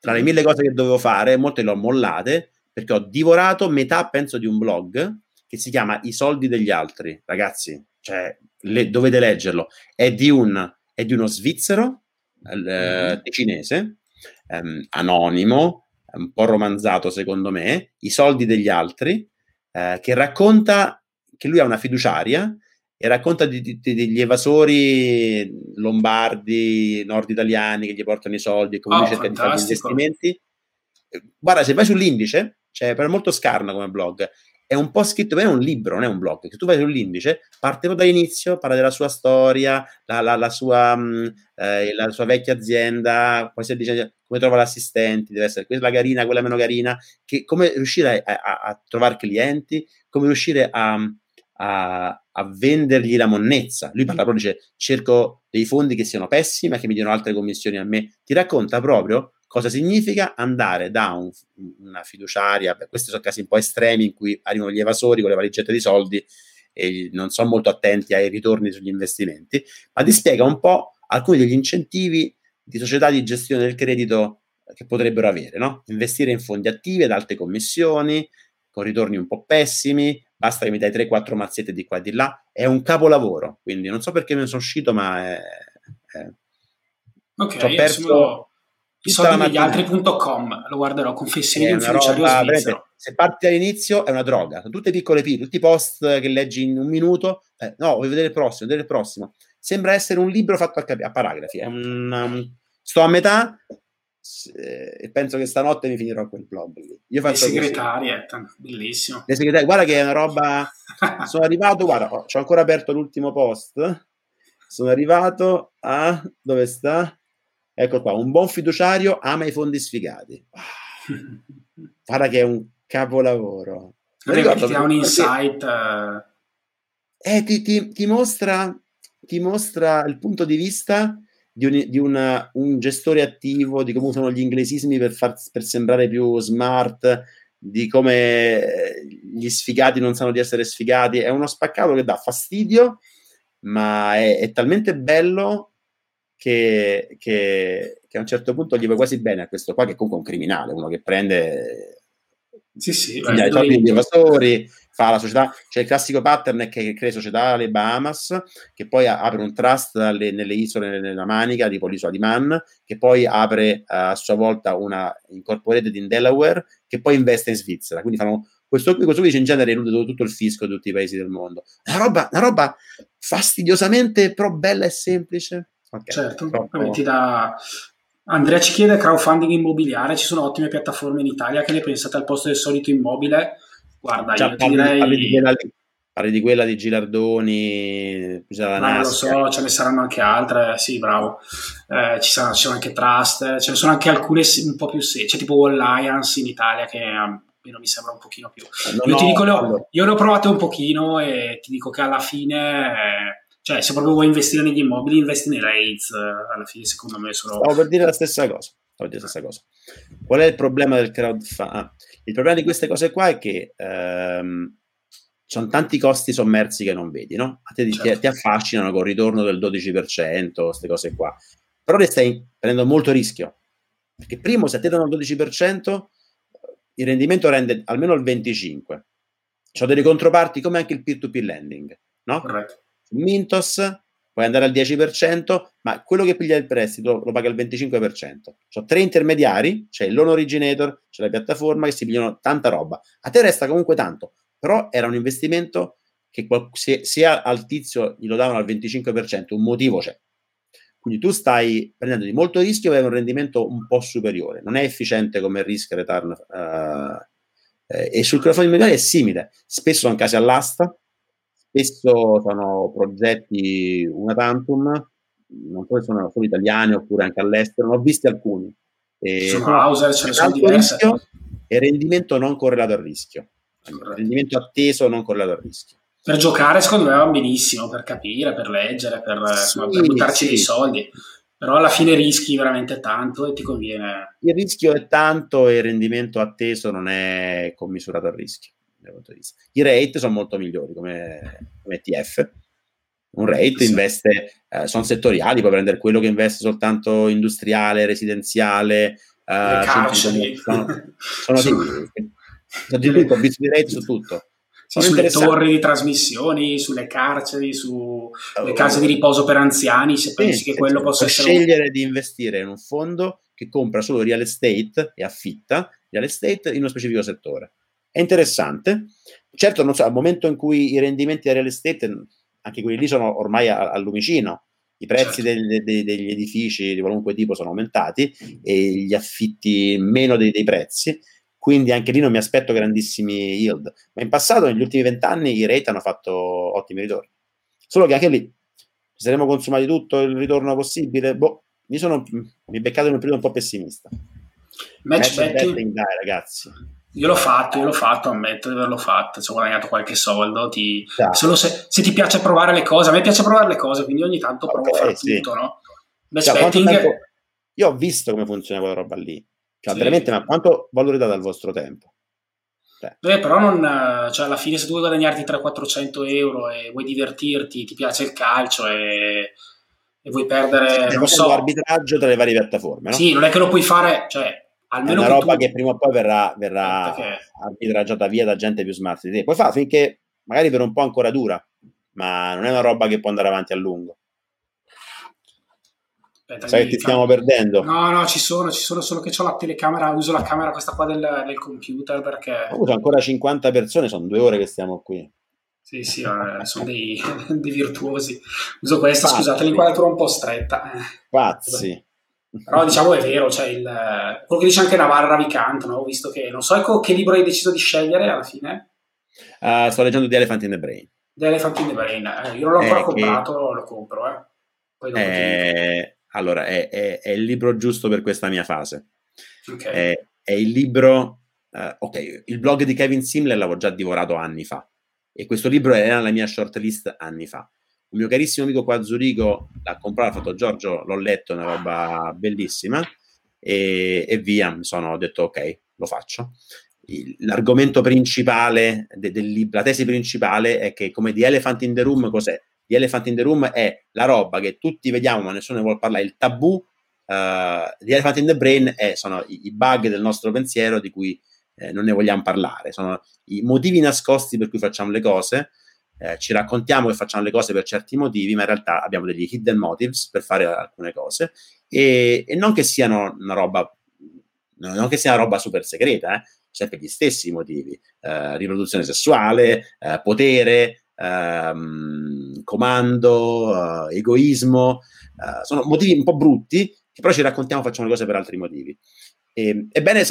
tra le mille cose che dovevo fare, molte le ho mollate, perché ho divorato metà, penso, di un blog che si chiama I soldi degli altri. Ragazzi, cioè, le, dovete leggerlo. È di, un, è di uno svizzero, mm-hmm. cinese, ehm, anonimo, un po' romanzato secondo me, I soldi degli altri, eh, che racconta che lui ha una fiduciaria e racconta di, di, degli evasori lombardi, nord italiani che gli portano i soldi e come oh, cerca di fare gli investimenti. Guarda, se vai sull'indice, cioè, per molto scarno come blog, è un po' scritto, bene, è un libro, non è un blog, che tu vai sull'indice, parte proprio dall'inizio, parla della sua storia, la, la, la, sua, mm, eh, la, sua, vecchia azienda, poi si dice come trova l'assistente, deve essere quella carina, quella meno carina, che, come riuscire a, a, a trovare clienti, come riuscire a, a, vendergli la monnezza. Lui parla proprio, dice, cerco dei fondi che siano pessimi, ma che mi diano altre commissioni a me. Ti racconta proprio Cosa significa andare da un, una fiduciaria? Beh, questi sono casi un po' estremi in cui arrivano gli evasori con le valigette di soldi e non sono molto attenti ai ritorni sugli investimenti, ma ti spiega un po' alcuni degli incentivi di società di gestione del credito che potrebbero avere, no? Investire in fondi attivi ad alte commissioni, con ritorni un po' pessimi, basta che mi dai 3-4 mazzette di qua e di là, è un capolavoro, quindi non so perché me ne sono uscito, ma è... è... Ok, ho perso... I soldi degli altri.com lo guarderò, confessioni di un fiduciario svizzero. Se parti all'inizio è una droga, sono tutte piccole pillole, tutti i post che leggi in un minuto, eh, no, voglio vedere il prossimo, vedere il prossimo. Sembra essere un libro fatto a, cap- a paragrafi, è un, um, sto a metà eh, penso che stanotte mi finirò quel blog lì. Io Le segretarie, bellissimo. Le segretarie, guarda che è una roba... sono arrivato, guarda, ho ancora aperto l'ultimo post, sono arrivato a... dove sta? Ecco qua, un buon fiduciario ama i fondi sfigati. Guarda che è un capolavoro. Ricordo, ti ha un insight. Eh, eh, ti, ti, ti, mostra, ti mostra il punto di vista di, un, di una, un gestore attivo, di come usano gli inglesismi per, far, per sembrare più smart, di come gli sfigati non sanno di essere sfigati. È uno spaccato che dà fastidio, ma è, è talmente bello che, che, che, a un certo punto gli va quasi bene a questo qua, che comunque è un criminale, uno che prende sì, sì, gli soldi degli evasori, fa la società. C'è il classico pattern che crea società alle Bahamas, che poi apre un trust alle, nelle isole nella Manica, tipo l'isola di Man, che poi apre uh, a sua volta una incorporated in Delaware, che poi investe in Svizzera. Quindi fanno questo qui, questo qui in genere elude tutto il fisco di tutti i paesi del mondo. Una roba, una roba fastidiosamente però bella e semplice. Okay, certo, troppo... ti dà... Andrea ci chiede crowdfunding immobiliare, ci sono ottime piattaforme in Italia, che ne pensate al posto del solito immobile? Guarda, Già, io parli, direi... Parli di, quella, parli di quella di Gilardoni, Ma lo so, ce ne saranno anche altre, sì, bravo. Eh, ci, saranno, ci, sono anche Trust, ce ne sono anche alcune un po' più serie, c'è tipo Alliance in Italia che almeno mi sembra un pochino più... No, io ti dico, no. io ne ho provate un pochino e ti dico che alla fine... Eh, cioè, se proprio vuoi investire negli immobili, investi nei REITs, eh, alla fine secondo me sono... Stavo per dire la stessa cosa. Dire la stessa cosa. Qual è il problema del crowdfunding? Ah, il problema di queste cose qua è che ehm, sono tanti costi sommersi che non vedi, no? A te certo. ti, ti, affascinano con il ritorno del 12%, queste cose qua. Però ne stai prendendo molto rischio. Perché primo, se a te danno il 12%, il rendimento rende almeno il 25%. C'ho delle controparti come anche il peer-to-peer lending, no? Corretto Mintos puoi andare al 10%, ma quello che piglia il prestito lo paga il 25%. Ho tre intermediari, c'è il loan originator, c'è la piattaforma che si pigliano tanta roba. A te resta comunque tanto, però era un investimento che se, se al tizio glielo davano al 25%, un motivo c'è. Quindi tu stai prendendo di molto rischio e hai un rendimento un po' superiore. Non è efficiente come risk return. Uh, e sul crowdfunding immobiliare è simile. Spesso sono casi all'asta, spesso sono progetti una tantum, non so se sono solo italiani oppure anche all'estero, ne ho visti alcuni. E sono Hauser, ce ne sono diverse. E rendimento non correlato al rischio. Corretto. Rendimento atteso non correlato al rischio. Per giocare secondo me va benissimo, per capire, per leggere, per, sì, insomma, per buttarci sì. dei soldi però alla fine rischi veramente tanto e ti conviene. Il rischio è tanto e il rendimento atteso non è commisurato al rischio. I rate sono molto migliori come, come ETF. Un rate investe, eh, sono settoriali, puoi prendere quello che investe soltanto industriale, residenziale, eh. Sono, sono, sono, di, di tutto, ho visto i rate su tutto. Sì, sulle torri di trasmissioni, sulle carceri, sulle oh, case di riposo per anziani, se pensi sì, che quello possa essere... scegliere un... di investire in un fondo che compra solo real estate e affitta real estate in uno specifico settore. È interessante. Certo, non so, al momento in cui i rendimenti da real estate, anche quelli lì sono ormai al lumicino, i prezzi certo. degli, degli, degli, edifici di qualunque tipo sono aumentati e gli affitti meno dei, dei prezzi quindi anche lì non mi aspetto grandissimi yield. Ma in passato, negli ultimi vent'anni, i rate hanno fatto ottimi ritorni. Solo che anche lì ci saremmo consumati tutto il ritorno possibile. Boh, mi sono mi beccato in un periodo un po' pessimista. Match, Match betting, dai ragazzi. Io l'ho fatto, io l'ho fatto, ammetto di averlo fatto, ci ho guadagnato qualche soldo. Ti... Solo se, se, ti piace provare le cose, a me piace provare le cose, quindi ogni tanto provo okay, a fare sì. tutto, no? Cioè, betting... Tempo... Io ho visto come funziona quella roba lì. Cioè, sì. veramente, ma quanto valore dà dal vostro tempo? Beh. Beh, però non, cioè, alla fine se tu vuoi guadagnarti 300-400 euro e vuoi divertirti, ti piace il calcio e, e vuoi perdere, sì, non so... arbitraggio tra le varie piattaforme, no? Sì, non è che lo puoi fare, cioè, almeno È una roba tu... che prima o poi verrà, verrà che... arbitraggiata via da gente più smart di te. Puoi fare finché magari per un po' ancora dura, ma non è una roba che può andare avanti a lungo. Aspetta, Sai che ti stiamo perdendo? No, no, ci sono, ci sono, solo che ho la telecamera, uso la camera questa qua del, del computer perché... Ho avuto ancora 50 persone, sono due ore che stiamo qui. Sì, sì, eh, sono dei, dei, virtuosi. Uso questa, Pazzi. scusate, l'inquadratura un po' stretta. Pazzi. Però diciamo è vero, cioè il, quello che dice anche Navarra Ravikant, no? ho visto che non so ecco, che libro hai deciso di scegliere alla fine. Uh, sto leggendo The Elephant in the Brain. The Elephant in the Brain, eh, io non l'ho ancora eh, comprato, che... lo compro. Eh. Poi dopo eh, allora, è, è, è, il libro giusto per questa mia fase. Okay. È, è, il libro... Uh, ok, il blog di Kevin Simler l'avevo già divorato anni fa e questo libro era nella mia shortlist anni fa. Un mio carissimo amico qua a Zurigo l'ha comprato, ha fatto Giorgio, l'ho letto, è una roba bellissima e, e via, mi sono detto ok, lo faccio. L'argomento principale de, del libro, la tesi principale è che come The Elephant in the Room cos'è? di Elephant in the Room è la roba che tutti vediamo ma nessuno ne vuole parlare, il tabù uh, di Elephant in the Brain è, sono i, i, bug del nostro pensiero di cui eh, non ne vogliamo parlare, sono i motivi nascosti per cui facciamo le cose, eh, ci raccontiamo che facciamo le cose per certi motivi, ma in realtà abbiamo degli hidden motives per fare alcune cose e, e non che siano una roba non che sia una roba super segreta, eh? sempre gli stessi motivi, eh, riproduzione sessuale, eh, potere, ehm, comando, uh, egoismo, uh, sono motivi un po' brutti che però ci raccontiamo, facciamo le cose per altri motivi. E, è bene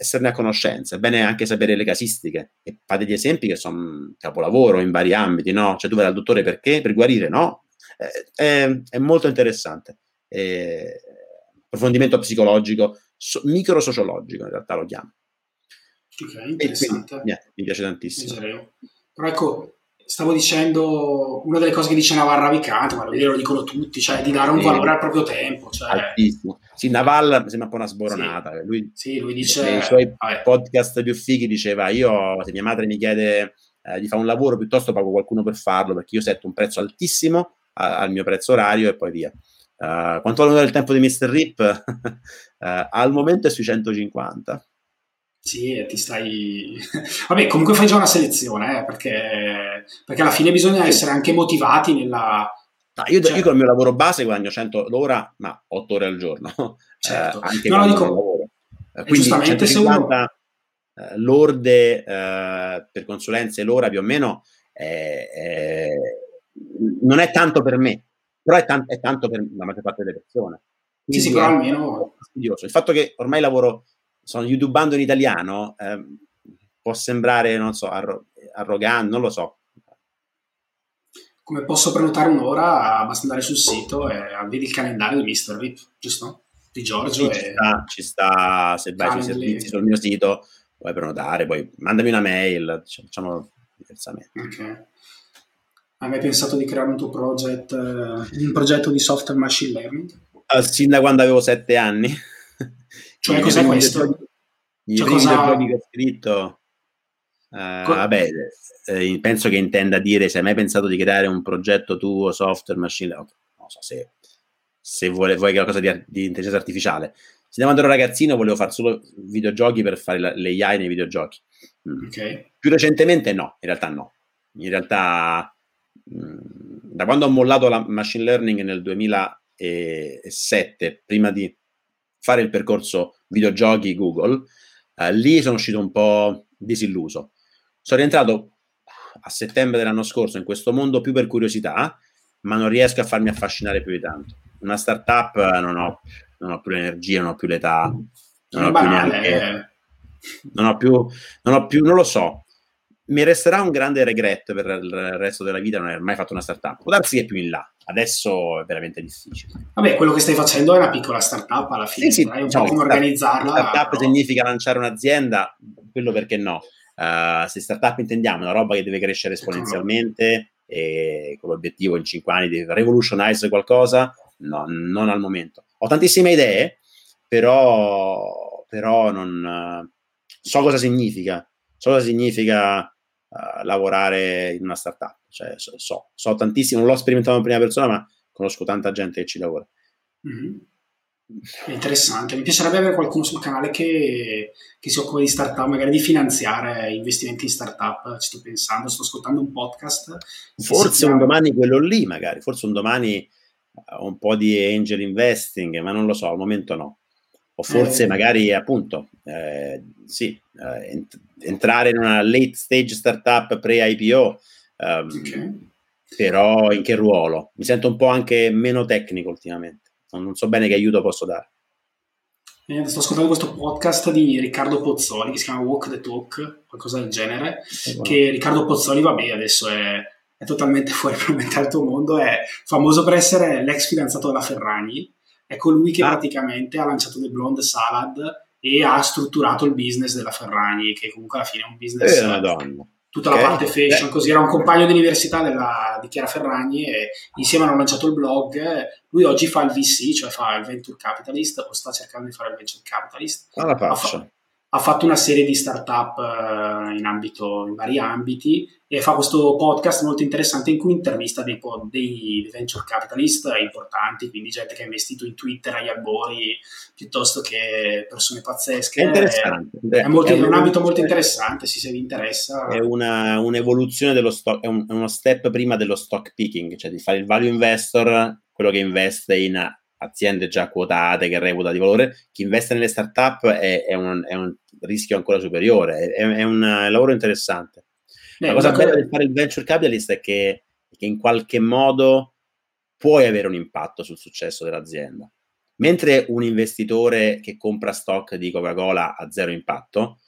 esserne a conoscenza, è bene anche sapere le casistiche e fate degli esempi che sono capolavoro in vari ambiti, no? Cioè tu vai dal dottore perché? Per guarire, no? Eh, è, è, molto interessante. Eh, approfondimento psicologico, so- microsociologico in realtà lo chiamo. Ok, interessante. Quindi, mi piace tantissimo. Però ecco, stavo dicendo, una delle cose che dice Navarra Ravikant, ma lo dicono tutti, cioè di dare un valore al proprio tempo. Cioè... Altissimo. Sì, Naval sembra un po' una sboronata. Sì, lui, sì, lui dice... Nei suoi vabbè. podcast più fighi diceva, io se mia madre mi chiede eh, di fare un lavoro, piuttosto pago qualcuno per farlo, perché io setto un prezzo altissimo a, al mio prezzo orario e poi via. Uh, quanto vale il tempo di Mr. Rip? uh, al momento è sui 150. Sì, ti stai... Vabbè, comunque fai già una selezione, eh, perché, perché alla fine bisogna essere anche motivati nella... No, io, cioè... io con il mio lavoro base guadagno 100 l'ora, ma 8 ore al giorno. Certo. Eh, anche no, dico... lavoro. Eh, quindi 150 uno... eh, lorde eh, per consulenze l'ora più o meno non è tanto per me, però è, tan- è tanto per la maggior parte delle persone. Quindi sì, sì, però almeno... Il fatto che ormai lavoro sono youtubando in italiano, eh, può sembrare, non so, arro- arrogante, non lo so. Come posso prenotare un'ora, basta andare sul sito e vedi il calendario di Mr. VIP, giusto? Di Giorgio. Sì, ci, sta, ci sta, se vai sui servizi sul mio sito, puoi prenotare, poi mandami una mail, facciamo diversamente. Ok. Hai mai pensato di creare un tuo project, uh, un progetto di software machine learning? Uh, sin da quando avevo sette anni. Cioè, cos'è questo? I cioè, cosa... che ho scritto Uh, Co- vabbè, eh, penso che intenda dire se hai mai pensato di creare un progetto tuo, software, machine, okay. non so se, se vuole, vuoi qualcosa di, di, intelligenza artificiale. Se da quando ero ragazzino volevo fare solo videogiochi per fare la, le AI nei videogiochi. Mm. Okay. Più recentemente no, in realtà no. In realtà mh, mm, da quando ho mollato la machine learning nel 2007, prima di fare il percorso videogiochi Google, eh, lì sono uscito un po' disilluso sono rientrato a settembre dell'anno scorso in questo mondo più per curiosità, ma non riesco a farmi affascinare più di tanto. Una startup non ho, non ho più l'energia, non ho più l'età, non ho più neanche... Non ho più, non ho più, non lo so. Mi resterà un grande regret per il resto della vita non aver mai fatto una startup. Può darsi che più in là, adesso è veramente difficile. Vabbè, quello che stai facendo è una piccola startup alla fine, sì, sì, sai un diciamo, po' come organizzarla. Startup però... significa lanciare un'azienda, quello perché no Uh, se startup intendiamo una roba che deve crescere esponenzialmente e con l'obiettivo in 5 anni di revolutionize qualcosa, no, non al momento. Ho tantissime idee, però, però non uh, so cosa significa. So cosa significa uh, lavorare in una startup. Cioè, so, so, so, tantissimo, non l'ho sperimentato in prima persona, ma conosco tanta gente che ci lavora. Mm-hmm. È interessante, mi piacerebbe avere qualcuno sul canale che, che, si occupa di startup, magari di finanziare investimenti in startup. Ci sto pensando, sto ascoltando un podcast. Forse un domani quello lì, magari, forse un domani eh, un po' di angel investing, ma non lo so, al momento no. O forse eh, magari appunto, eh, sì, eh, ent- entrare in una late stage startup pre-IPO. Um, ehm, okay. Però in che ruolo? Mi sento un po' anche meno tecnico ultimamente non so bene che aiuto posso dare. Eh, sto ascoltando questo podcast di Riccardo Pozzoli che si chiama Walk the Talk, qualcosa del genere. Eh, che Riccardo Pozzoli, vabbè, adesso è, è totalmente fuori dal tuo mondo. È famoso per essere l'ex fidanzato della Ferragni. È colui che ah. praticamente ha lanciato The Blonde Salad e ha strutturato il business della Ferragni, che comunque alla fine è un business. Una donna tutta okay. la parte fashion, Beh. così era un compagno di università della, di Chiara Ferragni e insieme hanno lanciato il blog. Lui oggi fa il VC, cioè fa il Venture Capitalist o sta cercando di fare il Venture Capitalist. Alla faccia ha fatto una serie di startup uh, in, ambito, in vari ambiti e fa questo podcast molto interessante in cui intervista dei, dei venture capitalist importanti, quindi gente che ha investito in Twitter agli albori piuttosto che persone pazzesche. È interessante. È, è, molto, è un ambito molto interessante, sì, se vi interessa. È una, un'evoluzione dello stock, è, un, è uno step prima dello stock picking, cioè di fare il value investor, quello che investe in aziende già quotate che reputa di valore, chi investe nelle startup è, è, un, è un rischio ancora superiore, è, è un lavoro interessante. Eh, La cosa bella di fare il venture capitalist è che, che in qualche modo puoi avere un impatto sul successo dell'azienda. Mentre un investitore che compra stock di Coca-Cola ha zero impatto,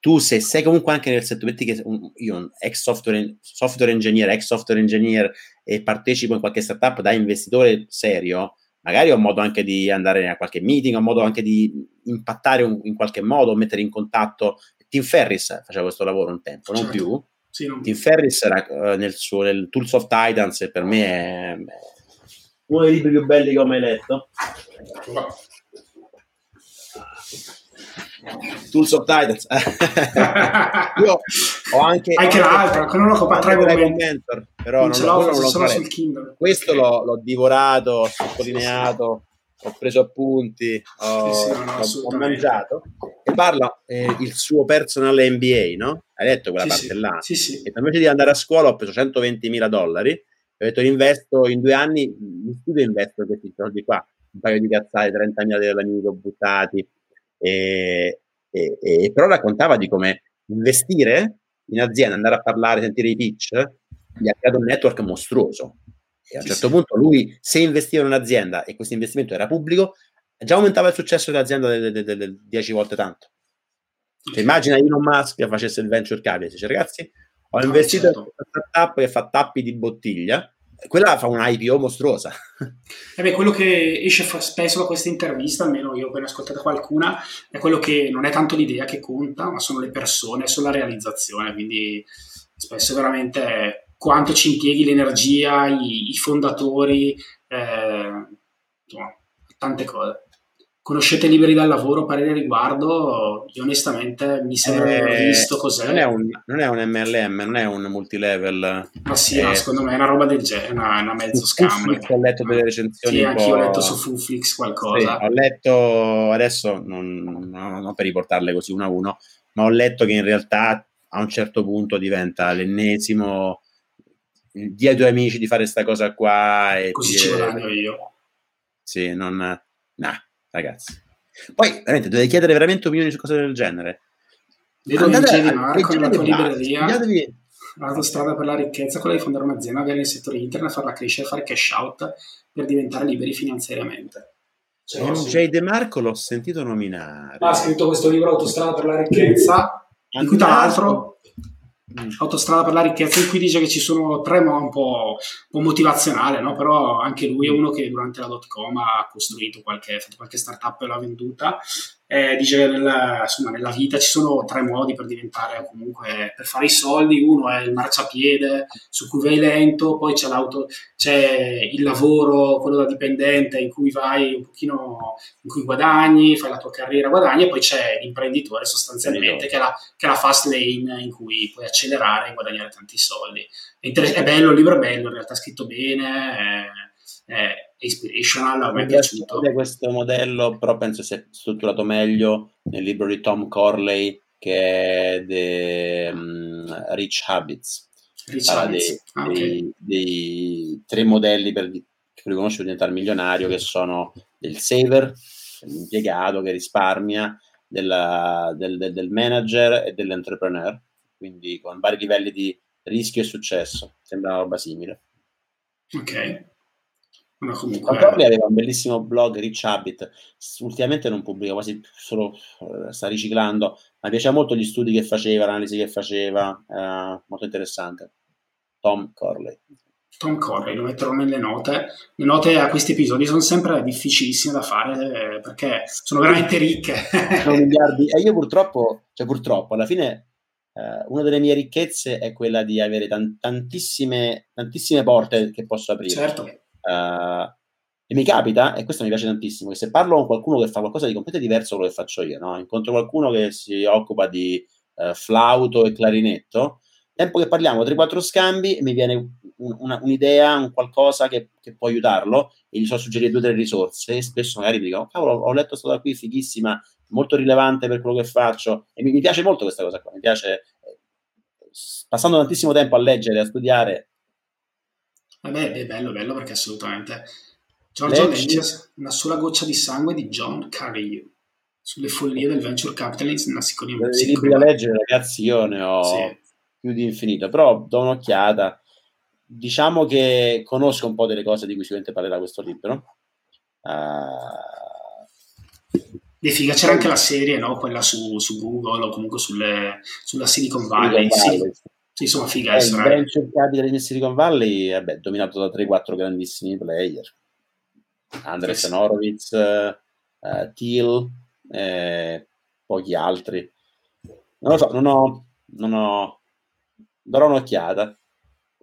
tu se sei comunque anche nel settore, metti che un, io un ex software, software engineer, ex software engineer e partecipo in qualche startup da investitore serio, magari ho modo anche di andare a qualche meeting, ho modo anche di impattare un, in qualche modo, mettere in contatto. Tim Ferris faceva questo lavoro un tempo, non certo. più. Sì, non... Tim Ferris era uh, nel suo nel Tools of Titans e per me è, uno dei libri più belli che ho mai letto. Tools of Titans. Io ho anche... Anche l'altro, che non lo compro tre Mentor, però non, non, l'ho, non solo sul Kindle. Questo l'ho, l'ho divorato, ho sottolineato, ho preso appunti, ho, sì, sì, no, ho, mangiato. E parla eh, il suo personal MBA, no? Hai detto quella sì, parte là? Sì, sì. E invece di andare a scuola ho preso 120 mila dollari ho detto investo in due anni, mi studio investo questi soldi qua, un paio di cazzate, 30 mila dell'amico buttati, e, e, e, però raccontava di come investire in azienda, andare a parlare, sentire i pitch, gli ha creato un network mostruoso. E a un certo punto lui, se investiva in un'azienda e questo investimento era pubblico, già aumentava il successo dell'azienda del 10 volte tanto. Cioè, immagina Elon Musk facesse il venture capital, dice ragazzi, ho investito certo. in una startup che fa tappi di bottiglia, quella fa un IPO mostruosa. Eh beh, quello che esce spesso da questa intervista, almeno io ho appena ascoltato qualcuna, è quello che non è tanto l'idea che conta, ma sono le persone, sono la realizzazione, quindi spesso veramente quanto ci impieghi l'energia, i, i fondatori, eh, tante cose conoscete Liberi dal Lavoro, parere riguardo? Io onestamente mi sembra di aver eh, visto cos'è. Non è, un, non è, un, MLM, non è un multilevel. Ma sì, no, secondo me è una roba del genere, una, una mezzo scambio. Ho letto delle recensioni. Sì, anche io ho letto su Fuflix qualcosa. Sì, ho letto, adesso non, non, non per riportarle così uno a uno, ma ho letto che in realtà a un certo punto diventa l'ennesimo di ai tuoi amici di fare questa cosa qua e così ci guadagno io sì non nah, ragazzi. Poi, veramente, dovete chiedere veramente opinioni su cose del genere. Vedo Andate di Marco nella tua libreria. L'autostrada per la ricchezza, quella di fondare un'azienda, avere nel settore internet, farla crescere, fare cash out per diventare liberi finanziariamente. Cioè, MJ De Marco l'ho sentito nominare. Ha scritto questo libro Autostrada per la ricchezza, di cui tra l'altro. Autostrada per la ricchezza, in cui dice che ci sono tre modi un po', un po motivazionale, no? però anche lui è uno che durante la dot com ha costruito qualche, fatto qualche startup e l'ha venduta eh, dice che nella, insomma, nella vita ci sono tre modi per diventare comunque per fare i soldi. Uno è il marciapiede su cui vai lento poi c'è, l'auto, c'è il lavoro quello da dipendente in cui vai un pochino in cui guadagni fai la tua carriera guadagni e poi c'è l'imprenditore sostanzialmente che è, la, che è la fast lane in cui puoi accelerare e guadagnare tanti soldi. È, bello il libro è bello in realtà è scritto bene è, è inspirational, a me è piaciuto. Questo modello però penso sia strutturato meglio nel libro di Tom Corley che è The um, Rich Habits. Rich Habits. Dei, ah, okay. dei, dei, tre modelli per, per diventare milionario che sono del saver, l'impiegato che risparmia, della, del, del, del manager e dell'entrepreneur, quindi con vari livelli di rischio e successo. Sembra una roba simile. Ok. Ma comunque... Corley aveva un bellissimo blog, Rich Habit, ultimamente non pubblica quasi solo, uh, sta riciclando, ma piaceva molto gli studi che faceva, l'analisi che faceva, uh, molto interessante. Tom Corley. Tom Corley, lo metterò nelle note. Le note a questi episodi sono sempre difficilissime da fare eh, perché sono veramente ricche. E io purtroppo, cioè purtroppo, alla fine Uh, una delle mie ricchezze è quella di avere tan- tantissime, tantissime porte che posso aprire. Certo. Uh, e mi capita, e questo mi piace tantissimo, che se parlo con qualcuno che fa qualcosa di completamente diverso da quello che faccio io, no? incontro qualcuno che si occupa di uh, flauto e clarinetto, tempo che parliamo, 3-4 scambi, mi viene un, una, un'idea, un qualcosa che, che, può aiutarlo, e gli so suggerire due o tre risorse, e spesso magari mi dico, cavolo, ho letto questa qui, fighissima, molto rilevante per quello che faccio, e mi, mi piace molto questa cosa qua, mi piace, eh, passando tantissimo tempo a leggere, a studiare, Vabbè, è bello, bello perché assolutamente. Giorgio Dangers, una sola goccia di sangue di John Carreyrou sulle follie del venture capitalist nella Silicon I libri leggere, ragazzi, io ne ho sì. più di infinito, però do un'occhiata. Diciamo che conosco un po' delle cose di cui sicuramente parlerà questo libro. Uh... E figa, c'era anche la serie, no? quella su, su Google o comunque sulle, sulla Silicon Valley. Silicon Valley. Sì. Sì, insomma, figa. Eh, il venture capital in Silicon Valley è beh, dominato da 3-4 grandissimi player. Andres. Horowitz, uh, Thiel, eh, pochi altri. Non lo so, non ho, non ho... darò un'occhiata.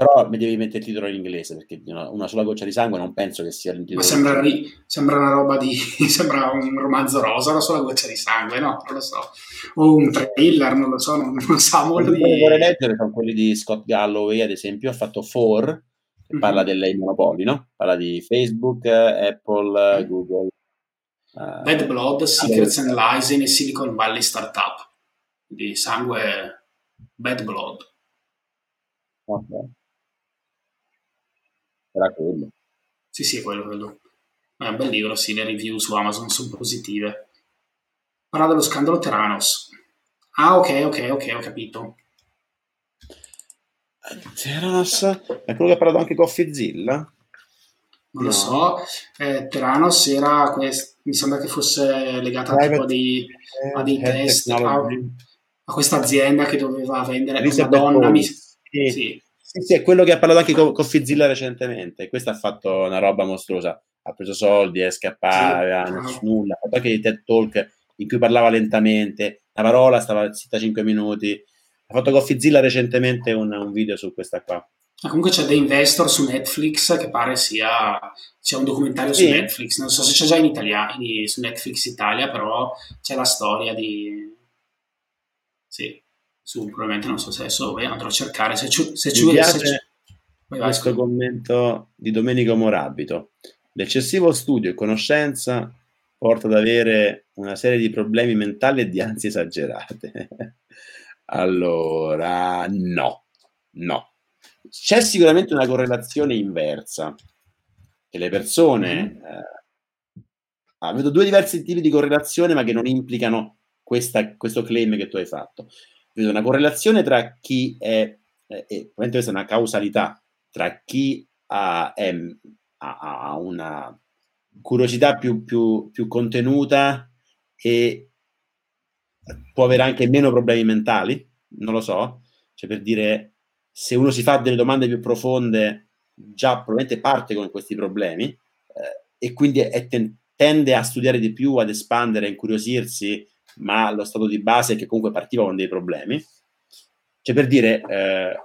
Però mi devi mettere il titolo in inglese perché una sola goccia di sangue non penso che sia il titolo. Ma sembra, ri- sembra una roba di. sembra un romanzo rosa, una sola goccia di sangue, no? Non lo so. O un thriller, non lo so, non, non sa molto di. Quelli che vorrei leggere sono quelli di Scott Galloway, ad esempio, ha fatto Four, che mm-hmm. parla dei monopoli, no? Parla di Facebook, Apple, mm-hmm. Google. Uh, Bad Blood, Secrets and Lies in a Silicon Valley Startup. Di sangue Bad Blood. Ok era quello. Sì, sì, è quello, quello. È un bel libro, sì, le review su Amazon sono positive. Parla dello scandalo Teranos. Ah, ok, ok, ok, ho capito. Teranos è quello che ha parlato anche Coffeezilla? Non no. lo so. Eh, Teranos era, quest... mi sembra che fosse legata tipo a dei, a dei test, a, a, questa azienda che doveva vendere una donna. Mi... Sì. sì Sì, sì, è quello che ha parlato anche con Coffizilla recentemente. Questo ha fatto una roba mostruosa. Ha preso soldi, è scappato, sì, nulla. Ha fatto anche dei TED Talk in cui parlava lentamente. La parola stava zitta 5 minuti. Ha fatto Coffizilla recentemente un, un video su questa qua. Ma comunque c'è The Investor su Netflix che pare sia, sia un documentario sì. su Netflix. Non so se c'è già in Italia, su Netflix Italia, però c'è la storia di... Sì, su, probabilmente non so se adesso dove andrò a cercare. Se ci, se ci, se ci... Vai, questo vai, commento di Domenico Morabito. L'eccessivo studio e conoscenza porta ad avere una serie di problemi mentali e di ansie esagerate. allora, no, no c'è sicuramente una correlazione inversa, che le persone... Mm-hmm. Eh, ah, vedo due diversi tipi di correlazione, ma che non implicano questa, questo claim che tu hai fatto. Vedo una correlazione tra chi è, eh, e probabilmente questa è una causalità, tra chi ha, è, ha, una curiosità più, più, più contenuta e può avere anche meno problemi mentali, non lo so, cioè per dire se uno si fa delle domande più profonde, già probabilmente parte con questi problemi eh, e quindi è, ten- tende a studiare di più, ad espandere, a incuriosirsi, ma lo stato di base è che comunque partiva con dei problemi. Cioè per dire, eh,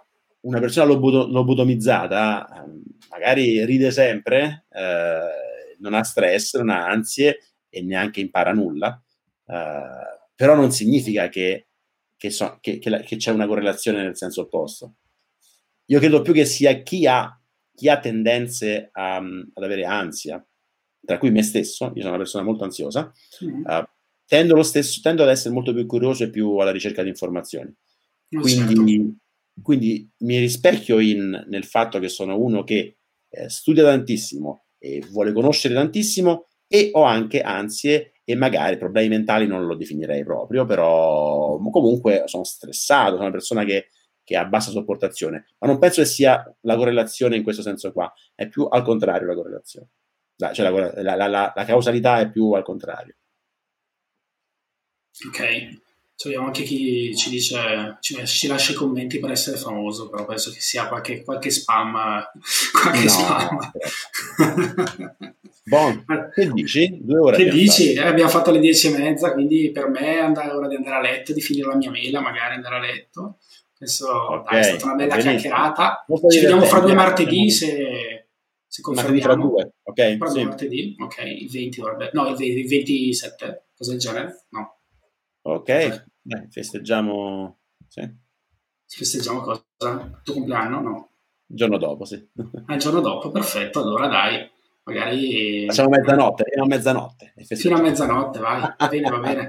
una persona loboto- lobotomizzata eh, magari ride sempre, eh, non ha stress, non ha ansie e neanche impara nulla, eh, però non significa che, che, so- che, la- che c'è una correlazione nel senso opposto. Io credo più che sia chi ha, chi ha tendenze a, ad avere ansia, tra cui me stesso, io sono una persona molto ansiosa, mm. uh, tendo, stesso, tendo, ad essere molto più curioso e più alla ricerca di informazioni. Quindi, quindi, mi rispecchio in, nel fatto che sono uno che eh, studia tantissimo e vuole conoscere tantissimo e ho anche ansie e magari problemi mentali non lo definirei proprio, però comunque sono stressato, sono una persona che che ha bassa sopportazione, ma non penso che sia la correlazione in questo senso qua, è più al contrario la correlazione, la, cioè la, la, la, la causalità è più al contrario. Ok, cioè, abbiamo anche chi ci dice, ci, ci, lascia i commenti per essere famoso, però penso che sia qualche, qualche spam. Qualche no, spam. Bon, che dici? Due ore che dici? Eh, abbiamo fatto le dieci e mezza, quindi per me è ora di andare a letto, di finire la mia mail, magari andare a letto. Penso okay, dai, è stata una bella chiacchierata. Ci vediamo fra due martedì se, se confermiamo. Martedì fra due, ok. Fra sì. due martedì, ok. Il 20 dovrebbe... No, il, 20, il 27, cosa del genere? No. Ok, Dai, festeggiamo... Sì. Festeggiamo cosa? Il tuo compleanno? No. Il giorno dopo, sì. Ah, il giorno dopo, perfetto. Allora dai, magari... Facciamo mezzanotte, fino a mezzanotte. Fino a mezzanotte, vai. Va bene, va bene.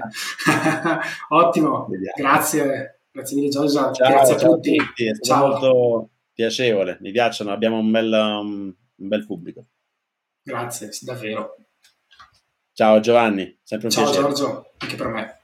Ottimo, Vediamo. grazie. Grazie mille Giorgia, ciao, grazie a tutti. A tutti. È stato ciao. molto piacevole, mi piacciono, abbiamo un bel, um, un bel pubblico. Grazie, davvero. Ciao Giovanni, sempre un ciao, piacere. Ciao Giorgio, anche per me.